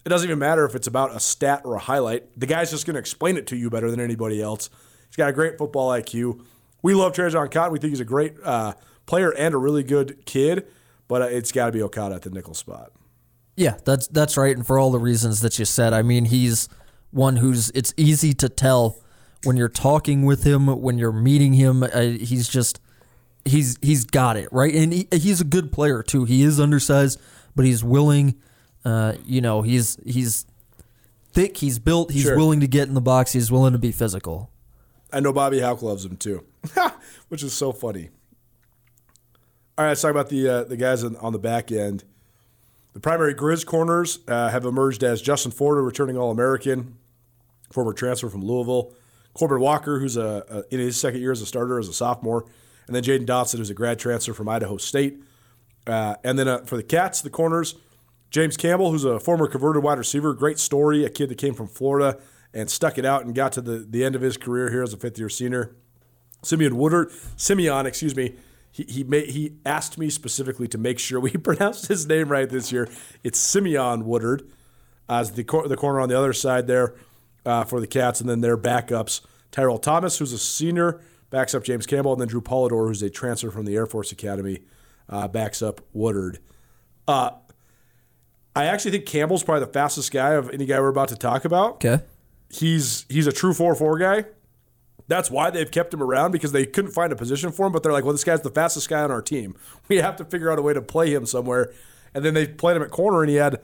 it doesn't even matter if it's about a stat or a highlight. The guy's just going to explain it to you better than anybody else. He's got a great football IQ. We love Trajan Cotton. We think he's a great uh, player and a really good kid, but uh, it's got to be Okada at the nickel spot. Yeah, that's that's right, and for all the reasons that you said, I mean, he's one who's it's easy to tell when you're talking with him, when you're meeting him, uh, he's just he's he's got it right, and he, he's a good player too. He is undersized, but he's willing. Uh, you know, he's he's thick. He's built. He's Sure. willing to get in the box. He's willing to be physical. I know Bobby Hauck loves him too, which is so funny. All right, let's talk about the uh, the guys on, on the back end. The primary Grizz corners uh, have emerged as Justin Ford, a returning All American, former transfer from Louisville, Corbin Walker, who's a, a, in his second year as a starter as a sophomore, and then Jaden Dotson, who's a grad transfer from Idaho State. Uh, and then uh, for the Cats, the corners, James Campbell, who's a former converted wide receiver, great story, a kid that came from Florida and stuck it out and got to the, the end of his career here as a fifth year senior. Simeon Woodard, Simeon, excuse me, he he he asked me specifically to make sure we pronounced his name right this year. It's Simeon Woodard as the cor- the corner on the other side there uh, for the Cats, and then their backups Tyrell Thomas, who's a senior, backs up James Campbell, and then Drew Polidor, who's a transfer from the Air Force Academy, uh, backs up Woodard. Uh, I actually think Campbell's probably the fastest guy of any guy we're about to talk about Okay. he's he's a true four four guy. That's why they've kept him around because they couldn't find a position for him. But they're like, well, this guy's the fastest guy on our team. We have to figure out a way to play him somewhere. And then they played him at corner, and he had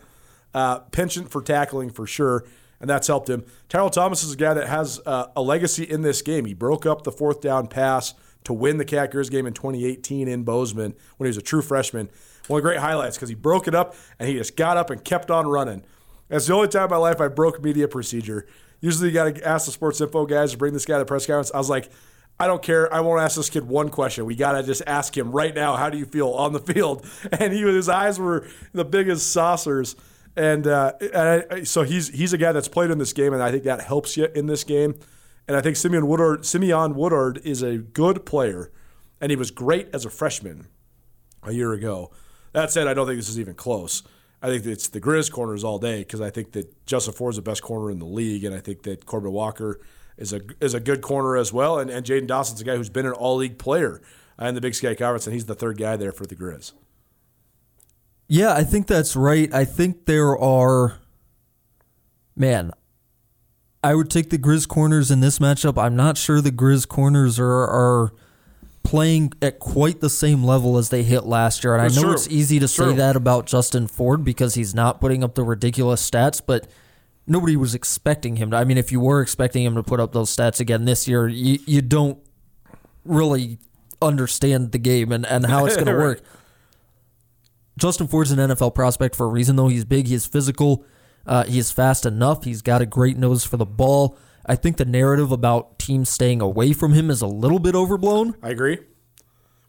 uh, penchant for tackling for sure, and that's helped him. Tyrell Thomas is a guy that has uh, a legacy in this game. He broke up the fourth down pass to win the Cat game in 2018 in Bozeman when he was a true freshman. One of the great highlights because he broke it up and he just got up and kept on running. That's the only time in my life I broke media procedure. Usually, you got to ask the sports info guys to bring this guy to the press conference. I was like, I don't care. I won't ask this kid one question. We got to just ask him right now. How do you feel on the field? And he, his eyes were the biggest saucers. And, uh, and I, so he's he's a guy that's played in this game, and I think that helps you in this game. And I think Simeon Woodard, Simeon Woodard is a good player, and he was great as a freshman a year ago. That said, I don't think this is even close. I think it's the Grizz corners all day because I think that Justin Ford is the best corner in the league, and I think that Corbin Walker is a is a good corner as well. And, and Jaden Dawson's a guy who's been an all league player uh, in the Big Sky Conference, and he's the third guy there for the Grizz. Yeah, I think that's right. I think there are, man, I would take the Grizz corners in this matchup. I'm not sure the Grizz corners are are playing at quite the same level as they hit last year. And I know true. it's easy to say that about Justin Ford because he's not putting up the ridiculous stats, but nobody was expecting him to. I mean, if you were expecting him to put up those stats again this year, you, you don't really understand the game and, and how it's going to work. Justin Ford's an NFL prospect for a reason, though. He's big, he's physical, uh, he's fast enough, he's got a great nose for the ball. I think the narrative about teams staying away from him is a little bit overblown. I agree.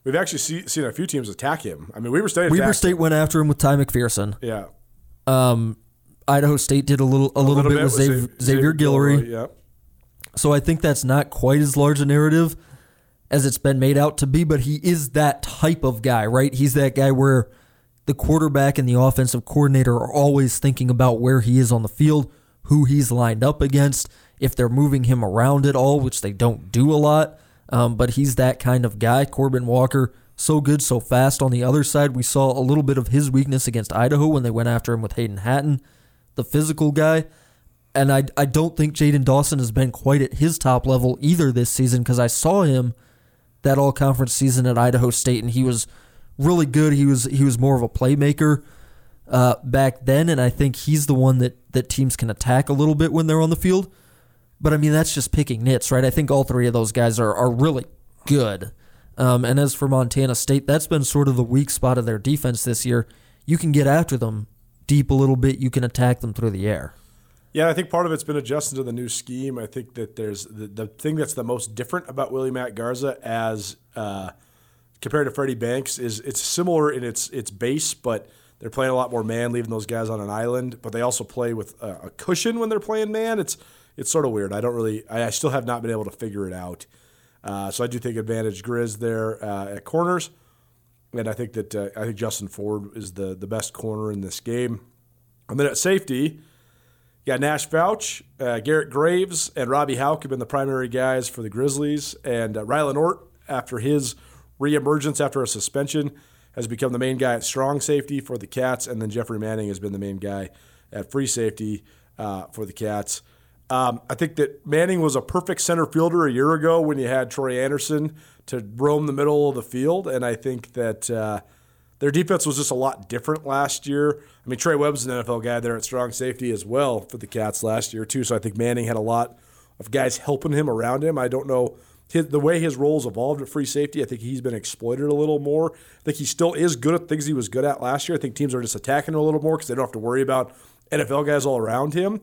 We've actually see, seen a few teams attack him. I mean, Weber State. Weber State him. went after him with Ty McPherson. Yeah, Um, Idaho State did a little a, little, bit, with Xavier, Xav- Xavier Guillory. Yeah, So I think that's not quite as large a narrative as it's been made out to be, but he is that type of guy, right? He's that guy where the quarterback and the offensive coordinator are always thinking about where he is on the field, who he's lined up against, if they're moving him around at all, which they don't do a lot. Um, but he's that kind of guy. Corbin Walker, so good, so fast. On the other side, we saw a little bit of his weakness against Idaho when they went after him with Hayden Hatton, the physical guy. And I, I don't think Jaden Dawson has been quite at his top level either this season because I saw him that all conference season at Idaho State and he was really good. He was he was more of a playmaker uh, back then, and I think he's the one that, that teams can attack a little bit when they're on the field. But I mean that's just picking nits, right? I think all three of those guys are, are really good. Um, and as for Montana State, that's been sort of the weak spot of their defense this year. You can get after them deep a little bit. You can attack them through the air. Yeah, I think part of it's been adjusting to the new scheme. I think that there's the, the thing that's the most different about Willie Mack Garza as uh, compared to Freddie Banks is it's similar in its its base, but they're playing a lot more man, leaving those guys on an island. But they also play with a, a cushion when they're playing man. It's it's sort of weird. I don't really. I, I still have not been able to figure it out. Uh, so I do think advantage Grizz there uh, at corners, and I think that uh, I think Justin Ford is the the best corner in this game. And then at safety, you got Nash Fouch, uh, Garrett Graves, and Robbie Hauck have been the primary guys for the Grizzlies. And uh, Rylan Ortt, after his reemergence after a suspension, has become the main guy at strong safety for the Cats. And then Jeffrey Manning has been the main guy at free safety uh, for the Cats. Um, I think that Manning was a perfect center fielder a year ago when you had Troy Anderson to roam the middle of the field, and I think that uh, their defense was just a lot different last year. I mean, Trey Webb's an NFL guy there at strong safety as well for the Cats last year too. So I think Manning had a lot of guys helping him around him. I don't know his, the way his roles evolved at free safety. I think he's been exploited a little more. I think he still is good at things he was good at last year. I think teams are just attacking him a little more because they don't have to worry about NFL guys all around him.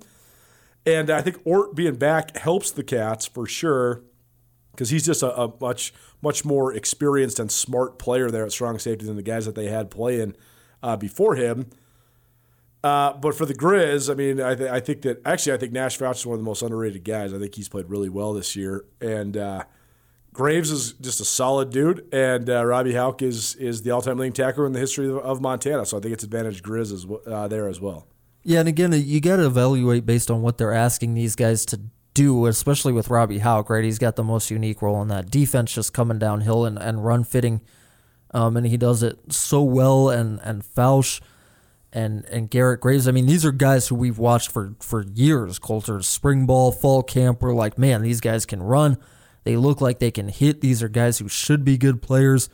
And I think Ortt being back helps the Cats for sure because he's just a, a, much much more experienced and smart player there at strong safety than the guys that they had playing uh, before him. Uh, but for the Grizz, I mean, I, th- I, think that actually, I think Nash Fouch is one of the most underrated guys. I think he's played really well this year, and uh, Graves is just a solid dude, and uh, Robbie Hauck is is the all time leading tackler in the history of, of, Montana. So I think it's advantage Grizz as, uh, there as well. Yeah, and again, you got to evaluate based on what they're asking these guys to do, especially with Robbie Hauck, right? He's got the most unique role in that defense, just coming downhill and, and run fitting, um, and he does it so well. And and Fouch and and Garrett Graves. I mean, these are guys who we've watched for for years. Colter, spring ball, fall camp. We're like, man, these guys can run. They look like they can hit. These are guys who should be good players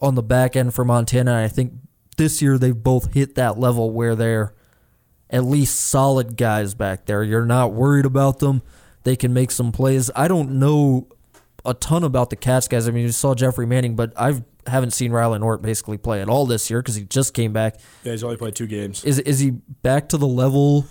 on the back end for Montana. And I think this year they've both hit that level where they're at least solid guys back there. You're not worried about them. They can make some plays. I don't know a ton about the Cats guys. I mean, you saw Jeffrey Manning, but I haven't seen Rylan Ortt basically play at all this year because he just came back. Yeah, he's only played two games. Is is he back to the level?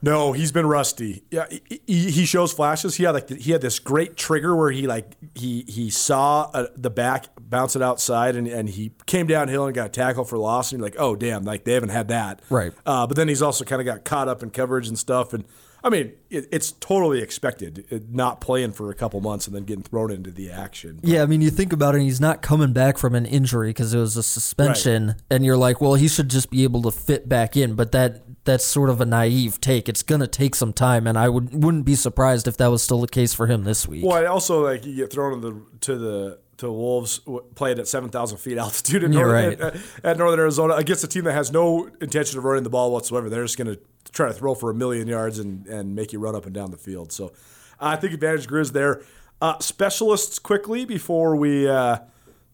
No, he's been rusty. Yeah, he, he shows flashes. He had like he had this great trigger where he like he he saw a, uh, the back bounce it outside and, and he came downhill and got a tackle for loss and you're like oh damn like they haven't had that right. Uh, but then he's also kind of got caught up in coverage and stuff and I mean, it, it's totally expected it, not playing for a couple months and then getting thrown into the action. But. Yeah, I mean, you think about it, he's not coming back from an injury because it was a suspension, right. and you're like, well, he should just be able to fit back in. But that that's sort of a naive take. It's going to take some time, and I would wouldn't be surprised if that was still the case for him this week. Well, I also like you get thrown to the to the to Wolves played at 7,000 feet altitude in Northern, right. at, at, Northern Arizona against a team that has no intention of running the ball whatsoever. They're just going to try to throw for a million yards and, and make you run up and down the field. So I think advantage Grizz there. Uh, specialists quickly before we uh,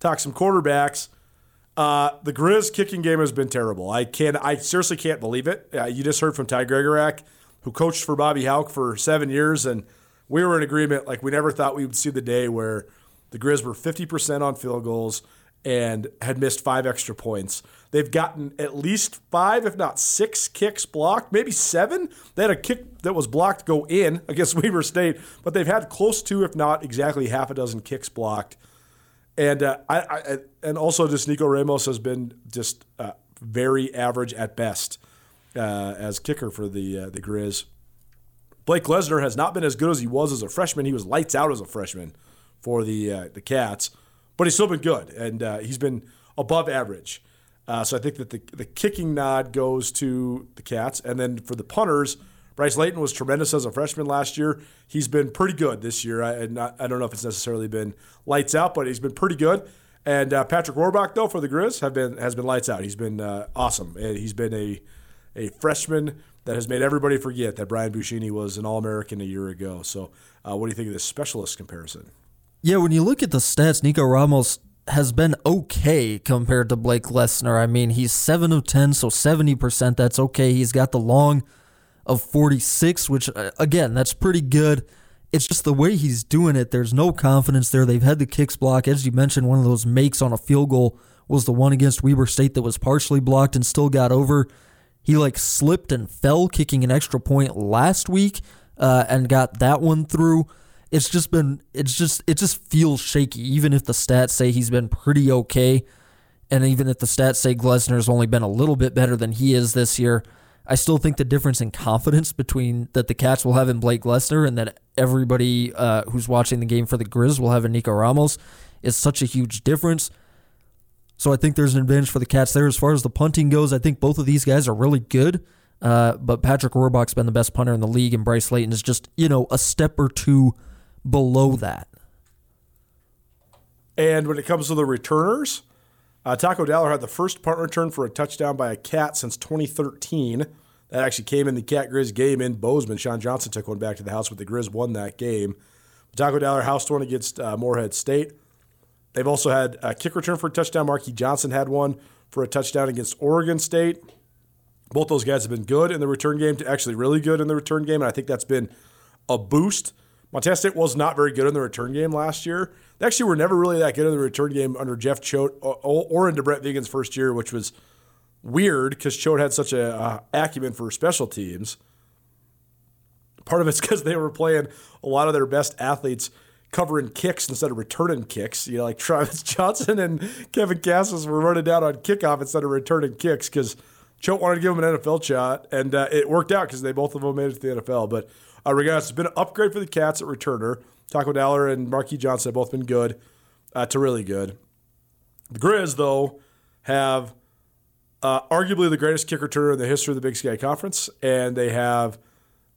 talk some quarterbacks. Uh, the Grizz kicking game has been terrible. I can I seriously can't believe it. Uh, you just heard from Ty Gregorak, who coached for Bobby Hauck for seven years, and we were in agreement. Like we never thought we would see the day where the Grizz were 50% on field goals and had missed five extra points. They've gotten at least five, if not six kicks blocked, maybe seven. They had a kick that was blocked go in against Weber State, but they've had close to, if not exactly half a dozen kicks blocked. And uh, I, I, and also just Nico Ramos has been just uh, very average at best uh, as kicker for the uh, the Grizz. Blake Glessner has not been as good as he was as a freshman. He was lights out as a freshman for the uh, the Cats but he's still been good, and uh, he's been above average. Uh, so I think that the, the kicking nod goes to the Cats. And then for the punters, Bryce Layton was tremendous as a freshman last year. He's been pretty good this year. I, not, I don't know if it's necessarily been lights out, but he's been pretty good. And uh, Patrick Rohrbach, though, for the Grizz, have been has been lights out. He's been uh, awesome. And he's been a a freshman that has made everybody forget that Brian Buschini was an All American a year ago. So, uh, what do you think of this specialist comparison? Yeah, when you look at the stats, Nico Ramos has been okay compared to Blake Glessner. I mean, he's 7 of 10, so 70%. That's okay. He's got the long of 46, which, uh, again, that's pretty good. It's just the way he's doing it. There's no confidence there. They've had the kicks block. As you mentioned, one of those makes on a field goal was the one against Weber State that was partially blocked and still got over. He like slipped and fell kicking an extra point last week uh, and got that one through it's just been it's just it just feels shaky even if the stats say he's been pretty okay and even if the stats say Glessner's only been a little bit better than he is this year I still think the difference in confidence between that the Cats will have in Blake Glessner and that everybody uh, who's watching the game for the Grizz will have in Nico Ramos is such a huge difference. So I think there's an advantage for the Cats there. As far as the punting goes, I think both of these guys are really good. Uh, but Patrick Rohrbach's been the best punter in the league, and Bryce Layton is just, you know, a step or two below that. And when it comes to the returners, uh, Taco Dowler had the first punt return for a touchdown by a cat since 2013. That actually came in the Cat Grizz game in Bozeman. Sean Johnson took one back to the house, but the Grizz won that game. Taco Dowler housed one against uh, Morehead State. They've also had a kick return for a touchdown. Marqui Johnson had one for a touchdown against Oregon State. Both those guys have been good in the return game, to actually really good in the return game, and I think that's been a boost. Montana State was not very good in the return game last year. They actually were never really that good in the return game under Jeff Choate or, or into Brent Vigen's first year, which was weird because Choate had such a uh, acumen for special teams. Part of it's because they were playing a lot of their best athletes covering kicks instead of returning kicks. You know, like Travis Jonsen and Kevin Kassis were running down on kickoff instead of returning kicks because Choate wanted to give them an NFL shot, and uh, it worked out because they both of them made it to the NFL. But uh, regardless, it's been an upgrade for the Cats at returner. Taco Dowler and Marqui Johnson have both been good uh, to really good. The Grizz, though, have uh, arguably the greatest kick returner in the history of the Big Sky Conference, and they have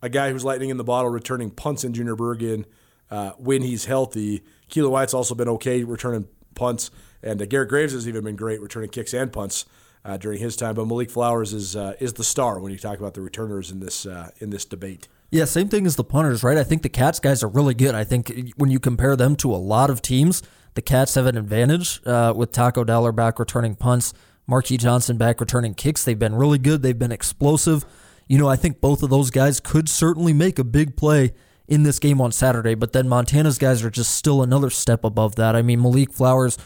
a guy who's lightning in the bottle returning punts in Junior Bergen uh, when he's healthy. Keelan White's also been okay returning punts, and uh, Garrett Graves has even been great returning kicks and punts uh, during his time. But Malik Flowers is uh, is the star when you talk about the returners in this uh, in this debate. Yeah, same thing as the punters, right? I think the Cats guys are really good. I think when you compare them to a lot of teams, the Cats have an advantage uh, with Taco Dowler back returning punts, Marqui Johnson back returning kicks. They've been really good. They've been explosive. You know, I think both of those guys could certainly make a big play in this game on Saturday, but then Montana's guys are just still another step above that. I mean, Malik Flowers,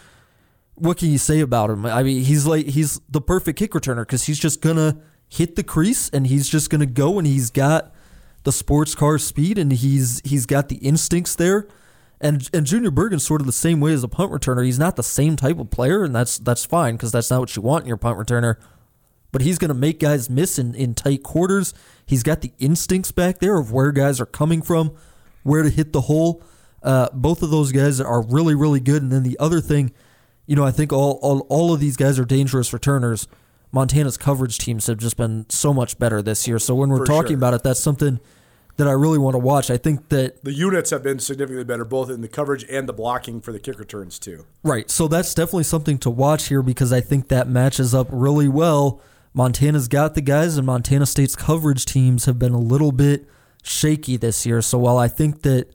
what can you say about him? I mean, he's like he's the perfect kick returner because he's just gonna hit the crease and he's just gonna go and he's got the sports car speed and he's he's got the instincts there. And and Junior Bergen's sort of the same way as a punt returner. He's not the same type of player, and that's that's fine because that's not what you want in your punt returner. But he's going to make guys miss in, in tight quarters. He's got the instincts back there of where guys are coming from, where to hit the hole. Uh, both of those guys are really, really good. And then the other thing, you know, I think all, all, all of these guys are dangerous returners. Montana's coverage teams have just been so much better this year. So when we're For talking sure. about it, that's something that I really want to watch. I think that The units have been significantly better, both in the coverage and the blocking for the kick returns too. Right. So that's definitely something to watch here because I think that matches up really well. Montana's got the guys, and Montana State's coverage teams have been a little bit shaky this year. So while I think that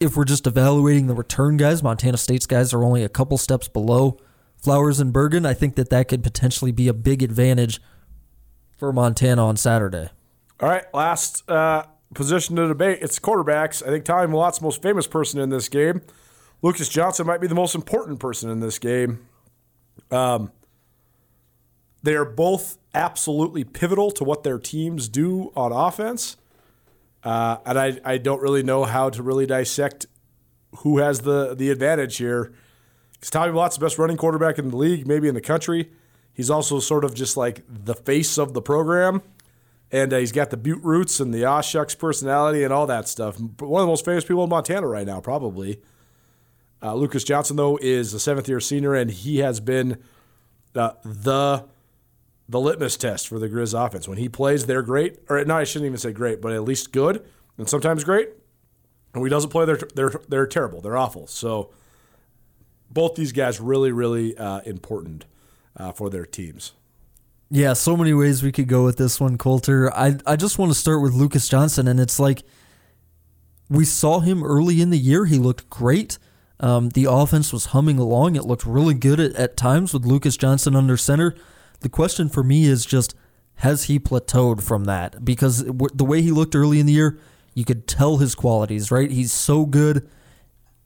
if we're just evaluating the return guys, Montana State's guys are only a couple steps below Flowers and Bergen, I think that that could potentially be a big advantage for Montana on Saturday. All right, last uh, position to debate. It's quarterbacks. I think Tommy Mellott's most famous person in this game. Lucas Johnson might be the most important person in this game. Um, they are both absolutely pivotal to what their teams do on offense. Uh, and I, I don't really know how to really dissect who has the, the advantage here. Because Tommy Mellott's the best running quarterback in the league, maybe in the country. He's also sort of just like the face of the program and uh, he's got the Butte roots and the Oshucks personality and all that stuff. One of the most famous people in Montana right now, probably. Uh, Lucas Johnson, though, is a seventh year senior, and he has been uh, the the litmus test for the Grizz offense. When he plays, they're great, or no, I shouldn't even say great, but at least good, and sometimes great. And when he doesn't play, they're they're they're terrible. They're awful. So both these guys really, really uh, important uh, for their teams. Yeah, so many ways we could go with this one, Colter. I I just want to start with Lucas Johnson, and it's like we saw him early in the year. He looked great. Um, the offense was humming along. It looked really good at, at times with Lucas Johnson under center. The question for me is just has he plateaued from that? Because the way he looked early in the year, you could tell his qualities, right? He's so good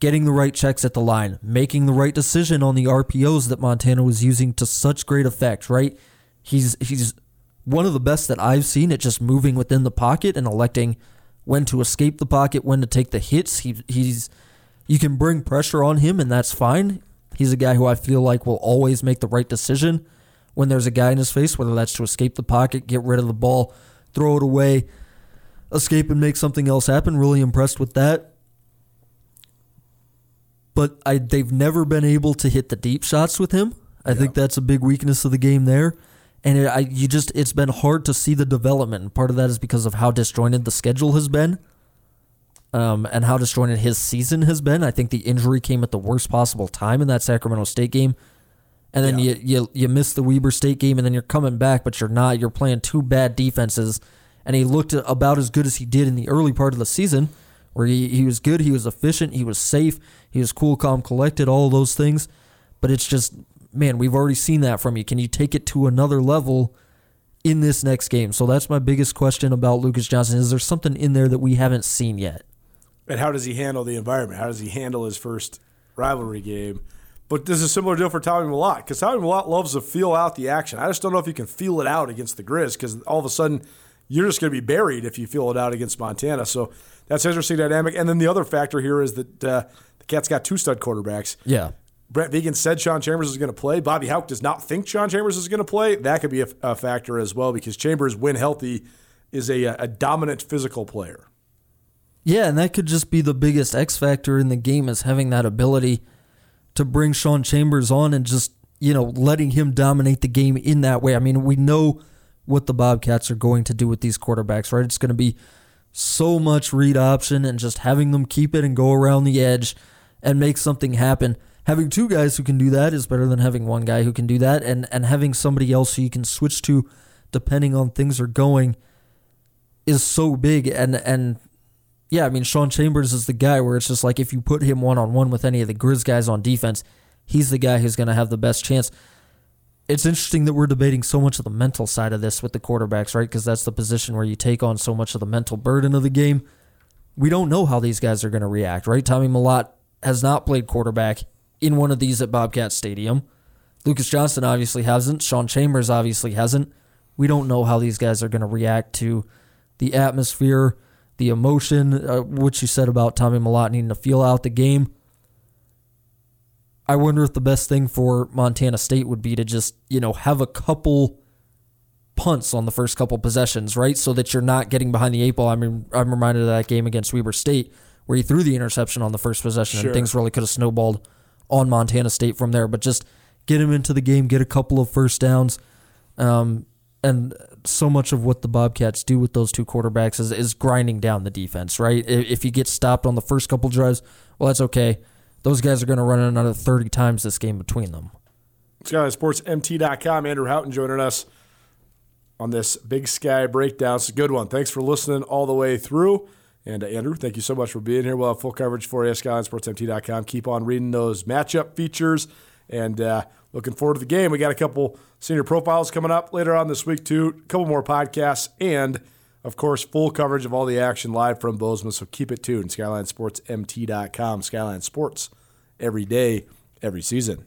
getting the right checks at the line, making the right decision on the RPOs that Montana was using to such great effect, right? He's he's one of the best that I've seen at just moving within the pocket and electing when to escape the pocket, when to take the hits. He he's you can bring pressure on him and that's fine. He's a guy who I feel like will always make the right decision when there's a guy in his face, whether that's to escape the pocket, get rid of the ball, throw it away, escape and make something else happen. Really impressed with that. But I they've never been able to hit the deep shots with him. I think that's a big weakness of the game there. And it, I, you just it's been hard to see the development. And part of that is because of how disjointed the schedule has been, um, and how disjointed his season has been. I think the injury came at the worst possible time in that Sacramento State game, and then you, you you miss the Weber State game, and then you're coming back, but you're not. You're playing two bad defenses, and he looked about as good as he did in the early part of the season, where he, he was good, he was efficient, he was safe, he was cool, calm, collected, all those things. But it's just, man, we've already seen that from you. Can you take it to another level in this next game? So that's my biggest question about Lucas Johnson. Is there something in there that we haven't seen yet? And how does he handle the environment? How does he handle his first rivalry game? But this is a similar deal for Tommy Mellott because Tommy Mellott loves to feel out the action. I just don't know if you can feel it out against the Grizz because all of a sudden you're just going to be buried if you feel it out against Montana. So that's an interesting dynamic. And then the other factor here is that uh, the Cats got two stud quarterbacks. Yeah. Brent Vigen said Sean Chambers is going to play. Bobby Hauck does not think Sean Chambers is going to play. That could be a, a, factor as well because Chambers, when healthy, is a, a dominant physical player. Yeah, and that could just be the biggest X factor in the game is having that ability – to bring Sean Chambers on and just, you know, letting him dominate the game in that way. I mean, we know what the Bobcats are going to do with these quarterbacks, right? It's going to be so much read option and just having them keep it and go around the edge and make something happen. Having two guys who can do that is better than having one guy who can do that and, and having somebody else who you can switch to depending on things are going is so big and and yeah, I mean, Sean Chambers is the guy where it's just like if you put him one on one with any of the Grizz guys on defense, he's the guy who's to have the best chance. It's interesting that we're debating so much of the mental side of this with the quarterbacks, right? Because that's the position where you take on so much of the mental burden of the game. We don't know how these guys are going to react, right? Tommy Mellott has not played quarterback in one of these at Bobcat Stadium. Lucas Johnson obviously hasn't. Sean Chambers obviously hasn't. We don't know how these guys are going to react to the atmosphere the emotion, uh, what you said about Tommy Mellott needing to feel out the game. I wonder if the best thing for Montana State would be to just, you know, have a couple punts on the first couple possessions, right? So that you're not getting behind the eight ball. I mean, I'm reminded of that game against Weber State where he threw the interception on the first possession sure. and things really could have snowballed on Montana State from there. But just get him into the game, get a couple of first downs. Um, and so much of what the Bobcats do with those two quarterbacks is, is grinding down the defense, right? If you get stopped on the first couple drives, well, that's okay. Those guys are going to run another 30 times this game between them. SkylineSportsMT.com. Andrew Houghton joining us on this Big Sky breakdown. It's a good one. Thanks for listening all the way through. And uh, Andrew, thank you so much for being here. We'll have full coverage for you at SkylineSportsMT.com. Keep on reading those matchup features and uh, looking forward to the game. We got a couple senior profiles coming up later on this week, too. A couple more podcasts, and of course, full coverage of all the action live from Bozeman. So keep it tuned. SkylineSportsMT.com. Skyline Sports every day, every season.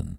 lassen.